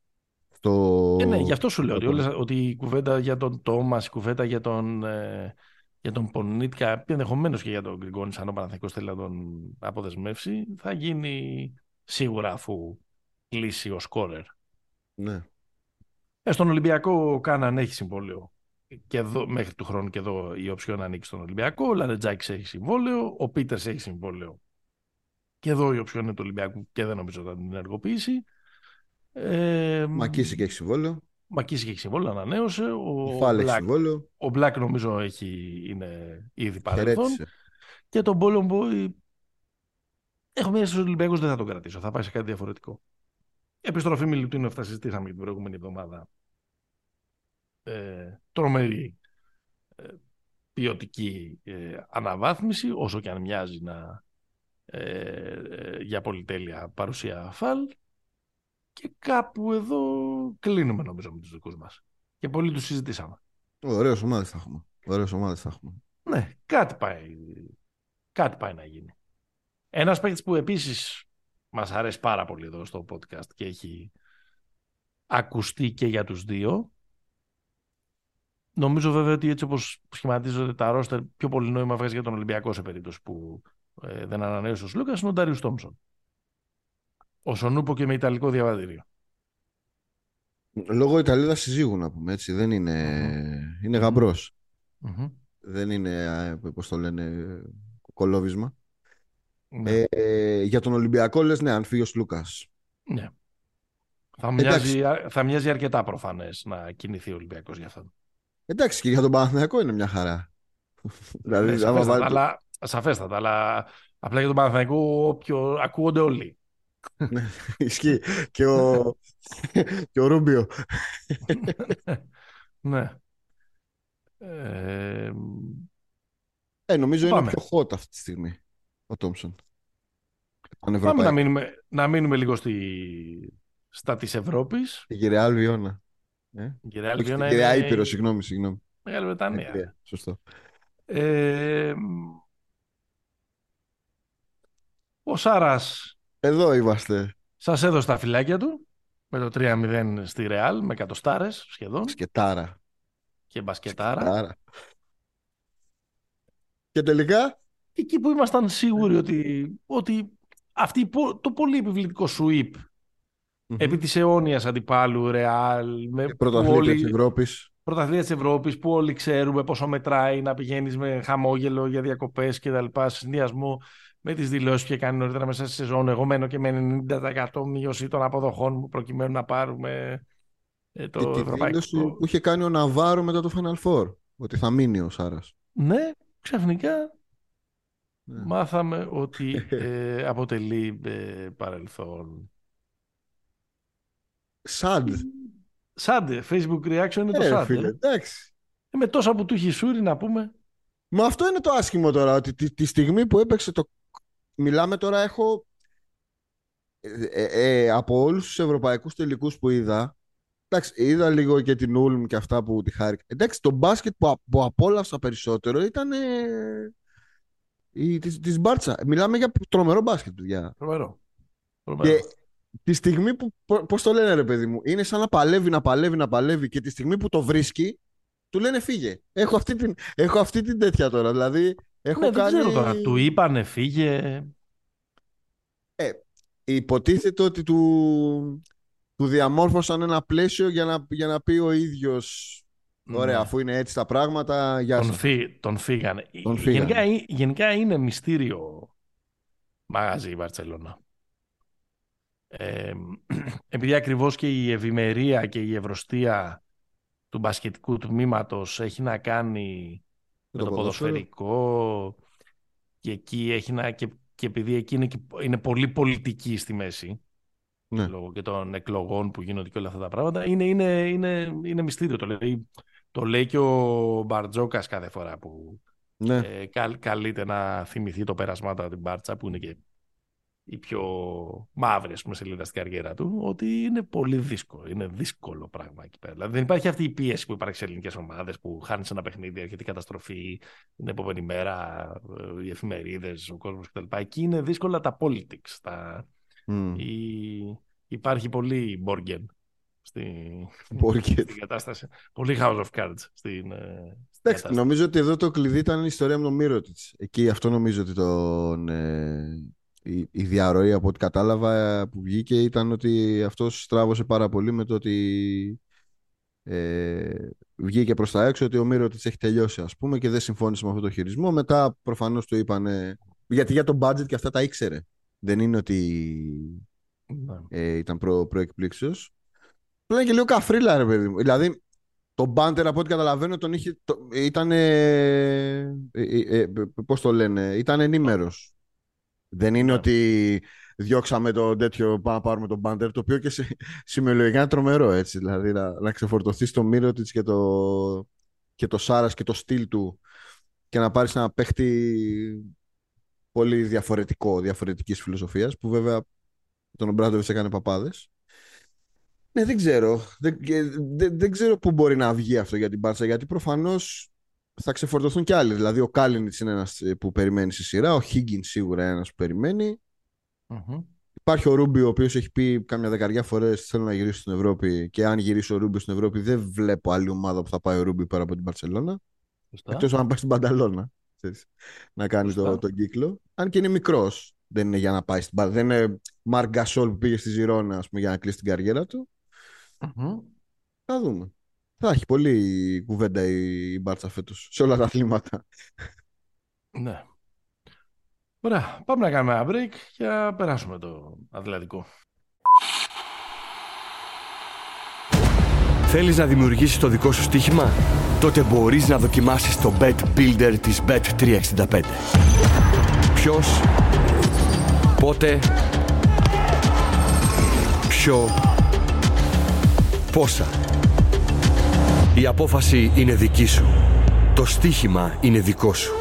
Στο... Ε, ναι, γι' αυτό σου λέω ότι, ότι η κουβέντα για τον Τόμας, η κουβέντα για τον. Ε, για τον Πονίτκα, ενδεχομένως και για τον Γκριγκόνη, αν ο Παναθηνικό θέλει να τον αποδεσμεύσει, θα γίνει σίγουρα αφού κλείσει ο σκόρερ. Ναι. Ε, στον Ολυμπιακό ο Κάναν έχει συμβόλαιο και εδώ, μέχρι του χρόνου και εδώ η οψιόν ανήκει στον Ολυμπιακό. Ο Λαρετζάκης έχει συμβόλαιο. Ο Πίτερς έχει συμβόλαιο. Και εδώ η οψιόν είναι του Ολυμπιακού και δεν νομίζω ότι θα την ενεργοποιήσει. Ε, Μακίση έχει συμβόλαιο. Μακίση έχει συμβόλαιο, ανανέωσε. Ο, Black, ο Black νομίζω έχει, είναι ήδη παρελθόν. Και τον Πόλομπο έχω μια στου Ολυμπιακού δεν θα τον κρατήσω. Θα πάει σε κάτι διαφορετικό. Επιστροφή Μιλουτίνου, αυτά συζητήσαμε και την προηγούμενη εβδομάδα. Ε, τρομερή ε, ποιοτική ε, αναβάθμιση, όσο και αν μοιάζει να, ε, ε για πολυτέλεια παρουσία φαλ. Και κάπου εδώ κλείνουμε νομίζω με τους δικούς μας. Και πολύ τους συζητήσαμε. Ωραίες ομάδες θα έχουμε. Ωραίες ομάδες θα έχουμε. Ναι, κάτι πάει, κάτι πάει να γίνει. Ένας παίκτης που επίσης μας αρέσει πάρα πολύ εδώ στο podcast και έχει ακουστεί και για τους δύο. Νομίζω βέβαια ότι έτσι όπως σχηματίζονται τα ρόστερ πιο πολύ νόημα βγάζει για τον Ολυμπιακό σε περίπτωση που ε, δεν ανανέωσε ο Σλούκας είναι ο Ντάριους Τόμψον. Ο Σονούπο και με Ιταλικό διαβατήριο. Λόγω Ιταλίδας συζύγου να πούμε έτσι. Δεν είναι, mm-hmm. είναι γαμπρος Δεν είναι, πώς το λένε, κολόβισμα. Ναι. Ε, ε, για τον Ολυμπιακό λες ναι, αν φύγει ο Σλούκας. Ναι. Θα μοιάζει, θα μοιάζει αρκετά προφανές να κινηθεί ο Ολυμπιακός για αυτό. Εντάξει, και για τον Παναθηναϊκό είναι μια χαρά. [laughs] δηλαδή, ναι, σαφέστατα, βάλει... αλλά, σαφέστατα, αλλά απλά για τον Παναθηναϊκό πιο... ακούγονται όλοι. [laughs] Ναι, ισχύει. και ο, [laughs] και ο Ρούμπιο. ναι. Ε, ε, νομίζω είναι πιο hot αυτή τη στιγμή ο Τόμψον. Πάμε να μείνουμε, να μείνουμε λίγο στη, στα της Ευρώπης. Η Γερεάλ Βιώνα. Ε; Η Γερεάλ Βιώνα είναι... Γερεάλ Ήπειρο, συγγνώμη, συγγνώμη. Μεγάλη Βρετανία. Ε, σωστό. Ε, ο Σάρας... Εδώ είμαστε. Σας έδωσε τα φυλάκια του με το 3-0 στη Ρεάλ, με κατοστάρες σχεδόν. Σκετάρα. Και μπασκετάρα. Σκετάρα. Και τελικά; Εκεί που ήμασταν σίγουροι ότι, ότι αυτή, το πολύ επιβλητικό sweep mm-hmm. επί της αιώνιας αντιπάλου Ρεάλ με πρωταθλήτρια όλοι... της Ευρώπης πρωταθλήτρια της Ευρώπης που όλοι ξέρουμε πόσο μετράει να πηγαίνεις με χαμόγελο για διακοπές και τα λοιπά συνδυασμό με τις δηλώσεις που είχε κάνει νωρίτερα μέσα στη σεζόν εγώ μένω και με 90% μείωση των αποδοχών μου προκειμένου να πάρουμε ε, το και ευρωπαϊκό. τη δήλωση που είχε κάνει ο Ναβάρο μετά το Final Four ότι θα μείνει ο Σάρας ναι ξαφνικά ναι. Μάθαμε ότι [laughs] ε, αποτελεί ε, παρελθόν. Sad. Sad. Facebook reaction είναι το sad. Φίλε, εντάξει. Ε, με τόσα που του έχει σούρει να πούμε. Μα αυτό είναι το άσχημο τώρα. Ότι τη, τη στιγμή που έπαιξε το... Μιλάμε τώρα έχω... Ε, από όλους τους ευρωπαϊκούς τελικούς που είδα Εντάξει, είδα λίγο και την Ούλμ και αυτά που τη χάρηκα. Εντάξει, το μπάσκετ που, που απόλαυσα περισσότερο ήταν η, της, της Μπάρτσα. Μιλάμε για τρομερό μπάσκετ, παιδιά. Τρομερό. Και τη στιγμή που, πώς το λένε ρε παιδί μου, είναι σαν να παλεύει, να παλεύει, να παλεύει και τη στιγμή που το βρίσκει, του λένε φύγε. Έχω αυτή την, έχω αυτή την τέτοια τώρα, δηλαδή έχω ναι, κάνει... Δεν ξέρω τώρα, του είπανε φύγε... Ε, υποτίθεται ότι του, του διαμόρφωσαν ένα πλαίσιο για να, για να πει ο ίδιος Ωραία, ναι. αφού είναι έτσι τα πράγματα, για τον, φύ, τον φύγανε. Τον φύγανε. Γενικά, γενικά είναι μυστήριο μαγαζί η Βαρτσελώνα. Ε, [clears throat] επειδή ακριβώς και η ευημερία και η ευρωστία του μπασκετικού τμήματος έχει να κάνει με το, ποδοσφαιρικό και εκεί έχει να, και, και επειδή εκεί είναι, είναι πολύ πολιτική στη μέση ναι. λόγω και των εκλογών που γίνονται και όλα αυτά τα πράγματα είναι, είναι, είναι, είναι μυστήριο το λέει το λέει και ο Μπαρτζόκας κάθε φορά που ναι. ε, καλείται να θυμηθεί το πέρασμά του την Μπάρτσα που είναι και η πιο μαύρη πούμε, σελίδα στην καριέρα του, ότι είναι πολύ δύσκολο. Είναι δύσκολο πράγμα εκεί πέρα. Δηλαδή δεν υπάρχει αυτή η πίεση που υπάρχει σε ελληνικές ομάδες που χάνεις ένα παιχνίδι, έρχεται η καταστροφή την επόμενη μέρα, ε, οι εφημερίδες, ο κόσμος κτλ. Εκεί είναι δύσκολα τα politics. Τα... Mm. Η... Υπάρχει πολύ Μπόργκεν στην κατάσταση. Πολύ House of Cards στην, ε, στην νομίζω ότι εδώ το κλειδί ήταν η ιστορία με τον Μύρο Εκεί αυτό νομίζω ότι τον, ε, η, η διαρροή από ό,τι κατάλαβα που βγήκε ήταν ότι αυτός στράβωσε πάρα πολύ με το ότι ε, βγήκε προς τα έξω ότι ο Μύρο έχει τελειώσει ας πούμε και δεν συμφώνησε με αυτό το χειρισμό. Μετά προφανώς του είπαν γιατί για το budget και αυτά τα ήξερε. Δεν είναι ότι ναι. ε, ήταν προ, προεκπλήξεως. Πλέον και λίγο καφρίλα, ρε παιδί μου. Δηλαδή, το μπάντερ από ό,τι καταλαβαίνω τον είχε, το, ήταν. Ε, ε, ε, Πώς το λένε, ήταν ενήμερος. Δεν είναι ναι. ότι διώξαμε το τέτοιο, πάμε να πάρουμε τον μπάντερ, το οποίο και σημειολογικά είναι τρομερό έτσι. Δηλαδή να, να ξεφορτωθεί το μύρο τη και το, και το Σάρας και το στυλ του και να πάρεις ένα παίχτη πολύ διαφορετικό, διαφορετικής φιλοσοφίας, που βέβαια τον Ομπράντοβιτς έκανε παπάδες. Ναι, δεν ξέρω. Δεν, δεν, δεν ξέρω πού μπορεί να βγει αυτό για την Μπάρτσα, γιατί προφανώς θα ξεφορτωθούν κι άλλοι. Δηλαδή, ο Κάλινιτς είναι ένας που περιμένει στη σειρά, ο Higgins σίγουρα είναι ένας που περιμενει υπάρχει ο Ρούμπι, ο οποίος έχει πει κάμια δεκαριά φορές θέλω να γυρίσω στην Ευρώπη. Και αν γυρίσει ο Ρούμπι στην Ευρώπη, δεν βλέπω άλλη ομάδα που θα πάει ο Ρούμπι πέρα από την Παρσελώνα. Εκτός αν πάει στην Πανταλώνα. Να κάνεις το, τον κύκλο. Αν και είναι μικρός. Δεν είναι για να πάει στην Πανταλώνα. Δεν είναι Μαρκ Γκασόλ που πήγε στη Ζηρώνα ας πούμε, για να κλείσει την καριέρα του. Mm-hmm. Θα δούμε. Θα έχει πολύ κουβέντα η, η Μπάρτσα φέτος σε όλα τα αθλήματα. Ναι. Ωραία, πάμε να κάνουμε ένα break και να περάσουμε το Αθλητικό. Θέλεις να δημιουργήσεις το δικό σου στοίχημα; Τότε μπορείς να δοκιμάσεις το Bet Builder της Bet365. Ποιος, πότε, ποιο, πόσα. Η απόφαση είναι δική σου. Το στοίχημα είναι δικό σου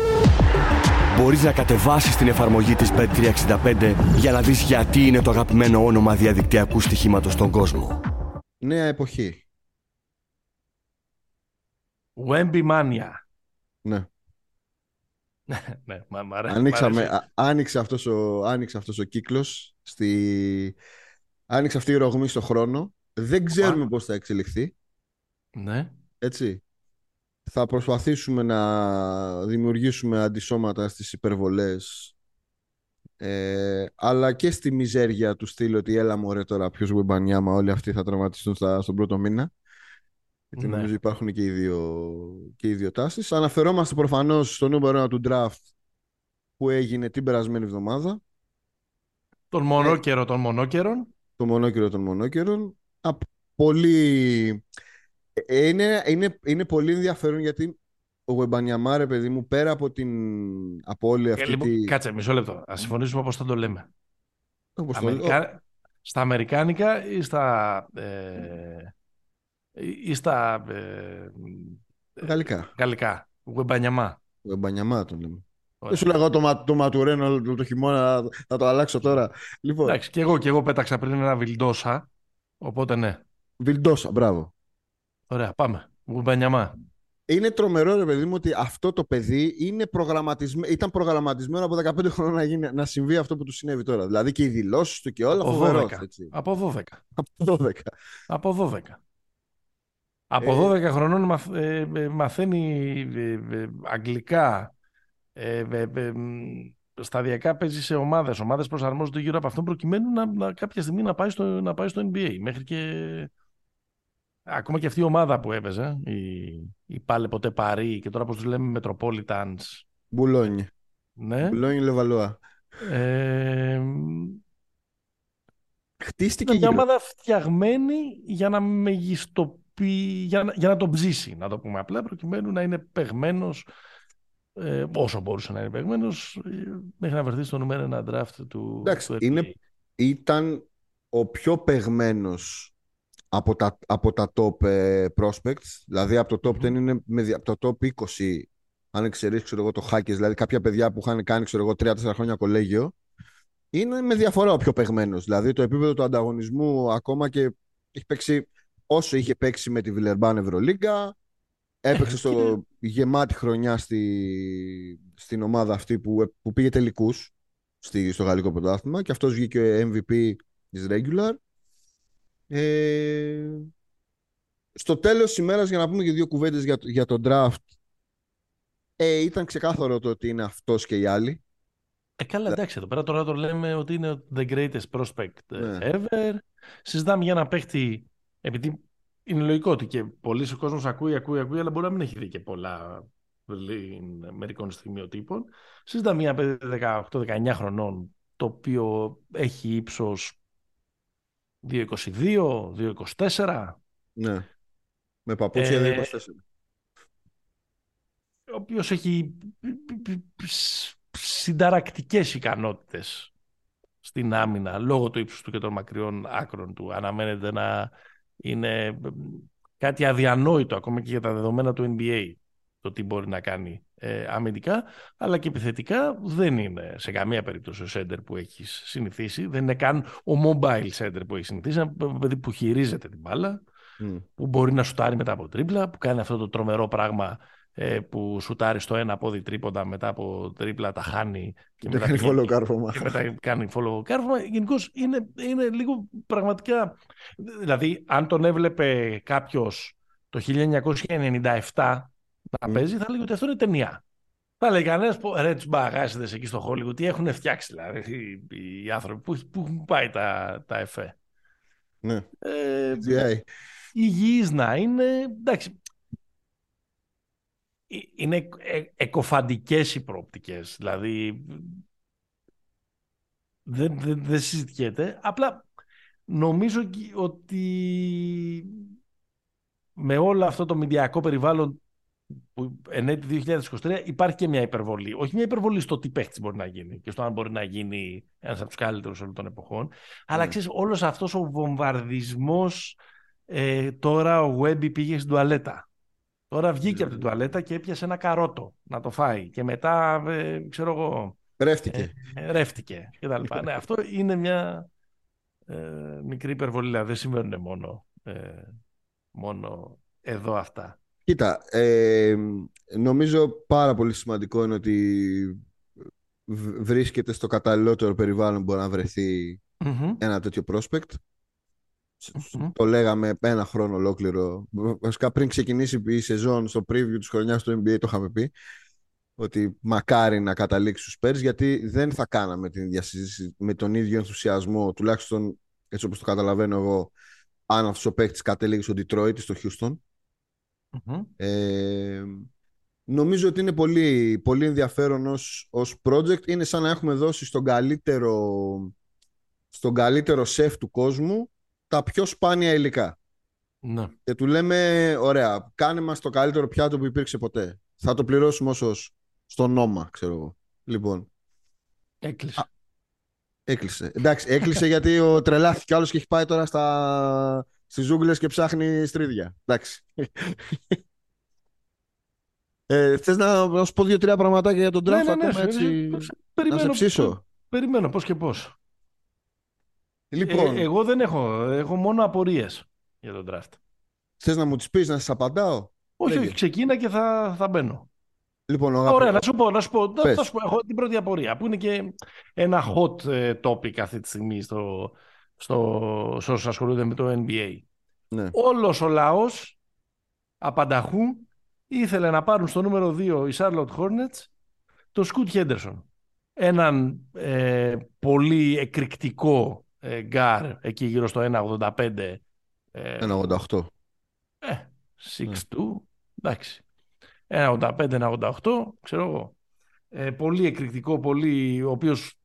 μπορείς να κατεβάσεις την εφαρμογή της Bet365 για να δεις γιατί είναι το αγαπημένο όνομα διαδικτυακού στοιχήματος στον κόσμο. Νέα εποχή. Wemby Mania. Ναι. [laughs] ναι, μα, Ανοίξαμε, άνοιξε, αυτός ο, άνοιξε αυτός ο κύκλος, στη... άνοιξε αυτή η ρογμή στο χρόνο. Δεν ξέρουμε πώς θα εξελιχθεί. Ναι. Έτσι. Θα προσπαθήσουμε να δημιουργήσουμε αντισώματα στις υπερβολές ε, αλλά και στη μιζέρια του στυλ ότι έλα μωρέ τώρα ποιος Γουεμπανιάμα όλοι αυτοί θα τραυματιστούν στα, στον πρώτο μήνα. Γιατί ναι. νομίζω υπάρχουν και οι δύο, και οι δύο τάσεις. Αναφερόμαστε προφανώς στο νούμερο του draft που έγινε την περασμένη εβδομάδα. Τον μονόκερο των μονόκερων. τον μονόκερο των μονόκερων. Πολύ ε, είναι, είναι, είναι πολύ ενδιαφέρον γιατί ο Γουεμπανιαμάρε, παιδί μου, πέρα από, την, από όλη αυτή ε, λοιπόν, τη... Κάτσε, μισό λεπτό. Α συμφωνήσουμε όπως θα το λέμε. Όπως Αμερικα... Στα Αμερικάνικα ή στα... Ε... ή στα... Ε... Γαλλικά. Γαλλικά. Γουεμπανιαμά. Γουεμπανιαμά το λέμε. Δεν σου λέγω το, το ματουρένο το, το χειμώνα, θα το αλλάξω τώρα. Λοιπόν. Εντάξει, και εγώ, και εγώ πέταξα πριν ένα βιλντόσα, οπότε ναι. Βιλντόσα, μπράβο. Ωραία, πάμε. Γουμπανιαμά. Είναι τρομερό, ρε παιδί μου, ότι αυτό το παιδί είναι προγραμματισμένο, ήταν προγραμματισμένο από 15 χρόνια να, γίνει, να συμβεί αυτό που του συνέβη τώρα. Δηλαδή και οι δηλώσεις του και όλα. Από φοβερός, 12. Έτσι. Από 12. Από 12. Από 12. Από 12 ε... χρονών ε, ε, μαθαίνει ε, αγγλικά. σταδιακά παίζει σε ομάδες. Ομάδες προσαρμόζονται γύρω από αυτό προκειμένου να, να, κάποια στιγμή να πάει, στο, να πάει στο NBA. Μέχρι και Ακόμα και αυτή η ομάδα που έπαιζε, η, η Πάλε ποτέ Παρή και τώρα πώς τους λέμε Metropolitans. Μπουλόνι. Ναι. Μπουλόνι Λεβαλουά. Ε, Χτίστηκε μια ομάδα φτιαγμένη για να μεγιστοποιεί, για να, για να τον ψήσει, να το πούμε απλά, προκειμένου να είναι παιγμένος ε, όσο μπορούσε να είναι παιγμένος μέχρι να βρεθεί στο νούμερο ένα draft του, Εντάξει, του είναι, ήταν ο πιο παιγμένος από τα, από τα top ε, prospects, δηλαδή από το top 10 είναι με, από το top 20 αν εξαιρέσει ξέρω εγώ το hackers, δηλαδή κάποια παιδιά που είχαν κάνει ξέρω εγώ 3-4 χρόνια κολέγιο είναι με διαφορά ο πιο παιγμένο. Δηλαδή το επίπεδο του ανταγωνισμού ακόμα και έχει παίξει όσο είχε παίξει με τη Βιλερμπάν Ευρωλίγκα έπαιξε [laughs] στο γεμάτη χρονιά στη, στην ομάδα αυτή που, που πήγε τελικούς στο γαλλικό πρωτάθλημα και αυτός βγήκε MVP της regular ε, στο τέλος της ημέρας, για να πούμε και δύο κουβέντες για, για τον draft, ε, ήταν ξεκάθαρο το ότι είναι αυτός και οι άλλοι. Ε, καλά, εντάξει, εδώ πέρα τώρα το λέμε ότι είναι the greatest prospect ναι. ever. Συζητάμε για ένα παίχτη, επειδή είναι λογικό ότι και πολλοί ο κόσμος ακούει, ακούει, ακούει, αλλά μπορεί να μην έχει δει και πολλά μερικών στιγμιοτύπων. Συζητάμε για ένα 18-19 χρονών, το οποίο έχει ύψος 2.22, 2.24. Ναι. Με παπούτσια ε, 2.24. Ο οποίος έχει συνταρακτικές ικανότητες στην άμυνα λόγω του ύψους του και των μακριών άκρων του. Αναμένεται να είναι κάτι αδιανόητο ακόμα και για τα δεδομένα του NBA το τι μπορεί να κάνει ε, αμυντικά, αλλά και επιθετικά δεν είναι σε καμία περίπτωση ο σέντερ που έχεις συνηθίσει. Δεν είναι καν ο mobile center που έχεις συνηθίσει. Ένα παιδί που χειρίζεται την μπάλα, που μπορεί να σουτάρει μετά από τρίπλα, που κάνει αυτό το τρομερό πράγμα ε, που σουτάρει στο ένα πόδι τρίποντα μετά από τρίπλα τα χάνει και μετά κάνει follow κάρφωμα. Και μετά κάνει follow κάρφωμα. Γενικώς είναι, είναι λίγο πραγματικά. Δηλαδή, αν τον έβλεπε κάποιος το 1997 να παίζει, θα λέγει ότι αυτό είναι ταινία. Θα λέει κανένας ρε τους μπαγάσιδε εκεί στο Hollywood, τι έχουν φτιάξει δηλαδή οι, οι άνθρωποι, πού, πού έχουν πάει τα, τα εφέ. Ναι. Ε, υγιείς να είναι, εντάξει, ε, είναι ε, εκοφαντικές οι προοπτικές, δηλαδή δεν, δεν, δεν συζητιέται, απλά νομίζω ότι με όλο αυτό το μηντιακό περιβάλλον που ενέτη 2023 υπάρχει και μια υπερβολή. Όχι μια υπερβολή στο τι παίχτης μπορεί να γίνει και στο αν μπορεί να γίνει ένας από τους καλύτερους όλων των εποχών. Αλλά ναι. ξέρεις, όλος αυτός ο βομβαρδισμός. Ε, τώρα ο Webby πήγε στην τουαλέτα. Τώρα βγήκε από την τουαλέτα και έπιασε ένα καρότο να το φάει. Και μετά, ε, ξέρω εγώ. Ρεύτηκε. Ε, ρεύτηκε και ναι, αυτό είναι μια ε, μικρή υπερβολή. Δηλαδή δεν συμβαίνουν μόνο, ε, μόνο εδώ αυτά. Κοίτα, ε, νομίζω πάρα πολύ σημαντικό είναι ότι βρίσκεται στο καταλληλότερο περιβάλλον που μπορεί να βρεθει ένα τέτοιο prospect. Το λέγαμε ένα χρόνο ολόκληρο. Βασικά πριν ξεκινήσει η σεζόν στο preview της χρονιάς του NBA το είχαμε πει ότι μακάρι να καταλήξει στους Spurs γιατί δεν θα κάναμε την ίδια συζήτηση με τον ίδιο ενθουσιασμό τουλάχιστον έτσι όπως το καταλαβαίνω εγώ αν αυτός ο παίκτης κατέληγε στο Detroit ή στο Houston ε, νομίζω ότι είναι πολύ, πολύ ενδιαφέρον ως, ως project. Είναι σαν να έχουμε δώσει στον καλύτερο, στον καλύτερο σεφ του κόσμου τα πιο σπάνια υλικά. Ναι. Και του λέμε, ωραία, κάνε μας το καλύτερο πιάτο που υπήρξε ποτέ. Θα το πληρώσουμε όσος στο νόμα, ξέρω εγώ. Λοιπόν. Έκλεισε. έκλεισε. Εντάξει, έκλεισε γιατί ο τρελάθηκε άλλος και έχει πάει τώρα στα, στις ζούγκλες και ψάχνει στρίδια. Εντάξει. Ε, θες να, να σου πω δύο-τρία πραγματάκια για τον draft ναι, ναι, ναι, έτσι, περιμένω, να σε ψήσω. Περιμένω πώς και πώς. Λοιπόν, ε, εγώ δεν έχω, έχω μόνο απορίες για τον draft. Θες να μου τις πεις, να σας απαντάω; Όχι, όχι, ξεκίνα και θα, θα μπαίνω. Λοιπόν, Ωραία, να σου πω, να σου πω, να σου πω, έχω την πρώτη απορία, που είναι και ένα hot ε, topic αυτή τη στιγμή στο, στο, σε όσους ασχολούνται με το NBA. Ναι. Όλος ο λαός απανταχού ήθελε να πάρουν στο νούμερο 2 οι Charlotte Hornets το Σκούτ Χέντερσον. Έναν ε, πολύ εκρηκτικό ε, γκαρντ εκεί γύρω στο 1,85. Ε, 1,88. Ε, 6'2, εντάξει. 1,85-1,88, ξέρω εγώ. Ε, πολύ εκρηκτικό, πολύ, ο οποίος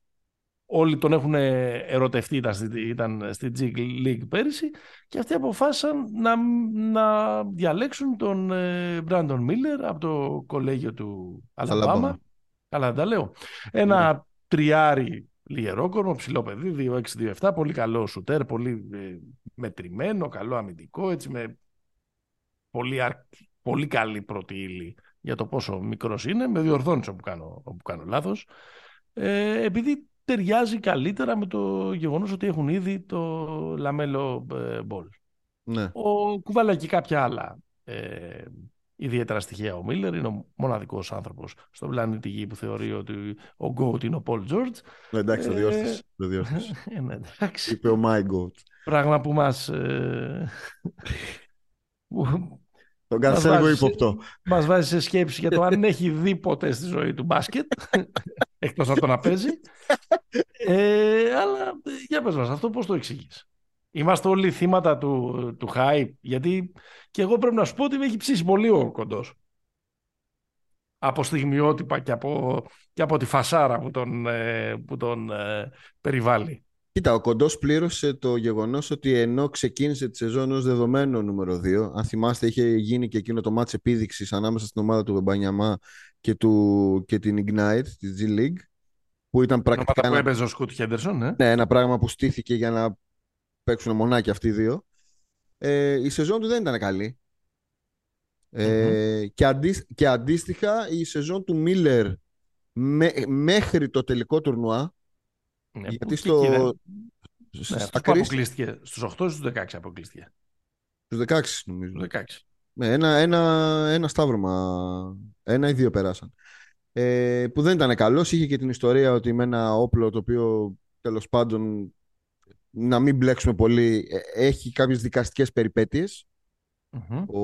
όλοι τον έχουν ερωτευτεί, ήταν, ήταν στη G League πέρυσι και αυτοί αποφάσισαν να, να διαλέξουν τον Μπράντον ε, Μίλλερ από το κολέγιο του Αλαμπάμα. Καλά δεν τα λέω. Ένα ναι. τριάρι λιερόκορμο, ψηλό παιδί, 2-6-2-7, πολύ καλό σουτέρ, πολύ ε, μετρημένο, καλό αμυντικό, έτσι με πολύ, πολύ καλή πρώτη ύλη για το πόσο μικρός είναι, με διορθώνεις όπου κάνω, όπου κάνω λάθος. Ε, επειδή ταιριάζει καλύτερα με το γεγονός ότι έχουν ήδη το λαμέλο μπολ. Ναι. Ο κουβάλα και κάποια άλλα ε, ιδιαίτερα στοιχεία. Ο Μίλλερ είναι ο μοναδικός άνθρωπος στον πλανήτη Γη που θεωρεί ότι ο Γκότ είναι ο Πολ Τζόρτζ. Ναι, εντάξει, το διόρθωσε. Το [laughs] ε, ναι, εντάξει. Είπε ο My Goat. Πράγμα που μας... Ε, τον κάνει λίγο ύποπτο. Μας βάζει σε σκέψη για το αν έχει δει ποτέ στη ζωή του μπάσκετ. Εκτός από το να παίζει. [laughs] Ε, αλλά για πες μας, αυτό πώς το εξηγείς; Είμαστε όλοι θύματα του, του hype, γιατί και εγώ πρέπει να σου πω ότι με έχει ψήσει πολύ ο κοντός. Από στιγμιότυπα και από, και από τη φασάρα που τον, ε, που τον ε, περιβάλλει. Κοίτα, ο Κοντός πλήρωσε το γεγονός ότι ενώ ξεκίνησε τη σεζόν ως δεδομένο νούμερο 2, αν θυμάστε, είχε γίνει και εκείνο το μάτς επίδειξης ανάμεσα στην ομάδα του Βεμπανιαμά και, του, και την Ignite, τη G League, που ήταν πρακτικά. Ένα... που έπαιζε ο Σκούτ Χέντερσον, ναι. ναι. ένα πράγμα που στήθηκε για να παίξουν μονάκι αυτοί οι δύο. Ε, η σεζόν του δεν ήταν καλή. Ε, και, αντί, και αντίστοιχα η σεζόν του Μίλλερ μέχρι το τελικό τουρνουά ναι, γιατί στο... Ναι, αποκλείστηκε στους 8 στους 16 αποκλείστηκε. Στους 16 νομίζω. Στους 16. Ναι, ένα, ένα, ένα σταύρωμα. Ένα ή δύο περάσαν. Ε, που δεν ήταν καλός. Είχε και την ιστορία ότι με ένα όπλο το οποίο τέλος πάντων να μην μπλέξουμε πολύ ε, έχει κάποιες δικαστικές ο,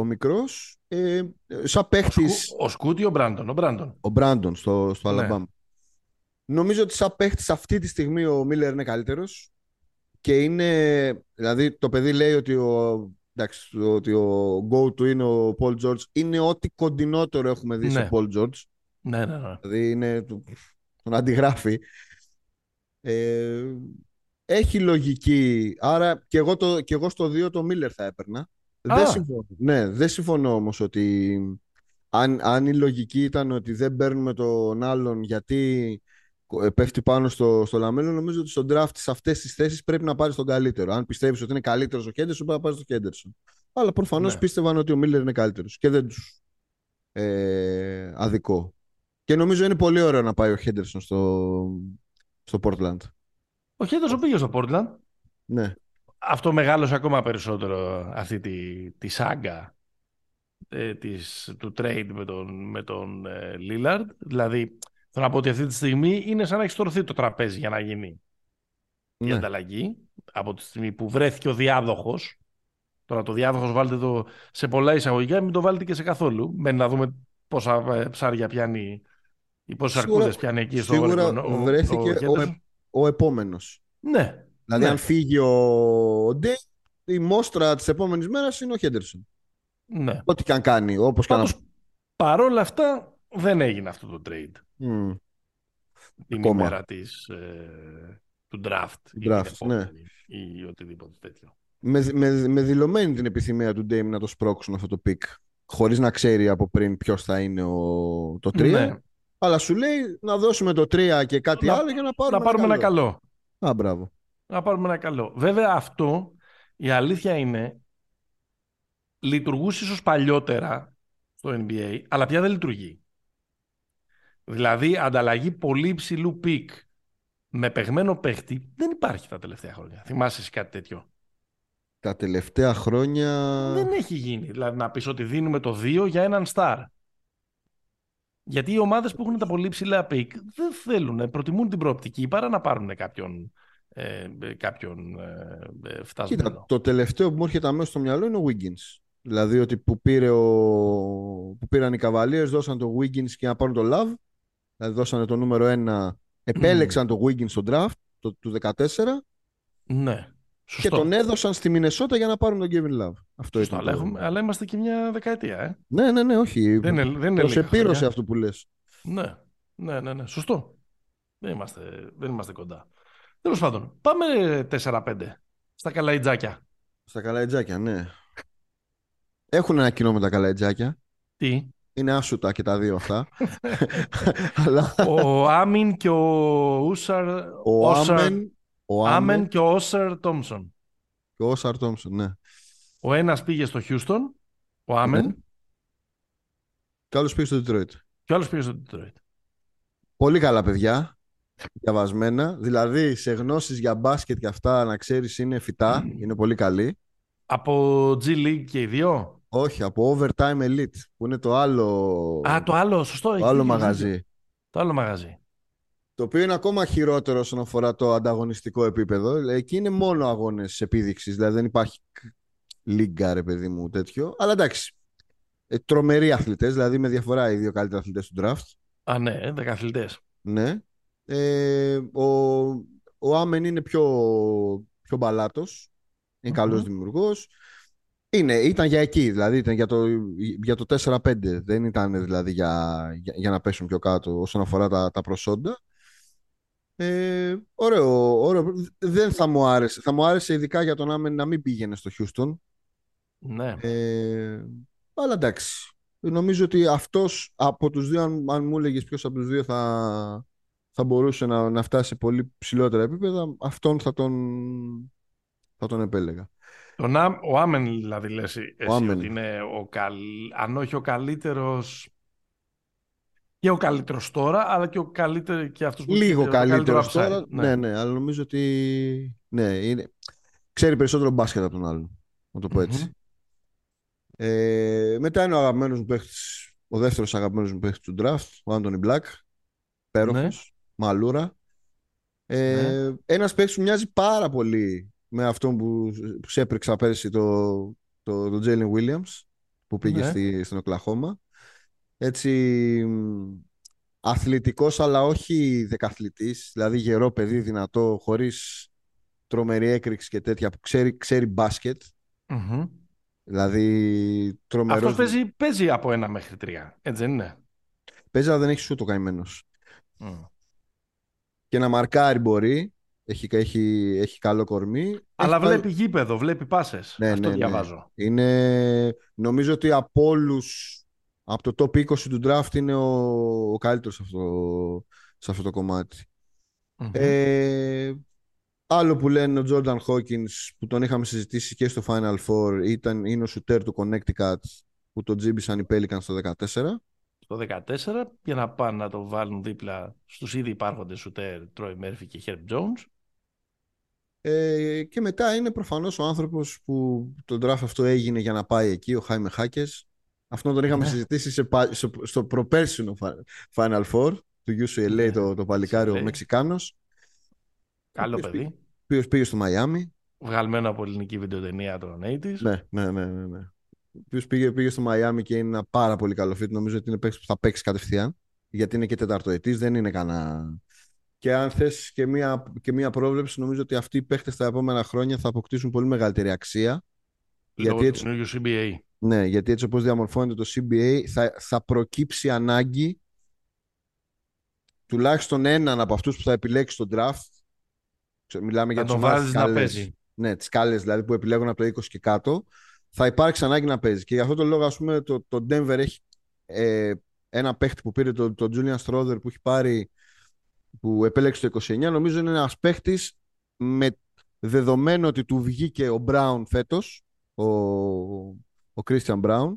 ο μικρός ε, σαν παίχτης ο, Σκούτι ο Μπράντον ο Μπράντον, ο Μπράντον στο, στο ναι. νομίζω ότι σαν παίχτης αυτή τη στιγμή ο Μίλλερ είναι καλύτερος και είναι δηλαδή το παιδί λέει ότι ο, εντάξει, ότι ο go to είναι ο Paul George είναι ό,τι κοντινότερο έχουμε δει ναι. σε Paul George ναι, ναι, ναι. δηλαδή είναι τον αντιγράφει ε, έχει λογική άρα και εγώ, το, και εγώ στο 2 το Μίλλερ θα έπαιρνα δεν συμφωνώ. Ναι, δεν συμφωνώ όμως ότι αν, αν η λογική ήταν ότι δεν παίρνουμε τον άλλον γιατί ε, πέφτει πάνω στο, στο λαμέλο, νομίζω ότι στον draft σε αυτές τις θέσεις πρέπει να πάρεις τον καλύτερο. Αν πιστεύεις ότι είναι καλύτερος ο Χέντερσον, πρέπει να πάρεις τον Χέντερσον. Αλλά προφανώς ναι. πίστευαν ότι ο Μίλλερ είναι καλύτερος και δεν τους ε, αδικό. Και νομίζω είναι πολύ ωραίο να πάει ο Χέντερσον στο, στο Portland. Ο Χέντερσον πήγε στο Portland. Ναι αυτό μεγάλωσε ακόμα περισσότερο αυτή τη, τη σάγκα ε, της, του trade με τον, με τον ε, Lillard. Δηλαδή, θέλω να πω ότι αυτή τη στιγμή είναι σαν να έχεις στρωθεί το τραπέζι για να γίνει ναι. η ανταλλαγή. Από τη στιγμή που βρέθηκε ο διάδοχος. Τώρα το διάδοχος βάλτε το σε πολλά εισαγωγικά, μην το βάλετε και σε καθόλου. Μένει να δούμε πόσα ε, ψάρια πιάνει ή πόσες αρκούδες πιάνει εκεί στο Σίγουρα ο, βρέθηκε ο, ο, ο επόμενος. Ναι, Δηλαδή, ναι. αν φύγει ο Ντέι, η μόστρα της επόμενης μέρας είναι ο Χέντερσον. Ναι. Ό,τι και αν κάνει. Όπως Πάντως, και παρόλα αυτά, δεν έγινε αυτό το trade. Mm. Την Ακόμα. ημέρα της, ε, του draft. draft ή, ναι. ή οτιδήποτε τέτοιο. Με, με, με δηλωμένη την επιθυμία του Ντέιμ να το σπρώξουν αυτό το pick. Χωρίς να ξέρει από πριν ποιος θα είναι ο, το 3. Ναι. Αλλά σου λέει να δώσουμε το 3 και κάτι να, άλλο για να πάρουμε, να πάρουμε ένα καλό. Ένα καλό. Α, μπράβο να πάρουμε ένα καλό. Βέβαια αυτό, η αλήθεια είναι, λειτουργούσε ίσως παλιότερα στο NBA, αλλά πια δεν λειτουργεί. Δηλαδή, ανταλλαγή πολύ υψηλού pick με παιγμένο παίχτη δεν υπάρχει τα τελευταία χρόνια. Θυμάσαι εσύ κάτι τέτοιο; Τα τελευταία χρόνια... Δεν έχει γίνει. Δηλαδή να πεις ότι δίνουμε το 2 για έναν star. Γιατί οι ομάδες που έχουν τα πολύ ψηλά pick δεν θέλουν, προτιμούν την προοπτική παρά να πάρουν κάποιον ε, κάποιον ε, ε, φτασμένο. Κοίτα, το τελευταίο που μου έρχεται αμέσως στο μυαλό είναι ο Wiggins. Δηλαδή ότι που, πήρε ο... που πήραν οι Cavaliers, δώσαν το Wiggins και να πάρουν το Love. Δηλαδή δώσανε το νούμερο 1, επέλεξαν το Wiggins στο draft το, τους 14. Ναι. Σωστό. Και τον έδωσαν στη Μινεσότα για να πάρουν τον Kevin Love. Αυτό Σωστό, αλλά, έχουμε, αλλά είμαστε και μια δεκαετία, ε. Ναι, ναι, ναι, όχι. Δεν είναι, δεν είναι Προσεπήρωσε αυτό που λες. Ναι, ναι, ναι, ναι. Σωστό. Δεν είμαστε, δεν είμαστε κοντά. Τέλος πάντων, πάμε 4-5 στα καλαϊτζάκια. Στα καλαϊτζάκια, ναι. Έχουν ένα κοινό με τα καλαϊτζάκια. Τι; Είναι άσουτα και τα δύο αυτά. [laughs] Ο Άμιν και ο Ούσαρ. Ο Άμεν, ο Άμεν και ο Όσαρ Τόμσον. Και ο Όσαρ Τόμσον, ναι. Ο ένας πήγε στο Χιούστον, ο Άμεν. Ναι. Και ο άλλος πήγε στο Detroit. Και ο άλλος πήγε στο Detroit. Πολύ καλά παιδιά διαβασμένα. Δηλαδή, σε γνώσεις για μπάσκετ και αυτά, να ξέρεις, είναι φυτά. Είναι πολύ καλή. Από G League και οι δύο; Όχι, από Overtime Elite, που είναι το άλλο... Α, το άλλο, σωστό. Το άλλο μαγαζί. Το άλλο μαγαζί. Το οποίο είναι ακόμα χειρότερο όσον αφορά το ανταγωνιστικό επίπεδο. Εκεί είναι μόνο αγώνες επίδειξης, δηλαδή δεν υπάρχει λίγκα, ρε παιδί μου, τέτοιο. Αλλά εντάξει, ε, τρομεροί αθλητές, δηλαδή με διαφορά οι δύο καλύτεροι αθλητές του draft. Α, ναι, δεκαθλητές. Ναι. Ε, ο, ο Άμεν είναι πιο, πιο μπαλάτος. Είναι mm-hmm. καλός δημιουργός. Είναι, ήταν για εκεί, δηλαδή ήταν για το, για το 4-5. Δεν ήταν δηλαδή για, για, για, να πέσουν πιο κάτω όσον αφορά τα, τα προσόντα. Ε, ωραίο, ωραίο. Δεν θα μου άρεσε. Θα μου άρεσε ειδικά για τον Άμεν να μην πήγαινε στο Χιούστον. Ναι. Ε, αλλά εντάξει. Νομίζω ότι αυτός από τους δύο, αν, αν μου έλεγες ποιος από τους δύο θα, θα μπορούσε να, να φτάσει σε πολύ ψηλότερα επίπεδα, αυτόν θα τον, θα τον επέλεγα. Τον, ο Άμεν δηλαδή λες εσύ ότι είναι ο καλ, αν όχι ο καλύτερος και ο καλύτερος τώρα, αλλά και ο καλύτερο και αυτός που Λίγο καλύτερος τώρα, ναι. ναι. ναι, αλλά νομίζω ότι ναι, είναι... ξέρει περισσότερο μπάσκετ από τον άλλον, να το πω έτσι. Ε, μετά είναι ο αγαπημένος μου παίχτης, ο δεύτερος αγαπημένος μου παίχτης του draft, ο Άντωνι Μπλακ. Πέροχος, μαλούρα. Ε, Ναι. Ένας παίχτης που μοιάζει πάρα πολύ με αυτόν που, που σε έπρεξα πέρσι το, το, το Jalen Williams που πήγε Ναι. στη, στην Οκλαχώμα. Έτσι μ, αθλητικός αλλά όχι δεκαθλητής, δηλαδή γερό παιδί, δυνατό, χωρίς τρομερή έκρηξη και τέτοια που ξέρει, ξέρει μπάσκετ. Μμμ. Δηλαδή τρομερός... Αυτός παίζει, παίζει από ένα μέχρι τρία. Έτσι δεν είναι; Παίζει, αλλά δεν έχει σούτ ο καημένος. Μμ. Και να μαρκάρει μπορεί. Έχει, έχει, έχει καλό κορμί. Αλλά Έχει βλέπει γήπεδο, βλέπει πάσες. Ναι, Αυτό ναι, ναι. διαβάζω. Είναι, νομίζω ότι από όλους, από το top 20 του draft είναι ο, ο καλύτερος σε αυτό, σε αυτό το κομμάτι. Μμμ. Ε, άλλο που λένε ο Jordan Hawkins που τον είχαμε συζητήσει και στο Final Four ήταν, είναι ο shooter του Connecticut που τον τζίμπησαν οι Pelicans στο 14. Το 14 για να πάνε να το βάλουν δίπλα στους ήδη υπάρχοντες σουτέρ Troy Murphy και Herb Jones. Ε, και μετά είναι προφανώς ο άνθρωπος που το draft αυτό έγινε για να πάει εκεί, ο Χάιμε Χάκες. Αυτόν τον είχαμε Ναι. συζητήσει σε, πα- στο, στο προπέρσινο Fi- Final Four του UCLA, Ναι. το, το παλικάρι, ο UCLA. Μεξικάνος, Καλό Ποιος παιδί. ο οποίος πήγε στο Μαϊάμι. Βγαλμένο από ελληνική βιντεοτενία των 80's. Ναι, ναι, ναι, ναι. ναι. Ο οποίος πήγε, πήγε στο Μαϊάμι και είναι ένα πάρα πολύ καλό fit. Νομίζω ότι είναι παίκτης που θα παίξει κατευθείαν. Γιατί είναι και τεταρτοετής, δεν είναι κανένα... Και αν θες και μία, και μία πρόβλεψη, νομίζω ότι αυτοί οι παίχτες τα επόμενα χρόνια θα αποκτήσουν πολύ μεγαλύτερη αξία. Λόγω Γιατί έτσι, του καινούριου CBA. ναι, γιατί έτσι όπως διαμορφώνεται το CBA θα, θα προκύψει ανάγκη τουλάχιστον έναν από αυτούς που θα επιλέξει τον draft. Ξέρω, Μιλάμε για Να τις τον ομάδες βάζεις τις να καλές. παίζει. Ναι, τις κάλες δηλαδή που επιλέγουν από το 20 και κάτω. Θα υπάρξει ανάγκη να παίζει. Και γι' αυτό το λόγο, ας πούμε, το, το Denver έχει ε, ένα παίχτη που πήρε το, το Julian Strother που έχει πάρει που επέλεξε το 29. Νομίζω είναι ένας παίχτης με δεδομένο ότι του βγήκε ο Brown φέτος, ο, ο Christian Brown.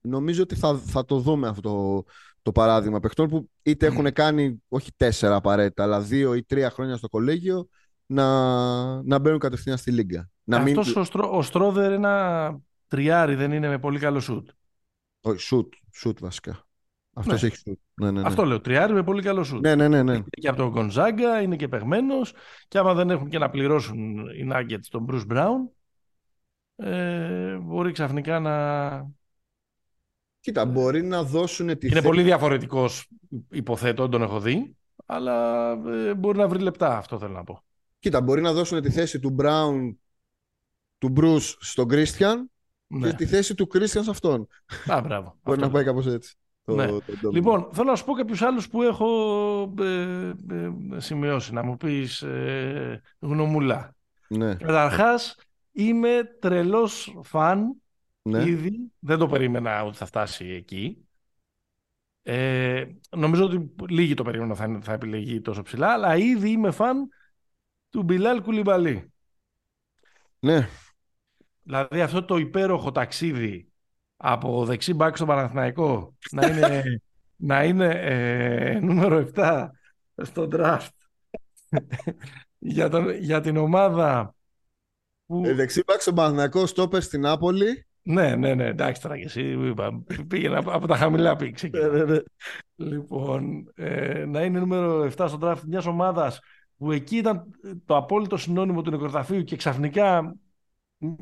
Νομίζω ότι θα, θα το δούμε αυτό το, το παράδειγμα παιχτών που είτε έχουν κάνει όχι τέσσερα απαραίτητα, αλλά δύο ή τρία χρόνια στο κολέγιο να, να μπαίνουν κατευθείαν στη λίγκα. Να μην... Αυτός ο, Στρό, ο Στρόδερ ένα τριάρι δεν είναι με πολύ καλό σουτ. Όχι, σουτ, σουτ βασικά. Αυτός Ναι. έχει σουτ. Ναι, ναι, ναι. Αυτό λέω, τριάρι με πολύ καλό σουτ. Ναι, ναι, ναι, ναι. Είναι και από τον Γκονζάγκα, είναι και παιγμένος και άμα δεν έχουν και να πληρώσουν οι Nuggets τον Bruce Brown ε, μπορεί ξαφνικά να... Κοίτα, μπορεί να δώσουν τη Είναι θέση- πολύ διαφορετικός υποθέτω, τον έχω δει αλλά ε, μπορεί να βρει λεπτά, αυτό θέλω να πω. Κοίτα, μπορεί να δώσουν τη θέση του Brown του Bruce στον Christian Ναι. και τη θέση του Christian σε αυτόν. Α, μπράβο. Μπορεί Αυτό να πάει λέω. κάπως έτσι. Το, Ναι. το domino. Λοιπόν, θέλω να σου πω κάποιους άλλους που έχω ε, ε, σημειώσει, να μου πεις ε, γνωμούλα. Ναι, Καταρχάς, είμαι τρελός φαν ναι. ήδη. Δεν το περίμενα ότι θα φτάσει εκεί. Ε, νομίζω ότι λίγοι το περίμεναν θα, είναι- θα επιλεγεί τόσο ψηλά, αλλά ήδη είμαι φαν του Μπιλάλ Κουλιμπαλί. ναι. Δηλαδή αυτό το υπέροχο ταξίδι από δεξί μπακ στο Παναθηναϊκό να είναι, [laughs] να είναι ε, νούμερο 7 στο draft [laughs] για, τον, για την ομάδα που... Ε, δεξί μπακ στον Παναθηναϊκό, στόπερ στην Νάπολη. Ναι, ναι, ναι, εντάξει τώρα και εσύ είπα, πήγαινε από, από τα χαμηλά πήγε. ξεκινά. Λοιπόν, ε, να είναι νούμερο 7 στο draft μιας ομάδας που εκεί ήταν το απόλυτο συνώνυμο του νεκροταφείου και ξαφνικά μ,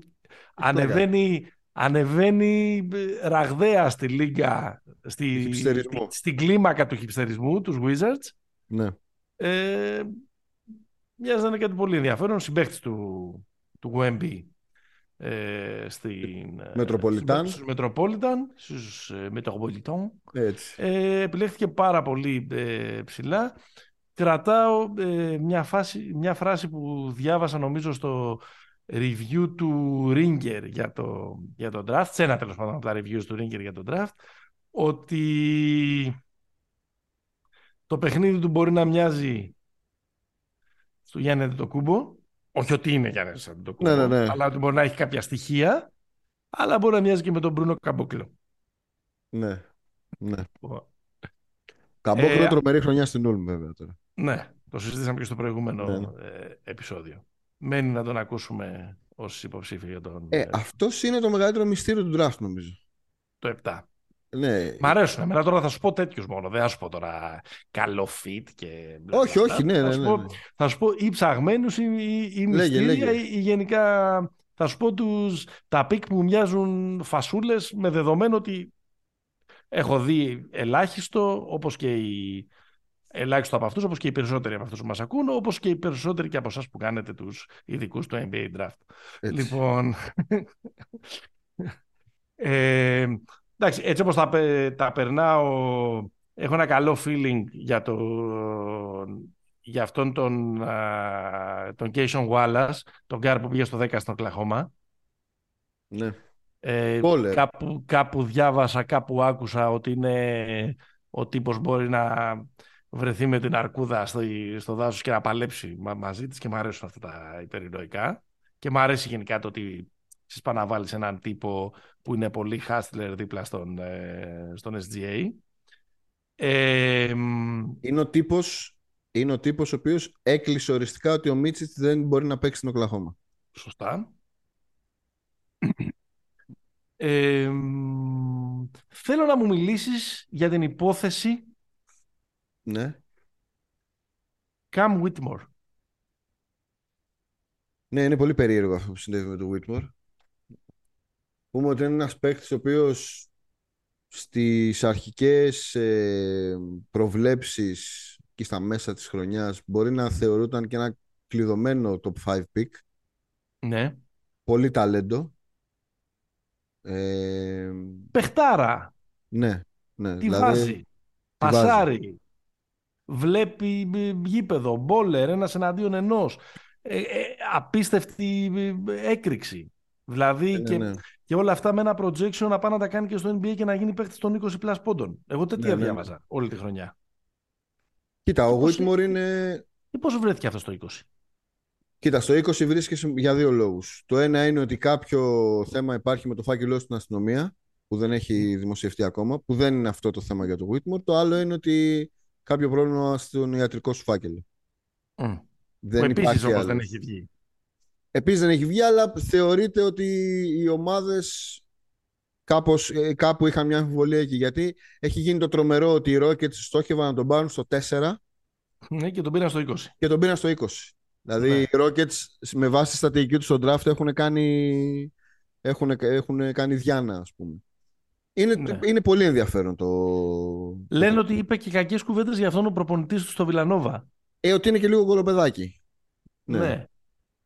ανεβαίνει, ανεβαίνει ε, ραγδαία στη λίγκα, στη, Χιπστερισμό. στην κλίμακα του χιπστερισμού, τους Wizards. Ναι. Ε, μοιάζει να είναι κάτι πολύ ενδιαφέρον. Συμπαίχτης του, του Wemby ε, στην, ε, Metropolitan. στους Metropolitan, στους ε, Metropolitan. Έτσι. Ε, επιλέχθηκε πάρα πολύ ε, ψηλά. Κρατάω ε, μια, φάση, μια φράση που διάβασα νομίζω στο review του Ringer για το, για το draft, σε ένα τέλος πάντων από τα reviews του Ringer για το draft, ότι το παιχνίδι του μπορεί να μοιάζει στο Γιάννη Αντιτοκούμπο, όχι ότι είναι Γιάννη Αντιτοκούμπο, Ναι, ναι, ναι. αλλά ότι μπορεί να έχει κάποια στοιχεία, αλλά μπορεί να μοιάζει και με τον Μπρούνο Καμπόκλο. Ναι. ναι. Καμπόκρο Ε, τρομερή χρονιά στην Ulm βέβαια τώρα. Ναι, το συζήτησαμε και στο προηγούμενο Ναι, ναι. ε, επεισόδιο. Μένει να τον ακούσουμε ως υποψήφιο για τον... Ε, αυτός είναι το μεγαλύτερο μυστήριο του draft νομίζω. Το 7. Ναι. Μ' αρέσουν. Εμένα τώρα θα σου πω τέτοιους μόνο. Δεν θα σου πω τώρα καλό fit και. Όχι, όχι, ναι, ναι, θα, σου ναι, πω, ναι. θα σου πω ή ψαγμένους ή, ή, ή Λέγε, μυστήρια λέγε. ή γενικά. Θα σου πω τους, τα picks που μου μοιάζουν φασούλες με δεδομένο ότι έχω δει ελάχιστο όπως και οι ελάχιστο από αυτούς όπως και οι περισσότεροι από αυτούς που μας ακούν όπως και οι περισσότεροι και από εσάς που κάνετε τους ειδικούς του NBA Draft. Έτσι. Λοιπόν, [laughs] ε, εντάξει, έτσι όπως τα, πε- τα περνάω, έχω ένα καλό feeling για, το, για αυτόν τον, α, τον Cason Wallace, τον γκάρ που πήγε στο 10 στην Οκλαχόμα. Ναι. Ε, Baller. κάπου, κάπου διάβασα, κάπου άκουσα ότι είναι ο τύπος μπορεί να βρεθεί με την αρκούδα στο, στο δάσος και να παλέψει μα- μαζί της και μου αρέσουν αυτά τα υπερηρωικά. Και μου αρέσει γενικά το ότι εσείς πάνε να βάλεις έναν τύπο που είναι πολύ hustler δίπλα στον, ε, στον SGA. Ε, μ, Είναι ο τύπος, είναι ο τύπος ο οποίος έκλεισε οριστικά ότι ο Μίτσιτς δεν μπορεί να παίξει στην Οκλαχώμα. Σωστά. Ε, μ, θέλω να μου μιλήσεις για την υπόθεση Ναι. Cam Whitmore. Ναι, είναι πολύ περίεργο αυτό που συνέβη με τον Whitmore. Πούμε ότι είναι ένας παίκτης ο οποίος στις αρχικές ε, προβλέψεις και στα μέσα της χρονιάς μπορεί να θεωρούταν και ένα κλειδωμένο top 5 pick. Ναι. Πολύ ταλέντο. Ε, Παιχτάρα. ναι, ναι. Τη δηλαδή, βάζει. βάζει. Πασάρει. Βλέπει ε, γήπεδο. Μπόλερ. Ένας εναντίον ενός. Ε, ε, απίστευτη ε, έκρηξη. Δηλαδή ναι, και, ναι. και όλα αυτά με ένα projection να πάει να τα κάνει και στο NBA και να γίνει παίχτη των 20 plus πόντων. Εγώ τέτοια Ναι, ναι, ναι. διάβαζα όλη τη χρονιά. Κοίτα, ο Πώς Whitmore είναι Και πώς βρέθηκε αυτό στο 20. Κοίτα, στο 20 βρίσκεσαι για δύο λόγους. Το ένα είναι ότι κάποιο θέμα υπάρχει με το φάκελό στην αστυνομία, που δεν έχει δημοσιευτεί ακόμα, που δεν είναι αυτό το θέμα για το Whitmore. Το άλλο είναι ότι κάποιο πρόβλημα στον ιατρικό σου φάκελο. Mm. Δεν που επίσης υπάρχει όμως άλλο. δεν έχει βγει. Επίσης δεν έχει βγει, αλλά θεωρείται ότι οι ομάδες κάπως, ε, κάπου είχαν μια αμφιβολία εκεί. Γιατί έχει γίνει το τρομερό ότι οι Rockets στόχευαν να τον πάρουν στο 4 Ναι, και τον πήραν στο 20. και τον πήραν στο 20. Δηλαδή Ναι. οι Rockets με βάση τη στρατηγική του στο draft έχουν κάνει, έχουν, έχουν κάνει διάνα ας πούμε. Είναι, Ναι. είναι πολύ ενδιαφέρον το... Λένε ότι είπε και κακές κουβέντες για αυτόν ο προπονητής του στο Βιλανόβα. Ε, ότι είναι και λίγο κολοπεδάκι. Ναι. Ναι.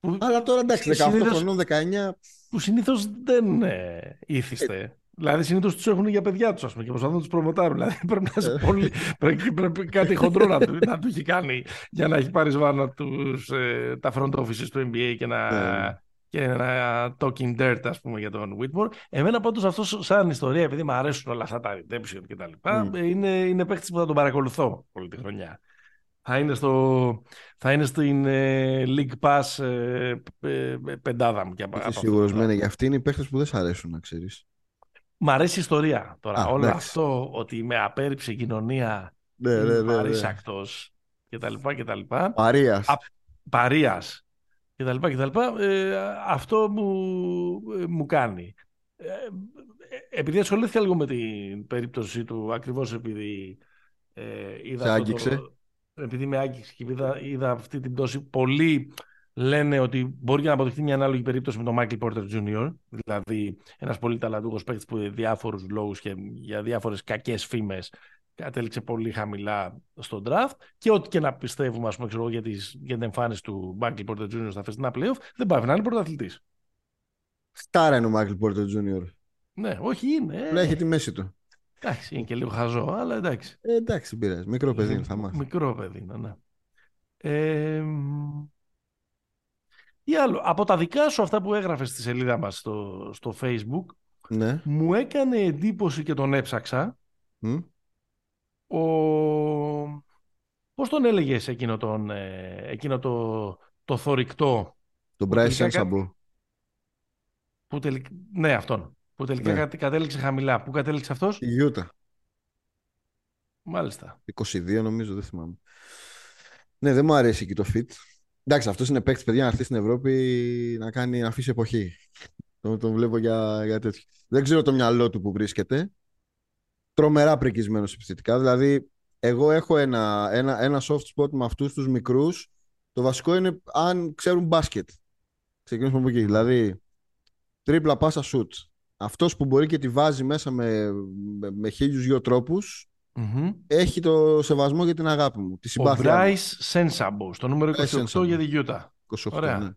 Που, Αλλά τώρα εντάξει, 18 Συνήθως- χρονών, 19... που συνήθως δεν ε, ήθιστε. Δηλαδή συνήθως τους έχουν για παιδιά τους ας πούμε, και προσπαθούν να τους προμοτάρουν. Δηλαδή πρέπει να είσαι πολύ. πρέπει, πρέπει κάτι χοντρό να, του- να του έχει κάνει για να έχει πάρει βάνα τους, ε, τα front offices του NBA και να, Ναι. Και ένα talking dirt ας πούμε για τον Whitmore. Εμένα πάντως αυτό σαν ιστορία, επειδή μου αρέσουν όλα αυτά τα redemption και τα λοιπά, Mm. ε, είναι, είναι παίκτης που θα τον παρακολουθώ όλη τη χρονιά. Θα είναι, στο, θα είναι στην ε, League Pass ε, ε, ε, πεντάδα μου. Και από, Είσαι από αυτό σίγουρος το μένε για αυτοί είναι οι παίχτες που δεν σ' αρέσουν να ξέρεις. Μ' αρέσει η ιστορία τώρα. Α, Όλο εντάξει. αυτό ότι με απέρριψε η κοινωνία, Ναι, ναι, είμαι ναι, ναι. παρήσακτος και τα λοιπά και τα λοιπά, Παρίας. Α, παρείας και τα λοιπά και τα λοιπά, ε, αυτό μου, ε, μου κάνει. Ε, ε, επειδή ασχολήθηκα λίγο με την περίπτωση του, ακριβώς επειδή ε, είδα Σε αυτό άγγιξε; το, επειδή με άγγιξε και είδα, είδα αυτή την πτώση, πολλοί λένε ότι μπορεί να αποδειχθεί μια ανάλογη περίπτωση με τον Michael Porter Jr. Δηλαδή ένας πολύ ταλαντούχος παίκτης που για διάφορους λόγους και για διάφορες κακές φήμες κατέληξε πολύ χαμηλά στο draft και ό,τι και να πιστεύουμε ας πούμε, ξέρω, εγώ, για, τις, για την εμφάνιση του Michael Porter Jr. στα φεστινά playoff δεν πάει να είναι πρωταθλητής. Στάρα είναι ο Μάικλ Πόρτερ Jr. Ναι, όχι είναι. Απλά Ε, έχει τη μέση του. εντάξει, είναι και λίγο χαζό, αλλά εντάξει. Ε, εντάξει, δεν πειράζει. Μικρό παιδί είναι, θα μάθει. Μικρό παιδί είναι, ναι. Ε, μ, τι άλλο, από τα δικά σου αυτά που έγραφες στη σελίδα μας στο, στο facebook, Ναι. μου έκανε εντύπωση και τον έψαξα, Μμ. Ο... πώς τον έλεγες εκείνο, τον, ε, εκείνο το, το θορυκτό, Τον Bryce τελικά Sensabaugh. που τελικά, ναι αυτόν, που τελικά Ναι. κα- κατέληξε χαμηλά. Πού κατέληξε αυτός; Η Utah. Μάλιστα. 22 νομίζω, δεν θυμάμαι. Ναι, δεν μου αρέσει εκεί το fit. Εντάξει, αυτός είναι παίκτης, παιδιά, να έρθει στην Ευρώπη να, κάνει, να αφήσει εποχή. Τον, τον βλέπω για, για τέτοιο. Δεν ξέρω το μυαλό του που βρίσκεται. Τρομερά πρικισμένος επιθετικά. Δηλαδή, εγώ έχω ένα, ένα, ένα soft spot με αυτούς τους μικρούς. Το βασικό είναι αν ξέρουν μπάσκετ. Ξεκινήσουμε από εκεί. Δηλαδή, τρίπλα πάσα shoot. Αυτός που μπορεί και τη βάζει μέσα με, με, με χίλιους δυο τρόπους Μμμ. έχει το σεβασμό για την αγάπη μου. Τη Ο συμπάθεια. μου. Bryce Sensabaugh, στο νούμερο Bryce 28 Sensabaugh. για την Utah. 28, Ωραία. ναι.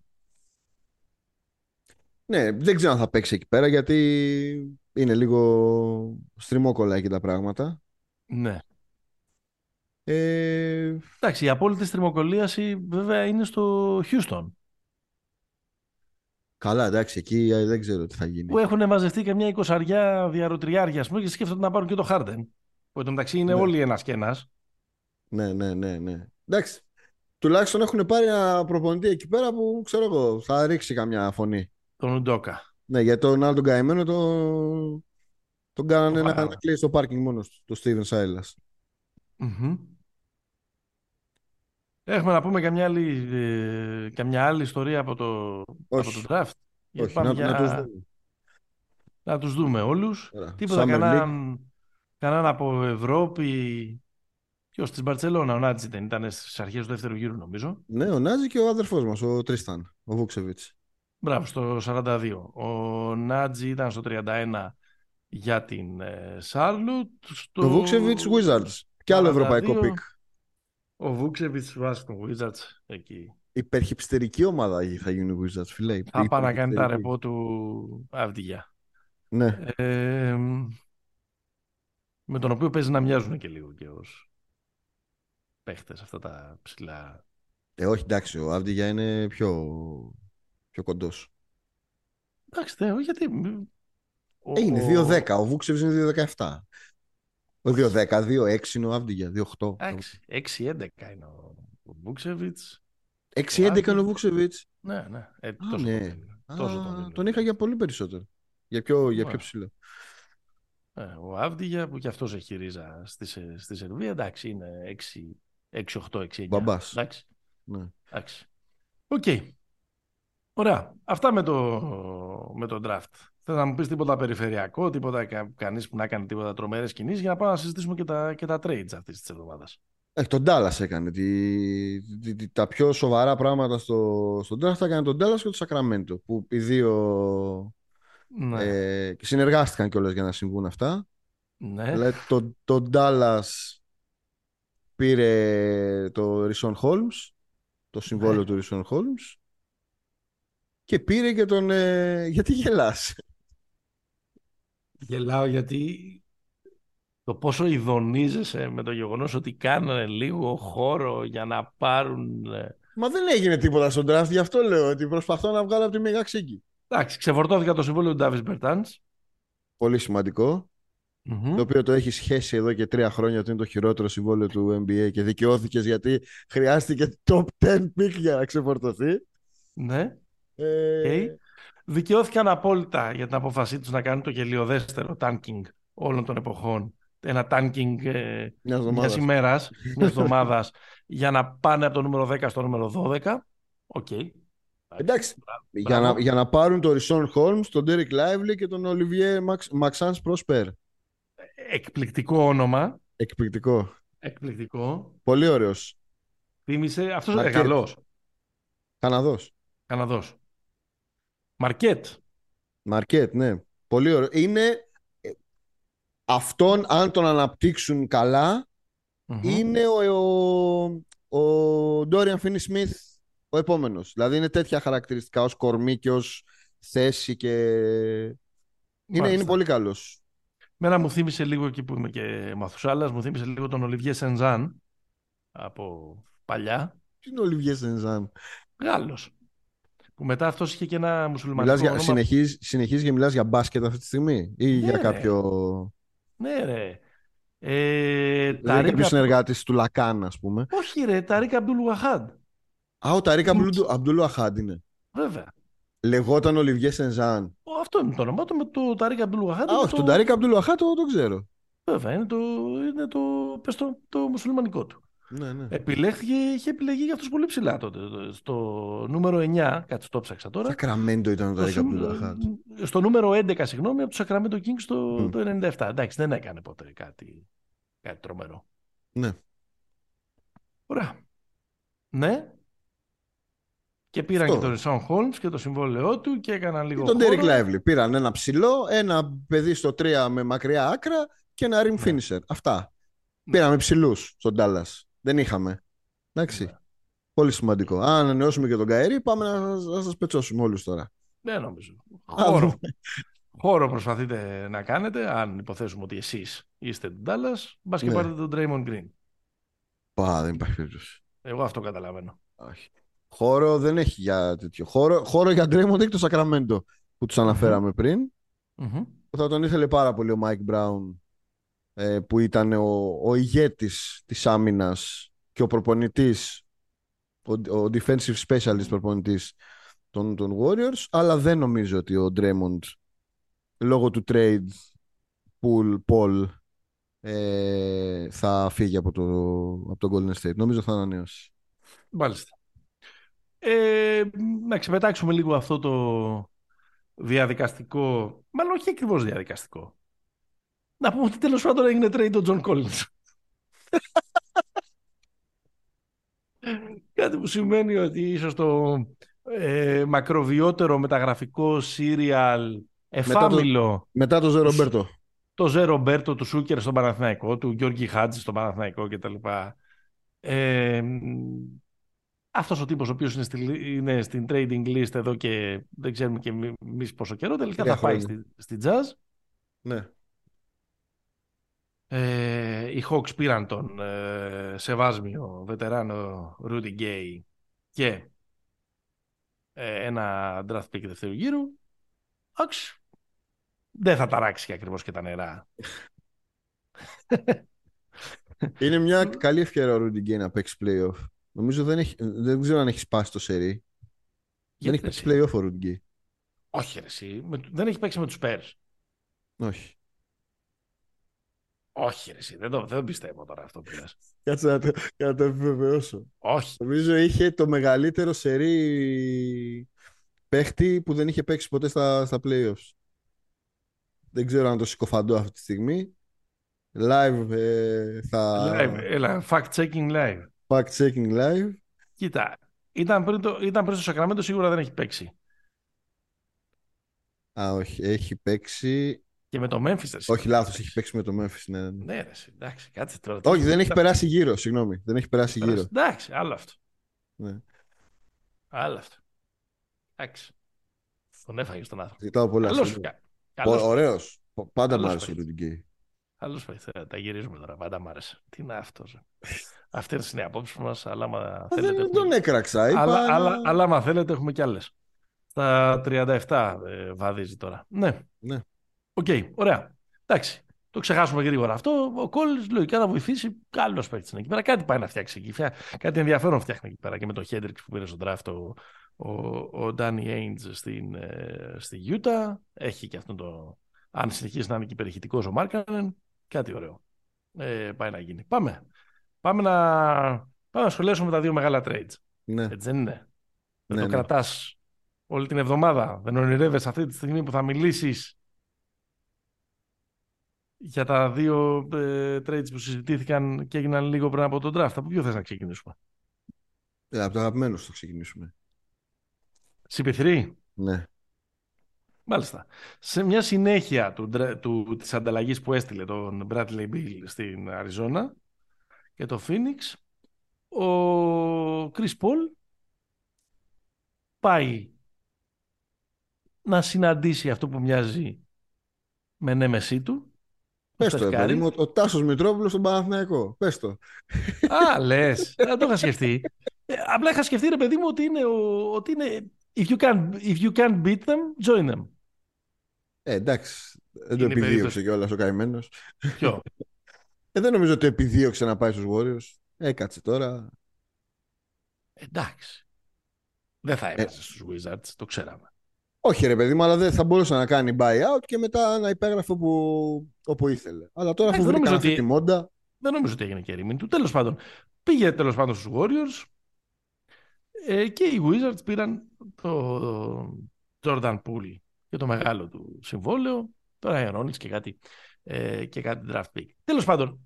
Ναι, δεν ξέρω αν θα παίξει εκεί πέρα γιατί είναι λίγο στριμόκολα εκεί τα πράγματα. Ναι. Ε, Εντάξει, η απόλυτη στριμοκολίαση βέβαια είναι στο Houston. καλά, εντάξει, εκεί ε, δεν ξέρω τι θα γίνει. Που έχουν μαζευτεί και μια εικοσαριά διαρροτριάρια, ας πούμε, και σκέφτονται να πάρουν και το Harden. Που εν τω μεταξύ είναι Ναι. όλοι ένας και ένας. Ναι, ναι, ναι, ναι. Εντάξει, τουλάχιστον έχουν πάρει ένα προπονητή εκεί πέρα που ξέρω εγώ θα ρίξει καμιά φωνή. Τον Ουντόκα. Ναι, για τον άλλο τον καημένο τον, τον κάνανε Το να, φάγανε. να κλείσει το πάρκινγκ μόνος του, το Steven Silas. Μμμ. Έχουμε να πούμε καμιά άλλη, ε, καμιά άλλη ιστορία από το, από Όχι. το draft. Γιατί Όχι, πάμε να, για- να τους δούμε. να τους δούμε όλους. Ωραία. Τίποτα, Summer κανέναν, κανέναν από Ευρώπη. Ποιος, της Μπαρτσελώνα, ο Νάτζι δεν ήταν στις αρχές του δεύτερου γύρου νομίζω. Ναι, ο Νάτζι και ο αδερφός μας, ο Τρίσταν, ο Βούκσεβιτς. Μπράβο, στο 42. Ο Νάτζι ήταν στο 31 για την ε, Σάρλουτ. Στο... Το Βούκσεβιτς Wizards. Και άλλο 42. ευρωπαϊκό pick. Ο Βούκσεβιτς Washington Wizards εκεί. Υπερχιπστερική ομάδα θα γίνει ο Wizards, φίλε. Θα πάει να κάνει τα Υπερχιπστερική. ρεπό του Αυδηγιά. Ναι. Ε, με τον οποίο παίζει να μοιάζουν και λίγο και ως παίχτες αυτά τα ψηλά. Ε, όχι, εντάξει, ο Άβδηγια είναι πιο, πιο κοντός. Εντάξει, δεν, γιατί... Ο- Ε, είναι ο- 2-10, ο Βούξεβιτς είναι 2-17. Ο 2-10, 2-6 είναι ο Άβδηγια, 2-8. Εντάξει, 6-11 είναι ο, ο Βούξεβιτς. 6-11 είναι ο Βούκσεβιτς. Ναι, ναι. Ε, Α, τόσο ναι. τον δίνω. Τόσο τον Α, δίνω. τον είχα για πολύ περισσότερο. Για πιο, για πιο Ναι. ψηλό. Ε, ο Άβντιγια που και αυτός έχει ρίζα στη, Σε- στη Σερβία, εντάξει, είναι 6-8, 6-9. Μπαμπάς. Εντάξει. Ναι. Εντάξει. ΟΚ. Ωραία. Αυτά με το, με το draft. Θες να μου πεις τίποτα περιφερειακό, τίποτα κα, κανείς που να κάνει τίποτα τρομερές κινήσεις για να πάμε να συζητήσουμε και τα, και τα trades αυτής της εβδομάδας. Ε, τον Dallas έκανε. Τη, τη- τη- τα πιο σοβαρά πράγματα στο, στον draft τα έκανε τον Dallas και το Sacramento. Που οι δύο Ναι. ε, και συνεργάστηκαν κιόλας για να συμβούν αυτά. ναι. Δηλαδή το, το Dallas πήρε το Rison Holmes, το συμβόλαιο Ναι. του Rison Holmes και πήρε και τον... ε, γιατί γελάς; Γελάω γιατί το πόσο ηδονίζεσαι με το γεγονός ότι κάνανε λίγο χώρο για να πάρουν... ε, Μα δεν έγινε τίποτα στον draft, γι' αυτό λέω ότι προσπαθώ να βγάλω από τη Μέγα Ξύγκη. Εντάξει, ξεφορτώθηκα το συμβόλαιο του Ντάβις Μπερτάνς. Πολύ σημαντικό. Μμμ. Το οποίο το έχει σχέσει εδώ και τρία χρόνια ότι είναι το χειρότερο συμβόλαιο του NBA και δικαιώθηκες γιατί χρειάστηκε top 10 pick για να ξεφορτωθεί. Ναι. Ε, Οκ. Δικαιώθηκαν απόλυτα για την απόφασή τους να κάνουν το γελοιωδέστερο tanking όλων των εποχών. Ένα tanking ε, Μιας μιας εβδομάδας. ημέρας, [laughs] μιας εβδομάδας, για να πάνε από το νούμερο 10 στο νούμερο 12. Οκ. Εντάξει, για Μπράβο. να, για να πάρουν τον Richaun Holmes, τον Derek Lively και τον Olivier Max, Maxence Prosper. Εκπληκτικό όνομα. Εκπληκτικό. Εκπληκτικό. Πολύ ωραίος. Θύμισε. Αυτός είναι Μαρκέτ. καλός. Καναδός. Καναδός. Μαρκέτ. Μαρκέτ, ναι. Πολύ ωραίο. Είναι ε, αυτόν, αν τον αναπτύξουν καλά, Μμμ. είναι ο, ο, ο Dorian Finney-Smith ο επόμενος. Δηλαδή είναι τέτοια χαρακτηριστικά ως κορμί και ως θέση και... Είναι, Μάλιστα. είναι πολύ καλός. Μένα μου θύμισε λίγο εκεί που είμαι και μαθουσάλας, μου θύμισε λίγο τον Ολιβιέ Σενζάν από παλιά. Τι είναι ο Olivier Senzan. Γάλλος. Που μετά αυτός είχε και ένα μουσουλμανικό Μιλάς για, όνομα. συνεχίζεις, συνεχίζεις και μιλάς για μπάσκετ αυτή τη στιγμή ή για ρε. κάποιο... Ναι ρε. Ε, Δηλαδή κάποιος Ταρίκ συνεργάτης του Λακάν, ας πούμε. Όχι ρε, Ταρίκ Αμπτούλ Ουαχάντ. Α, ο Ταρίκ Αμπτούλ Ουαχάντ είναι. Βέβαια. Λεγόταν Ολιβιέ Σενζάν. Ο, αυτό είναι το όνομα του με το Ταρίκ Αμπτούλ Ουαχάντ. Α, είναι όχι, το... τον Ταρίκ Αμπτούλ Ουαχάντ το, το ξέρω. Βέβαια, είναι το, είναι το, πες το, το μουσουλμανικό του. Ναι, ναι. επιλέχθηκε, είχε επιλεγεί για αυτούς πολύ ψηλά τότε. Στο νούμερο 9, κάτι το ψάξα τώρα. Σακραμέντο ήταν το Το 10 συμ- του Νταχάτ. στο νούμερο 11, συγγνώμη, από το Sacramento Kings το, Μμ. το 97. Εντάξει, δεν έκανε ποτέ κάτι, κάτι τρομερό. Ναι. Ωραία. Ναι. Και πήραν Αυτό. και τον Ρισόν Χόλμς και το συμβόλαιό του και έκαναν Και λίγο τον χώρο. Derek Lively. Πήραν ένα ψηλό, ένα παιδί στο 3 με μακριά άκρα και ένα rim finisher. Αυτά. Ναι. Πήραμε ψηλούς στον Dallas. Δεν είχαμε. Εντάξει. Ναι. Πολύ σημαντικό. Αν ανανεώσουμε και τον Καερή, πάμε να, σας- να σας πετσώσουμε όλους τώρα. Δεν νομίζω. Α, Χώρο, δούμε. χώρο προσπαθείτε να κάνετε, αν υποθέσουμε ότι εσείς είστε του Dallas, μπας και Ναι. πάρετε τον Draymond Green. Πα, δεν υπάρχει περίπτωση. Εγώ αυτό καταλαβαίνω. Όχι. Χώρο δεν έχει για τέτοιο. Χώρο, χώρο για Draymond έχει το Sacramento που τους αναφέραμε πριν. Μμμ. Θα τον ήθελε πάρα πολύ ο Mike Brown ε, που ήταν ο, ο ηγέτης της άμυνας και ο προπονητής, ο, ο defensive specialist προπονητής των, των Warriors, αλλά δεν νομίζω ότι ο Draymond λόγω του trade pool, Paul ε, θα φύγει από το, από το Golden State. Νομίζω θα ανανεώσει. Μάλιστα. Ε, να ξεπετάξουμε λίγο αυτό το διαδικαστικό, μάλλον όχι ακριβώς διαδικαστικό. Να πούμε ότι τέλος πάντων έγινε trade ο John Collins. Κάτι που σημαίνει ότι ίσως το ε, μακροβιότερο μεταγραφικό σύριαλ εφάμιλο Μετά το Ζε Ρομπέρτο. το Ζε Ρομπέρτο του Σούκερ στον Παναθηναϊκό, του Γιώργη Χάτζη στον Παναθηναϊκό κτλ. Ε, αυτός ο τύπος ο οποίος είναι, στη, είναι στην trading list εδώ και δεν ξέρουμε και εμείς πόσο καιρό, τελικά Τρία θα πάει χρόνια. στη, στη Jazz. Ναι. Ε, οι Hawks πήραν τον ε, σεβάσμιο βετεράνο Rudy Gay και ε, ένα draft pick δεύτερου γύρου. Εντάξει, δεν θα ταράξει ακριβώς και τα νερά. Είναι μια καλή ευκαιρία ο Rudy Gay να παίξει playoff. Νομίζω δεν, έχει, δεν ξέρω αν έχει σπάσει το σερί. Δεν Γιατί, έχει ρε, παίξει εσύ; playoff ο Rudy Gay. Όχι, ρε, εσύ. Με- δεν έχει παίξει με τους Spurs. Όχι. Όχι, ρε, εσύ. Δεν το, δεν το πιστεύω τώρα αυτό που λες. Κάτσε να το, να το επιβεβαιώσω. Όχι. Νομίζω είχε το μεγαλύτερο σερί παίχτη που δεν είχε παίξει ποτέ στα, στα playoffs. Δεν ξέρω αν το συκοφαντώ αυτή τη στιγμή. Live ε, θα... Live, έλα, fact checking live. Fact checking live. Κοίτα, ήταν πριν, το, ήταν πριν στο Σακραμέντο, σίγουρα δεν έχει παίξει. Α, όχι. Έχει παίξει... Και με το Memphis, ρε, εσύ. Όχι, λάθος. Έχει παίξει με το Memphis. Ναι, ναι. Ναι, ρε, εσύ, εντάξει, κάτσε τώρα. Όχι, δεν έχει περάσει γύρω. Συγγνώμη. Δεν έχει περάσει γύρω. Εντάξει, άλλο αυτό. Ναι. Άλλο αυτό. Εντάξει. Τον έφαγες τον άνθρωπο. Ζητάω πολλά. Καλώς, συγγνώμη. κα- καλώς. Ω- Ωραίος. Πάντα Καλώς μου άρεσε ο παίχτης. Rudy Gay. Καλώς πάει, θα τα γυρίζουμε τώρα. Πάντα μ' άρεσε. Τι είναι αυτός. ρε. Αυτές είναι οι απόψεις μας, αλλά άμα Α, θέλετε... Δεν έχουμε- τον έκραξα. Είπα, Αλλά, να- αλλά, αλλά άμα θέλετε έχουμε κι άλλες. Στα 37 ε, βαδίζει τώρα. Ναι. Ναι. Οκ, ωραία. Εντάξει. Το ξεχάσουμε γρήγορα αυτό. Ο Κόλινς λογικά θα βοηθήσει. Καλό παίκτης είναι εκεί πέρα. Κάτι πάει να φτιάξει εκεί. Φτιά- Κάτι ενδιαφέρον φτιάχνει εκεί πέρα. Και με τον Χέντριξ που πήρε στον draft ο, ο, ο Ντάνι Έιντζ στην, ε, στη Γιούτα. Έχει και αυτό το. Αν συνεχίσει να είναι και περιχητικό ο Μάρκανεν, κάτι ωραίο. Ε, πάει να γίνει. Πάμε. Πάμε να, πάμε να σχολιάσουμε τα δύο μεγάλα trades. Ναι. Έτσι δεν είναι. Δεν Ναι, το ναι. κρατάς όλη την εβδομάδα. Δεν ονειρεύεσαι αυτή τη στιγμή που θα μιλήσεις για τα δύο ε, trades που συζητήθηκαν και έγιναν λίγο πριν από τον draft. Από ποιο θες να ξεκινήσουμε; Ε, από το αγαπημένο σου θα ξεκινήσουμε. Συμπεθυρή. Ναι. Μάλιστα. Σε μια συνέχεια του, ντρα- του, της ανταλλαγής που έστειλε τον Bradley Bill στην Αριζόνα και το Phoenix, ο Chris Paul πάει να συναντήσει αυτό που μοιάζει με νέμεσή του. Πες τον το, ρε Steph Curry. παιδί μου, ο, ο Τάσος Μητρόπουλος στον Παναθηναϊκό. Πες το. Α, λες. Δεν το είχα σκεφτεί. Ε, απλά είχα σκεφτεί, ρε παιδί μου, ότι είναι, ο, ότι είναι if, you can, if you can't beat them, join them. Ε, εντάξει. Δεν το Είναι επιδίωξε περίπτωση. κιόλας ο καημένος. Ποιο; Ε, δεν νομίζω ότι επιδίωξε να πάει στους Warriors. Έκατσε τώρα. Εντάξει. Δεν θα έβαζε στους Wizards, το ξέραμε. Όχι ρε παιδί μου, αλλά δεν θα μπορούσε να κάνει buyout και μετά να υπέγραφε όπου, όπου ήθελε. Αλλά τώρα αφού Εντάξει, δεν βρήκαν νομίζω αυτή ότι- τη μόντα, Δεν νομίζω ότι έγινε και ρήμην του. Τέλος πάντων, πήγε τέλος πάντων στους Warriors ε, και οι Wizards πήραν το Jordan Poole και το μεγάλο του συμβόλαιο, το Ryan και κάτι, ε, και κάτι draft pick. Τέλος πάντων,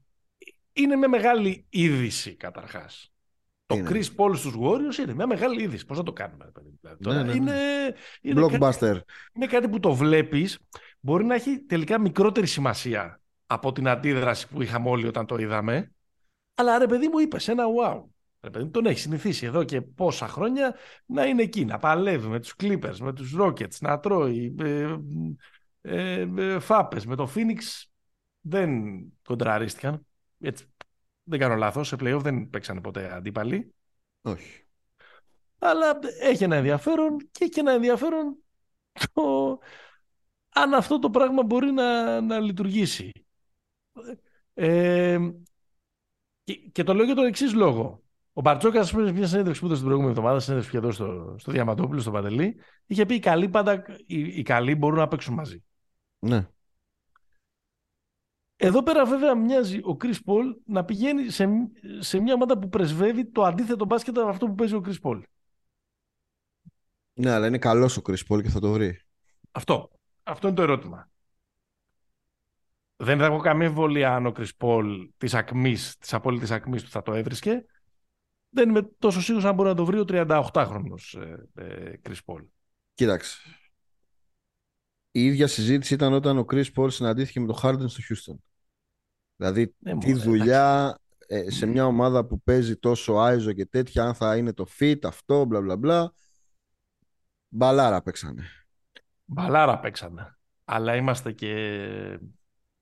είναι μια μεγάλη είδηση καταρχάς. Το Chris Paul στους Warriors είναι μια μεγάλη είδηση. Πώς θα το κάνουμε. Ναι, ναι, ναι. Είναι, είναι, Blockbuster. Κάτι, είναι κάτι που το βλέπεις. Μπορεί να έχει τελικά μικρότερη σημασία από την αντίδραση που είχαμε όλοι όταν το είδαμε. Αλλά ρε παιδί μου είπες ένα wow. Ρε παιδί, τον έχει συνηθίσει εδώ και πόσα χρόνια να είναι εκεί, να παλεύει με τους Clippers, με τους Rockets, να τρώει ε, ε, ε, φάπες. Με το Phoenix δεν κοντραρίστηκαν. Έτσι, δεν κάνω λάθος, σε playoff δεν παίξανε ποτέ αντίπαλοι. Όχι. Αλλά έχει ένα ενδιαφέρον και έχει ένα ενδιαφέρον το αν αυτό το πράγμα μπορεί να, να λειτουργήσει. Ε, και, και το λέω για τον εξής λόγο. Ο Μπαρτσόκας, σε μια συνέντευξη που έδωσε την προηγούμενη εβδομάδα, συνέντευξη εδώ στο, στο Διαματόπουλο, στο Παντελή, είχε πει: Οι καλοί πάντα οι, οι καλοί μπορούν να παίξουν μαζί. Ναι. Εδώ πέρα βέβαια μοιάζει ο Κρι Πολ να πηγαίνει σε, σε μια ομάδα που πρεσβεύει το αντίθετο μπάσκετ από αυτό που παίζει ο Κρι Πολ. Ναι, αλλά είναι καλός ο Κρι Πολ και θα το βρει. Αυτό. Αυτό είναι το ερώτημα. Δεν θα έχω καμία εμβολία αν ο Κρι Πολ της ακμής, της απόλυτης ακμής του θα το έβρισκε. Δεν είμαι τόσο σίγουρος αν μπορεί να το βρει ο 38χρονο Κρι Πολ. Κοίταξε. Η ίδια συζήτηση ήταν όταν ο Chris Paul συναντήθηκε με τον Harden στο Houston. Δηλαδή, Ναι, τι μωρέ, δουλειά ε, σε μια ομάδα που παίζει τόσο άιζο και τέτοια, αν θα είναι το fit, αυτό, μπλα μπλα μπλα. Μπαλάρα παίξανε. Μπαλάρα παίξανε. Αλλά είμαστε και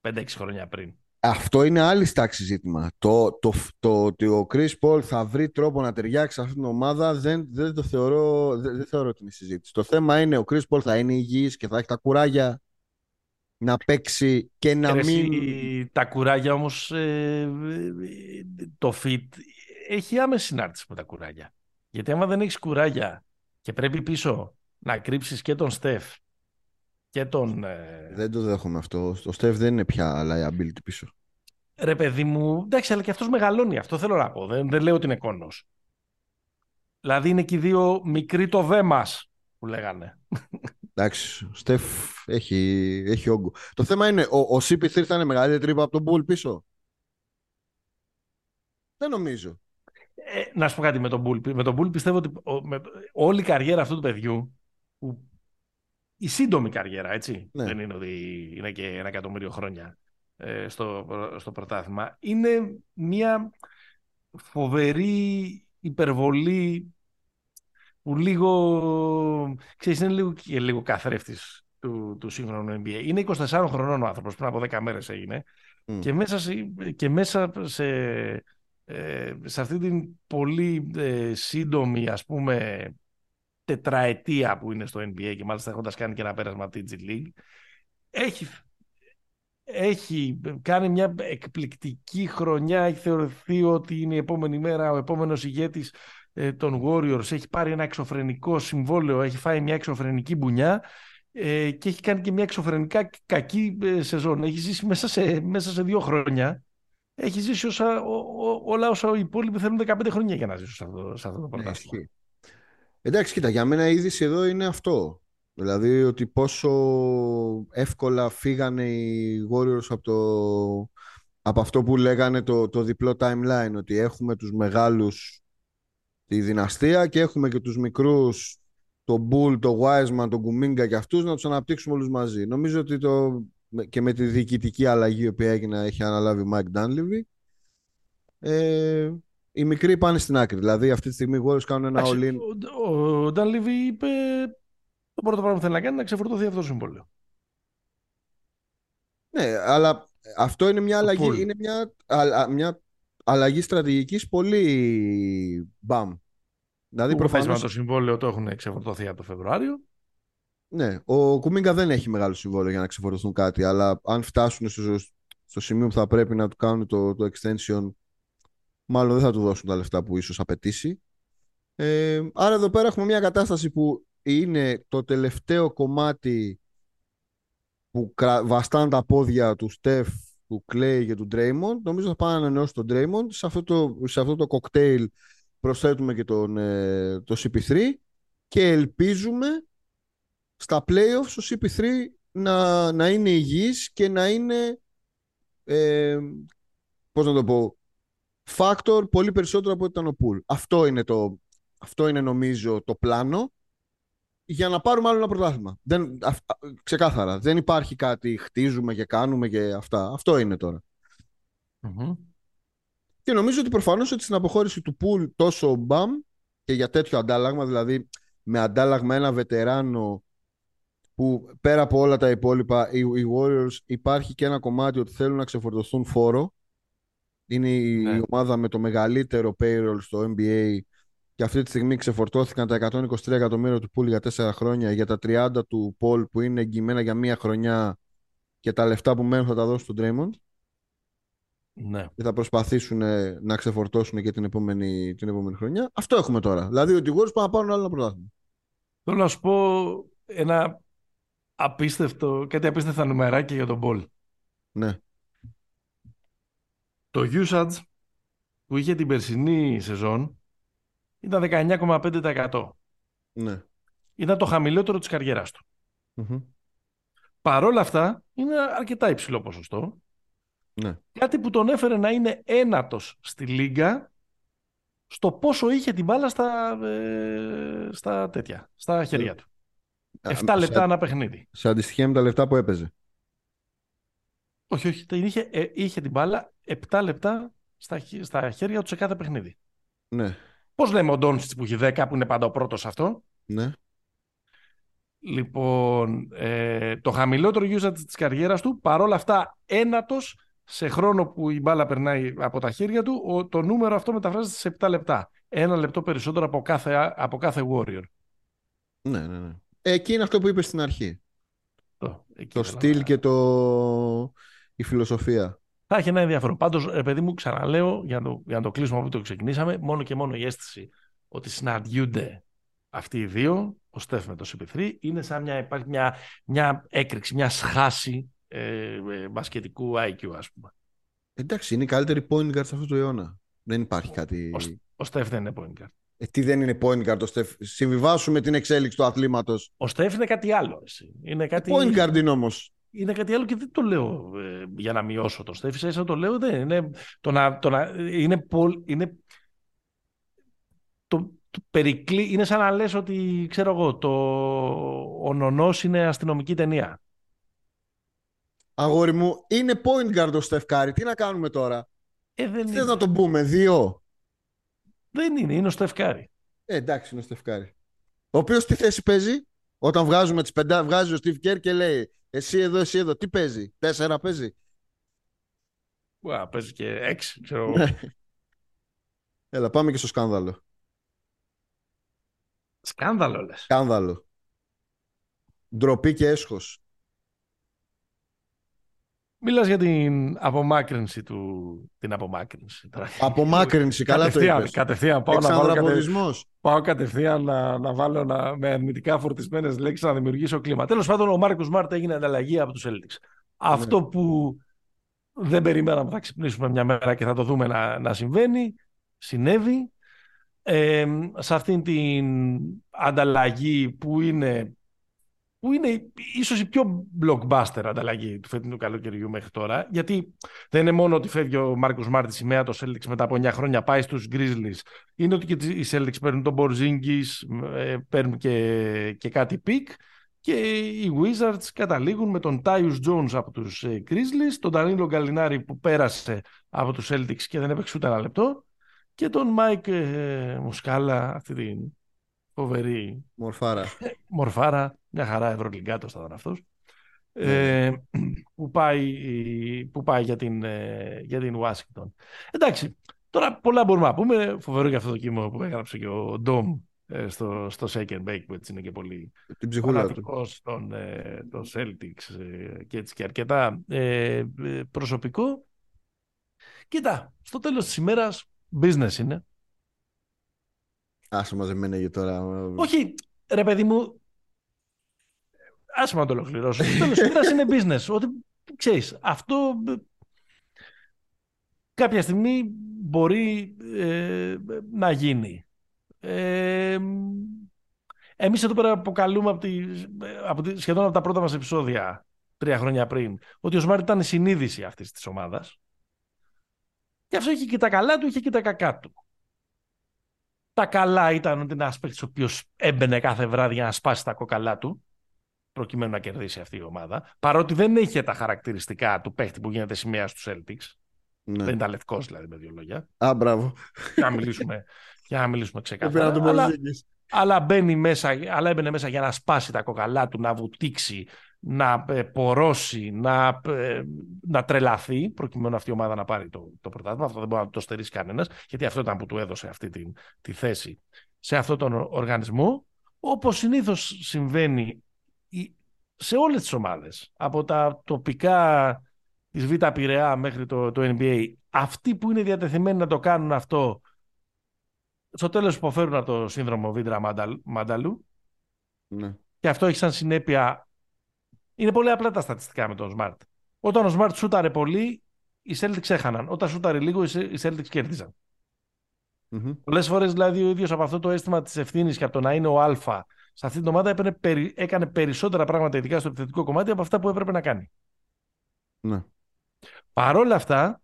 5-6 χρόνια πριν. Αυτό είναι άλλη τάξη ζήτημα. Το, το, το, ότι ο Chris Paul θα βρει τρόπο να ταιριάξει σε αυτήν την ομάδα δεν, δεν το θεωρώ, δεν, δεν θεωρώ ότι είναι συζήτηση. Το θέμα είναι ο Chris Paul θα είναι υγιής και θα έχει τα κουράγια να παίξει και να Ρε, μην... εσύ, τα κουράγια όμως, ε, ε, το fit έχει άμεση συνάρτηση με τα κουράγια. Γιατί άμα δεν έχεις κουράγια και πρέπει πίσω να κρύψεις και τον Στεφ και τον... ε, Δεν το δέχομαι αυτό. Ο Στεφ δεν είναι πια liability πίσω. Ρε παιδί μου, εντάξει, αλλά και αυτός μεγαλώνει. Αυτό θέλω να πω. Δεν, δεν λέω ότι είναι κόνος. Δηλαδή είναι και οι δύο μικροί το δέμας που λέγανε. Εντάξει, ο Στεφ έχει, έχει όγκο. Το θέμα είναι, ο, ο CP3 θα είναι μεγαλύτερη τρύπα από τον Bull πίσω; Δεν νομίζω. Ε, να σου πω κάτι με τον Μπούλ. Με τον Μπούλ πιστεύω ότι ο- με, όλη η καριέρα αυτού του παιδιού, που, η σύντομη καριέρα, έτσι, Ναι. δεν είναι ότι είναι και ένα εκατομμύριο χρόνια ε, στο, στο πρωτάθλημα, είναι μια φοβερή υπερβολή που λίγο, ξέρεις, είναι λίγο, και λίγο καθρέφτης του, του σύγχρονου NBA. Είναι 24 χρονών ο άνθρωπος, πριν από 10 μέρες έγινε, Μμ. και μέσα σε, και μέσα σε, ε, σε αυτή την πολύ ε, σύντομη ας πούμε τετραετία που είναι στο NBA και μάλιστα έχοντας κάνει και ένα πέρασμα από την G League έχει, έχει κάνει μια εκπληκτική χρονιά έχει θεωρηθεί ότι είναι η επόμενη μέρα ο επόμενος ηγέτης ε, των Warriors έχει πάρει ένα εξωφρενικό συμβόλαιο έχει φάει μια εξωφρενική μπουνιά ε, και έχει κάνει και μια εξωφρενικά κακή ε, σεζόν έχει ζήσει μέσα σε, μέσα σε δύο χρόνια έχει ζήσει όσα, ό, ό, όλα όσα οι υπόλοιποι θέλουν 15 χρόνια για να ζήσουν σε αυτό, σε αυτό το Ναι, πρωτάθλημα. ισχύει. Εντάξει, κοίτα, για μένα η είδηση εδώ είναι αυτό. Δηλαδή ότι πόσο εύκολα φύγανε οι Warriors από, το, από αυτό που λέγανε το, το διπλό timeline, ότι έχουμε τους μεγάλους τη δυναστεία και έχουμε και τους μικρούς, το Bull, το Wiseman, τον Kuminga και αυτούς να τους αναπτύξουμε όλους μαζί. Νομίζω ότι το, και με τη διοικητική αλλαγή η οποία έγινε έχει αναλάβει ο Mike Dunleavy ε, οι μικροί πάνε στην άκρη. Δηλαδή αυτή τη στιγμή οι Warriors κάνουν ένα Εντάξει, all-in. Ο, ο Νταν Λίβι είπε το πρώτο πράγμα που θέλει να κάνει είναι να ξεφορτωθεί αυτό το συμβόλαιο. Ναι, αλλά αυτό είναι μια αλλαγή, Paul. είναι μια, α- μια αλλαγή στρατηγικής πολύ μπαμ. Δηλαδή Που παίζει με προφανώς, το συμβόλαιο το έχουν ξεφορτωθεί από το Φεβρουάριο. ναι, ο Κουμίγκα δεν έχει μεγάλο συμβόλαιο για να ξεφορτωθούν κάτι, αλλά αν φτάσουν στο, στο σημείο που θα πρέπει να του κάνουν το, το extension, μάλλον δεν θα του δώσουν τα λεφτά που ίσως απαιτήσει. Ε, άρα εδώ πέρα έχουμε μια κατάσταση που είναι το τελευταίο κομμάτι που κρα- βαστάνε τα πόδια του Στεφ του Clay και του Draymond, νομίζω θα πάνε να ανανεώσει τον Draymond. Σε αυτό το, σε αυτό το κοκτέιλ προσθέτουμε και τον, ε, το CP3 και ελπίζουμε στα playoffs ο CP3 να, να είναι υγιής και να είναι ε, πώς να το πω factor πολύ περισσότερο από ό,τι ήταν ο Pool. Αυτό είναι, το, αυτό είναι νομίζω το πλάνο για να πάρουμε άλλο ένα πρωτάθλημα. Δεν, ξεκάθαρα. Δεν υπάρχει κάτι χτίζουμε και κάνουμε και αυτά. Αυτό είναι Και νομίζω ότι προφανώς ότι στην αποχώρηση του Pool τόσο μπαμ και για τέτοιο αντάλλαγμα, δηλαδή με αντάλλαγμα ένα βετεράνο που πέρα από όλα τα υπόλοιπα οι, οι Warriors υπάρχει και ένα κομμάτι ότι θέλουν να ξεφορτωθούν φόρο. Είναι η, ναι. ομάδα με το μεγαλύτερο payroll στο NBA και αυτή τη στιγμή ξεφορτώθηκαν τα 123 εκατομμύρια του Πούλ για 4 χρόνια για τα 30 του Πολ που είναι εγγυημένα για μία χρονιά και τα λεφτά που μένουν θα τα δώσουν στον Draymond. Ναι. Και θα προσπαθήσουν ε, να ξεφορτώσουν και την επόμενη, την επόμενη χρονιά. Αυτό έχουμε τώρα. Δηλαδή ότι οι Warriors πάνε να πάρουν άλλο ένα πρωτάθλημα. Θέλω να σου πω ένα απίστευτο, κάτι απίστευτα νουμεράκι για τον Πολ. Ναι. Το usage που είχε την περσινή σεζόν ήταν 19,5%. Ναι. Ήταν το χαμηλότερο της καριέρας του. mm Παρόλα αυτά, είναι αρκετά υψηλό ποσοστό. Ναι. Κάτι που τον έφερε να είναι ένατος στη Λίγκα στο πόσο είχε την μπάλα στα, ε, στα τέτοια, στα χέρια του. 7 λεπτά σε, ένα παιχνίδι. Σε αντιστοιχεία με τα λεπτά που έπαιζε. Όχι, όχι. Είχε, ε, είχε την μπάλα 7 λεπτά στα, στα χέρια του σε κάθε παιχνίδι. Ναι. Πώς λέμε ο Ντόνσιτς που έχει 10, που είναι πάντα ο πρώτος αυτό; Ναι. Λοιπόν, ε, το χαμηλότερο usage της καριέρας του, παρόλα αυτά ένατος σε χρόνο που η μπάλα περνάει από τα χέρια του, ο, το νούμερο αυτό μεταφράζεται σε 7 λεπτά. Ένα λεπτό περισσότερο από κάθε, από κάθε Warrior. Ναι, ναι, ναι. Εκεί είναι αυτό που είπες στην αρχή. Το, το στυλ και το... η φιλοσοφία. Θα έχει ένα ενδιαφέρον. Πάντως, παιδί μου, ξαναλέω, για να, το, για να το κλείσουμε από το ξεκινήσαμε, μόνο και μόνο η αίσθηση ότι συναντιούνται αυτοί οι δύο, ο Στεφ με το CP3, είναι σαν μια, υπάρχει μια, μια έκρηξη, μια σχάση ε, ε, μπασκετικού IQ, ας πούμε. Εντάξει, είναι η καλύτερη point guard σε αυτό το αιώνα. Δεν υπάρχει κάτι... Ο, ο Στεφ δεν είναι point guard. Ε, τι δεν είναι point guard ο Στεφ; Συμβιβάσουμε την εξέλιξη του αθλήματος. Ο Στεφ είναι κάτι άλλο. Εσύ. Είναι κάτι... Point guard είναι όμως είναι κάτι άλλο και δεν το λέω ε, για να μειώσω το Στέφη. Ίσα το λέω δεν είναι. Το να, το να, είναι, πολ, είναι το, το περικλεί, είναι σαν να λες ότι ξέρω εγώ, το, ο Νονός είναι αστυνομική ταινία. Αγόρι μου, είναι point guard ο Στεφκάρη. Τι να κάνουμε τώρα; Ε, δεν Θες να τον πούμε, δύο; Δεν είναι, είναι ο Στεφκάρη. Ε, εντάξει, είναι ο Στεφκάρη. Ο οποίος τι θέση παίζει, όταν βγάζουμε τις πεντά, βγάζει ο Steve Kerr και λέει εσύ εδώ, εσύ εδώ. Τι παίζει, τέσσερα παίζει; Ουα, παίζει και έξι, ξέρω ναι. Έλα, πάμε και στο σκάνδαλο. Σκάνδαλο, λες. Σκάνδαλο. Ντροπή και έσχος. Μιλάς για την απομάκρυνση του... Την απομάκρυνση. Απομάκρυνση, καλά το είπες. Κατευθείαν πάω να βάλω, κατε... πάω κατευθείαν να, να βάλω να... με αρνητικά φορτισμένες λέξεις να δημιουργήσω κλίμα. Τέλος πάντων, ο Μάρκος Μάρτα έγινε ανταλλαγή από τους Celtics. Αυτό ναι. που δεν περιμέναμε θα ξυπνήσουμε μια μέρα και θα το δούμε να, να συμβαίνει, συνέβη. Ε, σε αυτήν την ανταλλαγή που είναι που είναι ίσως η πιο blockbuster ανταλλαγή του φετινού καλοκαιριού μέχρι τώρα. Γιατί δεν είναι μόνο ότι φεύγει ο Marcus Smart η σημαία των Celtics μετά από 9 χρόνια, πάει στους Grizzlies. Είναι ότι και οι Celtics παίρνουν τον Porzingis, ε, παίρνουν και, και κάτι picks. Και οι Wizards καταλήγουν με τον Tyus Jones από τους ε, Grizzlies, τον Danilo Γκαλινάρη που πέρασε από τους Celtics και δεν έπαιξε ούτε ένα λεπτό και τον Mike ε, Μουσκάλα, αυτή την φοβερή μορφάρα, μορφάρα μια χαρά ευρωλυγκάτος θα ήταν αυτός. Ε, ναι. που, πάει, που πάει για την, ε, για την Washington. Εντάξει, τώρα πολλά μπορούμε να πούμε. Φοβερό για αυτό το κείμενο που έγραψε και ο Ντόμ ε, στο, στο Second Bake που έτσι είναι και πολύ την ψυχούλα των, τον Celtics και έτσι και αρκετά ε, προσωπικό. Κοίτα, στο τέλος της ημέρας business είναι. Άσε μαζεμένα για τώρα. Όχι, ρε παιδί μου, άσε να το ολοκληρώσω. Τέλος είναι business. Ότι ξέρεις, αυτό κάποια στιγμή μπορεί ε, να γίνει. Ε, εμείς εδώ πέρα αποκαλούμε από τη, από τη, σχεδόν από τα πρώτα μας επεισόδια τρία χρόνια πριν ότι ο Σμάρτ ήταν η συνείδηση αυτής της ομάδας και αυτό είχε και τα καλά του, είχε και τα κακά του. Τα καλά ήταν ότι είναι ένας παίκτης ο οποίος έμπαινε κάθε βράδυ για να σπάσει τα κοκαλά του, προκειμένου να κερδίσει αυτή η ομάδα. Παρότι δεν είχε τα χαρακτηριστικά του παίκτη που γίνεται σημαία στους Celtics. Ναι. Δεν ήταν λευκός δηλαδή με δύο λόγια. Α, μπράβο. Για να μιλήσουμε, για να μιλήσουμε ξεκάθαρα. αλλά, αλλά, μπαίνει μέσα, αλλά έμπαινε μέσα για να σπάσει τα κοκαλά του, να βουτήξει, να ε, πορώσει, να, ε, να τρελαθεί, προκειμένου αυτή η ομάδα να πάρει το, το πρωτάθλημα. Αυτό δεν μπορεί να το στερήσει κανένας, γιατί αυτό ήταν που του έδωσε αυτή τη, τη θέση σε αυτόν τον οργανισμό. Όπως συνήθως συμβαίνει σε όλες τις ομάδες, από τα τοπικά της Β' Πειραιά μέχρι το, το NBA, αυτοί που είναι διατεθειμένοι να το κάνουν αυτό, στο τέλος υποφέρουν από το σύνδρομο Βίντρα Μάνταλου. Ναι. Και αυτό έχει σαν συνέπεια είναι πολύ απλά τα στατιστικά με τον Smart. Όταν ο Smart σούταρε πολύ, οι Celtics έχαναν. Όταν σούταρε λίγο, οι Celtics κέρδιζαν. Mm-hmm. Πολλές φορές δηλαδή ο ίδιος από αυτό το αίσθημα της ευθύνης και από το να είναι ο Α σε αυτή την ομάδα έπαιρνε, έκανε περισσότερα πράγματα, ειδικά στο επιθετικό κομμάτι, από αυτά που έπρεπε να κάνει. Ναι. Παρόλα αυτά,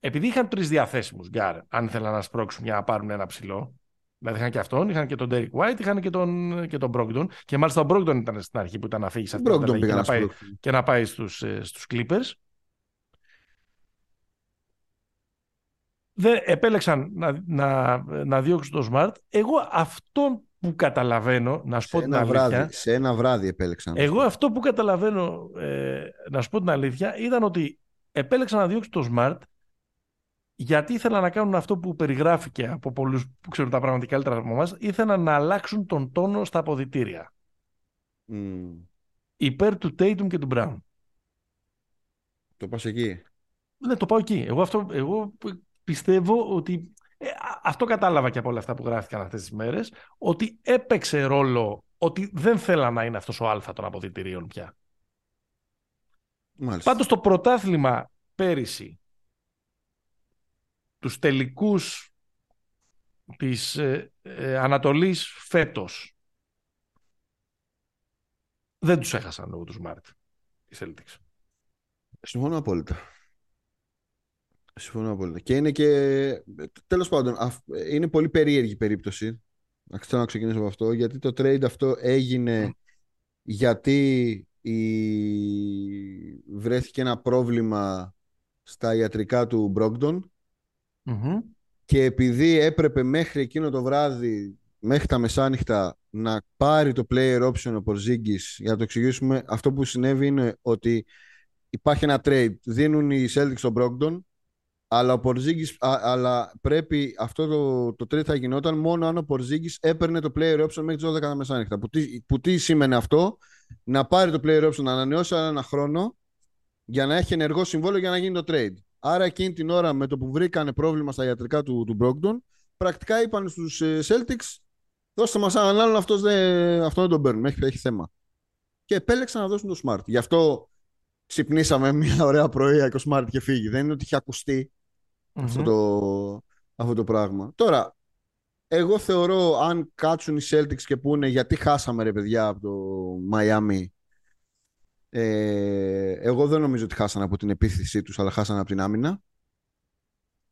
επειδή είχαν τρεις διαθέσιμους γκάρ, αν ήθελαν να σπρώξουν για να πάρουν ένα ψηλό, Δηλαδή είχαν και αυτόν, είχαν και τον Derek White, είχαν και τον, και τον Brogdon. Και μάλιστα ο Brogdon ήταν στην αρχή που ήταν να φύγει σε αυτή την και, να πάει, και να πάει στους, ε, στους Clippers. Δεν, επέλεξαν να, να, να διώξουν τον Smart. Εγώ αυτό που καταλαβαίνω, να σου πω την αλήθεια... Βράδυ, σε ένα βράδυ επέλεξαν. Εγώ αυτό που καταλαβαίνω, ε, να σου πω την αλήθεια, ήταν ότι επέλεξαν να διώξουν τον Smart γιατί ήθελαν να κάνουν αυτό που περιγράφηκε από πολλούς που ξέρουν τα πράγματα καλύτερα από εμάς, ήθελαν να αλλάξουν τον τόνο στα αποδητήρια. Mm. Υπέρ του Tatum και του Brown. Το πας εκεί. Ναι, το πάω εκεί. Εγώ, αυτό, εγώ πιστεύω ότι ε, αυτό κατάλαβα και από όλα αυτά που γράφτηκαν αυτές τις μέρες, ότι έπαιξε ρόλο ότι δεν θέλαν να είναι αυτός ο αλφα των αποδητηρίων πια. Μάλιστα. Πάντως το πρωτάθλημα πέρυσι τους τελικούς της ε, ε, Ανατολής φέτος. Δεν τους έχασαν λόγω του Smart οι Celtics. Συμφωνώ απόλυτα. Συμφωνώ απόλυτα. Και είναι και, τέλος πάντων, είναι πολύ περίεργη περίπτωση. Θέλω να ξεκινήσω από αυτό, γιατί το trade αυτό έγινε γιατί η... βρέθηκε ένα πρόβλημα στα ιατρικά του Μπρόγκτον και επειδή έπρεπε μέχρι εκείνο το βράδυ, μέχρι τα μεσάνυχτα, να πάρει το player option ο Porzingis, για να το εξηγήσουμε, αυτό που συνέβη είναι ότι υπάρχει ένα trade. Δίνουν οι Celtics στον Brogdon, αλλά, ο Porzingis, αλλά πρέπει αυτό το, το trade θα γινόταν μόνο αν ο Porzingis έπαιρνε το player option μέχρι τις 12 τα μεσάνυχτα. Που τι, που τι σήμαινε αυτό, να πάρει το player option, να ανανεώσει ένα χρόνο για να έχει ενεργό συμβόλαιο για να γίνει το trade. Άρα εκείνη την ώρα με το που βρήκανε πρόβλημα στα ιατρικά του, του Brogdon, πρακτικά είπαν στους ε, Celtics δώστε μας έναν άλλον, αυτός δεν, αυτό δεν τον παίρνουν, έχει, έχει θέμα. Και επέλεξαν να δώσουν το Smart. Γι' αυτό ξυπνήσαμε [laughs] μια ωραία πρωί και ο Smart και φύγει. Δεν είναι ότι είχε αυτό, το, αυτό το πράγμα. Τώρα, εγώ θεωρώ αν κάτσουν οι Celtics και πούνε γιατί χάσαμε ρε παιδιά από το Miami ε, εγώ δεν νομίζω ότι χάσανε από την επίθεσή τους, αλλά χάσανε από την άμυνα.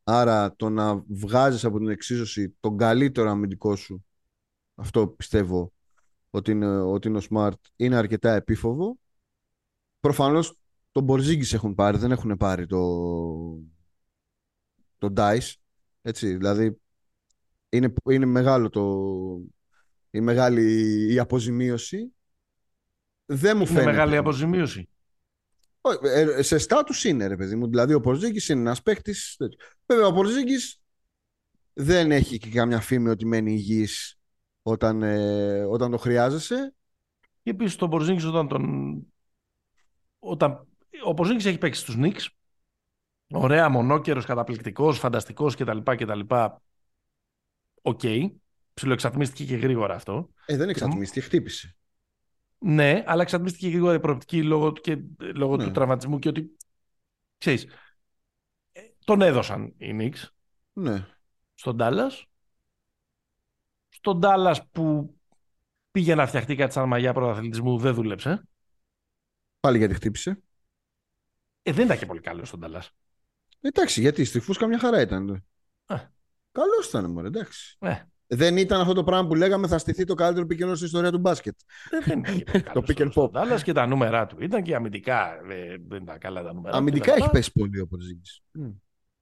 Άρα το να βγάζεις από την εξίσωση τον καλύτερο αμυντικό σου, αυτό πιστεύω ότι είναι, ότι είναι ο Smart, είναι αρκετά επίφοβο. Προφανώς τον Μπορζίγκης έχουν πάρει, δεν έχουν πάρει το, το Dice. Έτσι, δηλαδή είναι, είναι μεγάλο το, είναι μεγάλη η αποζημίωση δεν μου φαίνεται. Είναι μεγάλη αποζημίωση. Ε, σε στάτους είναι ρε παιδί μου. Δηλαδή ο Πορζίκης είναι ένας παίχτης. Βέβαια ο Πορζίκης δεν έχει και καμιά φήμη ότι μένει υγιής όταν, ε, όταν το χρειάζεσαι. Και επίσης τον Πορζίνγκις όταν τον... Όταν... Ο Πορζίνγκις έχει παίξει στους Νίξ. Ωραία, μονόκερος, καταπληκτικός, φανταστικός κτλ. κτλ. OK. Okay. Ψιλοεξατμίστηκε και γρήγορα αυτό. Ε, δεν εξατμίστηκε, χτύπησε. Ναι, αλλά εξατμίστηκε γρήγορα η προοπτική λόγω, και, λόγω ναι. του τραυματισμού και ότι. Ξέρεις, ε, τον έδωσαν οι Knicks Ναι. στον Dallas. Στον Dallas που πήγε να φτιαχτεί κάτι σαν μαγιά πρωταθλητισμού δεν δούλεψε. Πάλι γιατί χτύπησε. Ε, δεν ήταν και πολύ καλό στον Dallas. Εντάξει, γιατί στη φούσκα μια χαρά ήταν. Ε. Καλός ήταν, μωρέ, εντάξει. Ε, Δεν ήταν αυτό το πράγμα που λέγαμε θα στηθεί το καλύτερο pick and roll στην ιστορία του μπάσκετ. δεν δεν ήταν και [laughs] πολύ Το καλός pick and στον pop. Dallas και τα νούμερα του. Ήταν και αμυντικά. ε, δεν ήταν καλά τα νούμερα. του Αμυντικά κτλ. έχει πέσει πολύ ο Πορζίνγκης.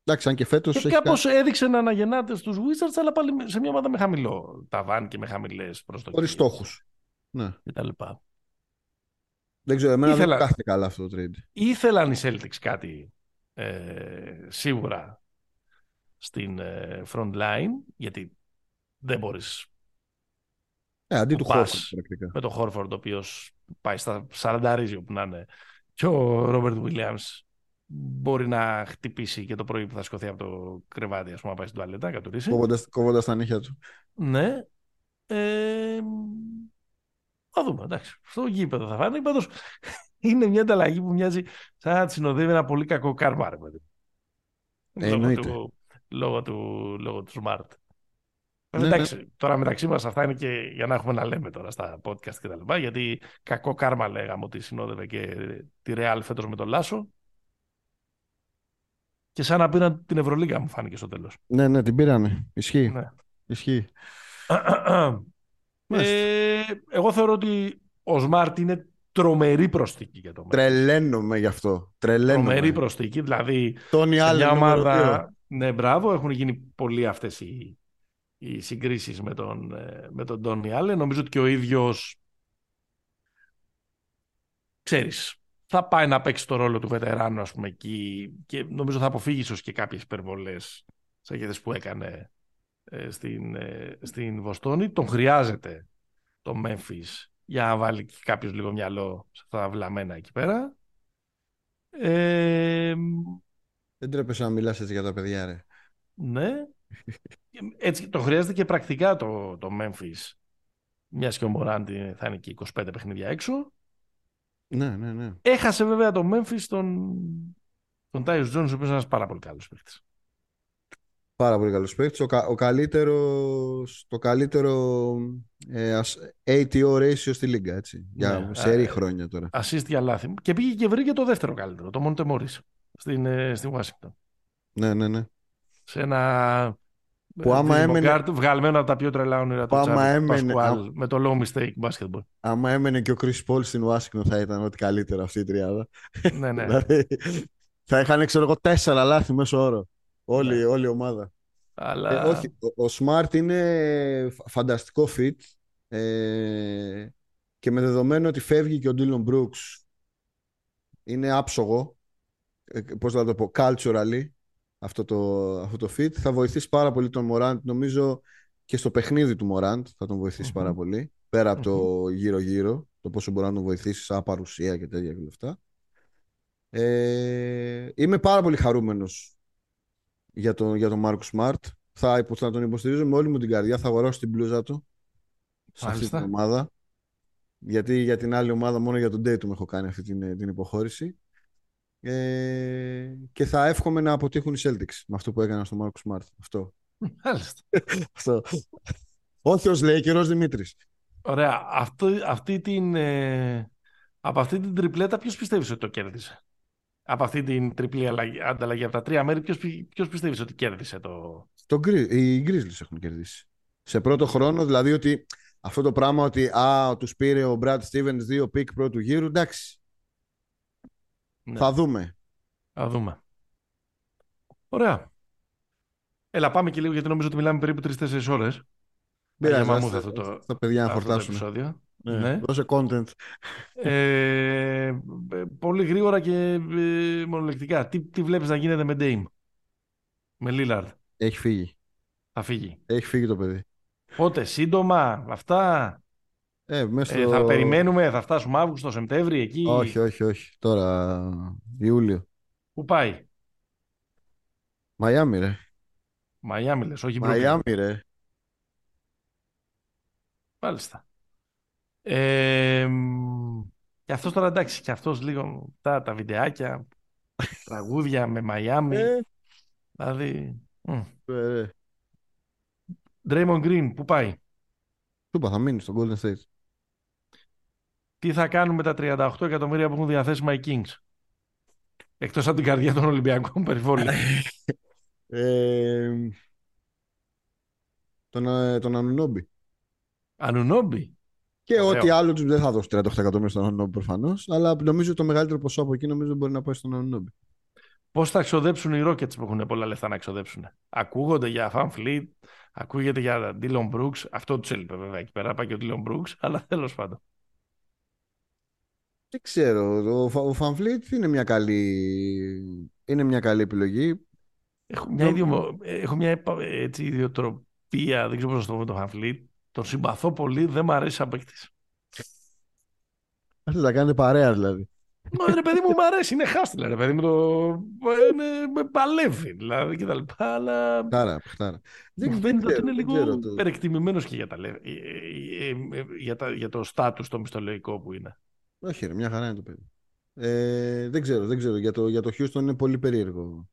Εντάξει, αν και φέτος. Και κάπως έδειξε να αναγεννάται στου Wizards, αλλά πάλι σε μια ομάδα με χαμηλό ταβάν και με χαμηλές προσδοκίες. Χωρίς στόχους. Ναι. κτλ. Δεν ξέρω, εμένα Ήθελα- δεν κάθεται καλά αυτό το trade. Ήθελαν οι Celtics κάτι ε, σίγουρα στην ε, front line, γιατί δεν μπορείς Ε, αντί Ο του Πας. Χόρφord πρακτικά. με τον Χόρφορντ, ο οποίος πάει στα 40 όπου να είναι, και ο Ρόμπερτ Williams μπορεί να χτυπήσει και το πρωί που θα σηκωθεί από το κρεβάτι, ας πούμε, να πάει στην τουαλέτα, να κατουρίσει. Κόβοντας, κόβοντας τα νύχια του. Ναι. Ε, θα δούμε, εντάξει. Στο γήπεδο θα φάνε. Πάντως, είναι μια ανταλλαγή που μοιάζει σαν να τη συνοδεύει ένα πολύ κακό κάρμα, ρε παιδί. Ε, λόγω, εννοείται. του, λόγω, του, λόγω του Smart. Ναι, Ναι, εντάξει, τώρα μεταξύ μας αυτά είναι και για να έχουμε να λέμε τώρα στα podcast και τα λοιπά, γιατί κακό κάρμα λέγαμε ότι συνόδευε και τη Real φέτος με τον Λάσο και σαν να πήραν την Ευρωλίγα μου φάνηκε στο τέλος. Ναι, ναι, την πήρανε. Ισχύει. Ναι. Ισχύει. [clears throat] Μάλιστα. Ε, εγώ θεωρώ ότι ο Σμαρτ είναι τρομερή προσθήκη για το μέλλον. Τρελαίνομαι γι' αυτό. Τρελαίνομαι. Τρομερή προσθήκη. Δηλαδή, Τόνι σε Άλεν, μια νούμερο δύο. ομάδα. Ναι, μπράβο, έχουν γίνει πολλοί αυτές οι, οι συγκρίσεις με τον, ε, με τον Τόνι Άλεν. Νομίζω ότι και ο ίδιος. Ξέρεις, θα πάει να παίξει το ρόλο του βετεράνου, ας πούμε, εκεί και νομίζω θα αποφύγει ίσως και κάποιες υπερβολές σαν και αυτές που έκανε ε, στην, ε, στην Βοστόνη. Τον χρειάζεται το Memphis για να βάλει και κάποιος λίγο μυαλό σε αυτά τα βλαμμένα εκεί πέρα. Ε, Δεν τρέπεσαι να μιλάς έτσι για τα παιδιά, ρε. ναι. Έτσι, το χρειάζεται και πρακτικά το, το Memphis. Μια και ο Μωράντι θα είναι και 25 παιχνίδια έξω. Ναι, ναι, ναι. Έχασε βέβαια το Memphis τον, τον Tyus Jones, ο οποίος είναι ένας πάρα πολύ καλός παίκτης. Πάρα πολύ καλός παίκτης. Ο, κα- ο καλύτερος, το καλύτερο ε, as- ATO ratio στη λίγα, έτσι. Για Ναι, σερή ε, χρόνια τώρα. Assist για λάθη. Και πήγε και βρήκε το δεύτερο καλύτερο, το Monte Morris, στην, ε, στην Washington. Ναι, ναι, ναι. Σε ένα Που άμα ε, έμενε- Δημοκάρτ βγαλμένο από τα πιο τρελά όνειρα του Που άμα Τσάρλι έμενε- Πασκουάλ με το low mistake basketball. Άμα έμενε και ο Chris Paul στην Washington θα ήταν ό,τι καλύτερο αυτή η τριάδα. ναι, ναι. [laughs] Δηλαδή, θα είχαν, ξέρω εγώ, τέσσερα λάθη μέσω όρο. Όλη, Ναι. όλη η ομάδα. Αλλά... Ε, όχι, ο, ο Smart είναι φα- φανταστικό fit ε, και με δεδομένο ότι φεύγει και ο Dylan Brooks είναι άψογο, ε, πώς να το πω, culturally αυτό το, αυτό το fit θα βοηθήσει πάρα πολύ τον Morant νομίζω και στο παιχνίδι του Morant θα τον βοηθήσει Μμμ. πάρα πολύ πέρα από το γύρω-γύρω το πόσο μπορεί να τον βοηθήσει σαν παρουσία και τέτοια και όλα αυτά ε, είμαι πάρα πολύ χαρούμενος για τον, για τον Μάρκο Σμαρτ. Θα, υπο- θα τον υποστηρίζω με όλη μου την καρδιά. Θα αγοράσω την μπλούζα του σε αυτή Μάλιστα. την ομάδα. Γιατί για την άλλη ομάδα, μόνο για τον Dayton έχω κάνει αυτή την, την υποχώρηση. Ε, και θα εύχομαι να αποτύχουν οι Celtics με αυτό που έκανα στον Μάρκο Σμαρτ. Αυτό. Μάλιστα. [laughs] αυτό. Όχι ως λέει και Ρος Δημήτρης. Ωραία. Αυτό, αυτή την, ε, από αυτή την τριπλέτα ποιος πιστεύεις ότι το κέρδισε; Από αυτή την τριπλή αλλαγή- ανταλλαγή από τα τρία μέρη ποιος, πι- ποιος πιστεύεις ότι κέρδισε το... Το, Γκρι- οι Grizzlies έχουν κερδίσει. Σε πρώτο χρόνο, δηλαδή ότι αυτό το πράγμα ότι α, τους πήρε ο Brad Stevens δύο pick πρώτου γύρου, εντάξει, Ναι. θα δούμε. Θα δούμε. Ωραία. Έλα πάμε και λίγο γιατί νομίζω ότι μιλάμε περίπου 3-4 ώρες. Πειράζει, Αγία ας- μαμούδα αυτό το- τα παιδιά να αυτό το χορτάσουν. επεισόδιο. Ναι. Ναι. Δώσε content. Ε, ε, πολύ γρήγορα και ε, μονολεκτικά. Τι, τι βλέπεις να γίνεται με Dame, με Lillard; Έχει φύγει. Θα φύγει. Έχει φύγει το παιδί. Πότε, σύντομα, αυτά; Ε, μέσα Ε, στο... θα περιμένουμε, θα φτάσουμε Αύγουστο, Σεπτέμβρη, εκεί; Όχι, όχι, όχι. Τώρα, Ιούλιο. Πού πάει; Μαϊάμι, ρε. Μαϊάμι λες, όχι Brooklyn. Μαϊάμι, ρε. Μάλιστα. Ε, μ, και αυτός τώρα εντάξει, και αυτός λίγο τα, τα βιντεάκια, τραγούδια με Μαϊάμι. Ε, Δηλαδή. μμ. Ε, Draymond Green, πού πάει; Του είπα, θα μείνει στο Golden State. Τι θα κάνουν με τα 38 εκατομμύρια που έχουν διαθέσιμα οι Kings; Εκτός από την καρδιά των Ολυμπιακών [laughs] περιβόλων. Ε, τον, ε, τον Ανουνόμπι. Ανουνόμπι. Και Ωραίο. ό,τι άλλο του δεν θα δώσει 38 εκατομμύρια στον Ανουνόμπι προφανώς. Αλλά νομίζω το μεγαλύτερο ποσό από εκεί νομίζω μπορεί να πάει στον Ανουνόμπι. Πώς θα ξοδέψουν οι Rockets που έχουν πολλά λεφτά να ξοδέψουν. Ακούγονται για VanVleet, ακούγεται για Dillon Brooks. Αυτό τους έλειπε βέβαια εκεί πέρα. Πάει και ο Dillon Brooks, αλλά τέλος πάντων. Δεν ξέρω. Ο, Βαν- ο Βανβλίτ είναι μια καλή, είναι μια καλή επιλογή. Έχω μια, ίδιο, έχω μια επα- έτσι, ιδιοτροπία, δεν ξέρω πώς να το πω το Fan Fleet. Τον συμπαθώ πολύ, δεν μ' αρέσει σαν παίκτης. Θέλετε να κάνετε παρέα δηλαδή. Μα ρε παιδί μου, μου αρέσει, είναι χάστηλα ρε παιδί μου, το... είναι, με παλεύει δηλαδή και τα λοιπά, αλλά Χτάρα, χτάρα. μου φαίνεται ότι ξέρω, είναι δεν λίγο ξέρω το- υπερεκτιμημένος και για, τα, λε- ε, ε, ε, ε, για, τα, για το στάτους το μισθολογικό που είναι. Όχι, ρε, μια χαρά είναι το παιδί. Ε, δεν ξέρω, δεν ξέρω. Για το, για το Houston είναι πολύ περίεργο.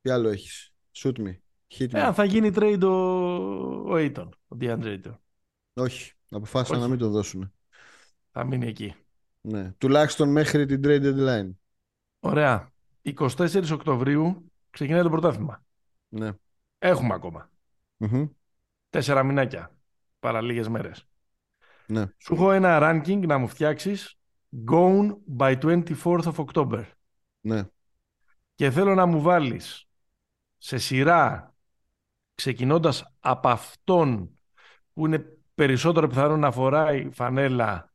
Τι άλλο έχεις; Shoot me. Hit me. Ε, αν θα γίνει trade ο, ο Aiton, ο DeAndre Ayton. Όχι. Αποφάσισαν Όχι. να μην το δώσουν. Θα μείνει εκεί. Ναι. Τουλάχιστον μέχρι την trade deadline. Ωραία. 24 Οκτωβρίου ξεκινάει το πρωτάθλημα. Ναι. Έχουμε ακόμα. Μμμ. Τέσσερα μηνάκια. Παρά λίγες μέρες. Ναι. Σου έχω ένα ranking να μου φτιάξεις Gone by 24th of October. Ναι. Και θέλω να μου βάλεις σε σειρά ξεκινώντας από αυτόν που είναι περισσότερο πιθανό να φοράει φανέλα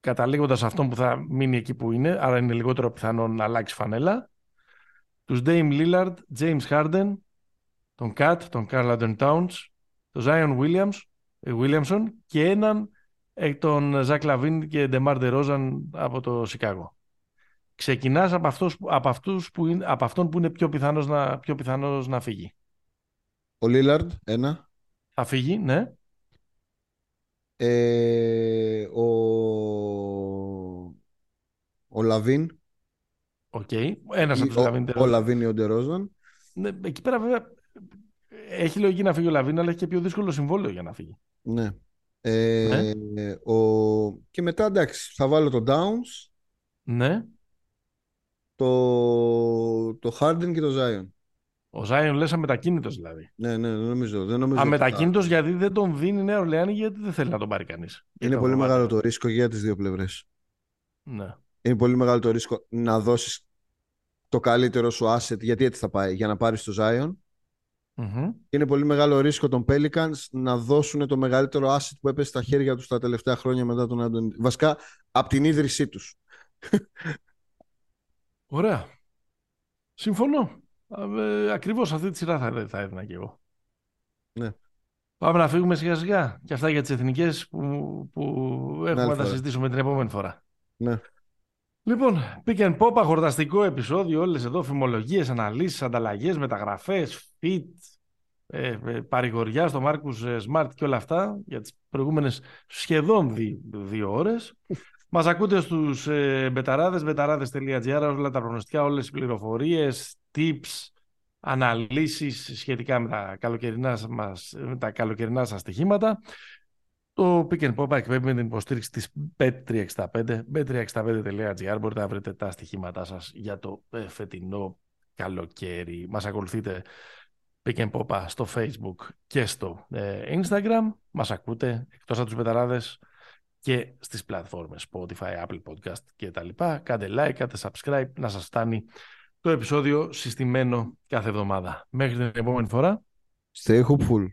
καταλήγοντας σε αυτόν που θα μείνει εκεί που είναι, άρα είναι λιγότερο πιθανό να αλλάξει φανέλα. Τους Dame Lillard, James Harden, τον Kat, τον Carl Anthony Towns, τον Zion Williams, ε, Williamson και έναν ε, τον Zach Lavin και DeMar DeRozan από το Σικάγο. Ξεκινάς από, αυτούς, που- από, αυτούς που είναι, από αυτόν που είναι πιο πιθανός να, πιο πιθανός να φύγει. Ο Lillard, ένα. Θα φύγει, ναι. Ε, ο... Ο Λαβίν. Οκ. Ένας από τους Ο, LaVine ο Λαβίν ή ο Ντερόζαν. Ναι, εκεί πέρα βέβαια έχει λογική να φύγει ο Λαβίν, αλλά έχει και πιο δύσκολο συμβόλαιο για να φύγει. Ναι. Ε, ο... Και μετά εντάξει, θα βάλω το Towns, Ναι. το, το Harden και το Zion. Ο Ζάιον λες αμετακίνητος δηλαδή. Ναι, ναι, δεν νομίζω. Δεν νομίζω ότι θα- Αμετακίνητος γιατί δεν τον δίνει η Νέα Ορλεάνη γιατί δεν θέλει να τον πάρει κανείς. Είναι Γιατί πολύ τον μεγάλο φοβάται. το ρίσκο και για τις δύο πλευρές. Ναι. Είναι πολύ μεγάλο το ρίσκο να δώσεις το καλύτερο σου asset, γιατί έτσι θα πάει, για να πάρεις το Zion. Μμμ. Και είναι πολύ μεγάλο ρίσκο των Pelicans να δώσουν το μεγαλύτερο asset που έπεσε στα χέρια τους τα τελευταία χρόνια μετά τον Άντωνη. Βασικά, από την ίδρυσή τους. Ωραία. Συμφωνώ. Ε, ακριβώς αυτή τη σειρά θα, θα έδινα και εγώ. Ναι. Πάμε να φύγουμε σιγά σιγά. Και αυτά για τις εθνικές που, που έχουμε άλλη να τα φορά. συζητήσουμε την επόμενη φορά. Ναι. Λοιπόν, Pick and Pop, αγορταστικό επεισόδιο, όλες εδώ φημολογίες, αναλύσεις, ανταλλαγές, μεταγραφές, fit, ε, ε, παρηγοριά στο Μάρκους ε, Smart και όλα αυτά για τις προηγούμενες σχεδόν δι, δύο ώρες. Μας ακούτε στους ε, μπεταράδες, μπεταράδες.gr, όλα τα προγνωστικά, όλες τις πληροφορίες, tips, αναλύσεις σχετικά με τα καλοκαιρινά, μας, με τα καλοκαιρινά σας στοιχήματα. Το Pick and Pop εκπέμπει με την υποστήριξη της Bet365, bet365.gr. Μπορείτε να βρείτε τα στοιχήματά σας για το ε, φετινό καλοκαίρι. Μας ακολουθείτε Pick and Pop στο Facebook και στο ε, Instagram. Μας ακούτε εκτός από τους πεταράδες και στις πλατφόρμες Spotify, Apple Podcast και τα λοιπά. Κάντε like, κάντε subscribe, να σας φτάνει το επεισόδιο συστημένο κάθε εβδομάδα. Μέχρι την επόμενη φορά. Stay hopeful.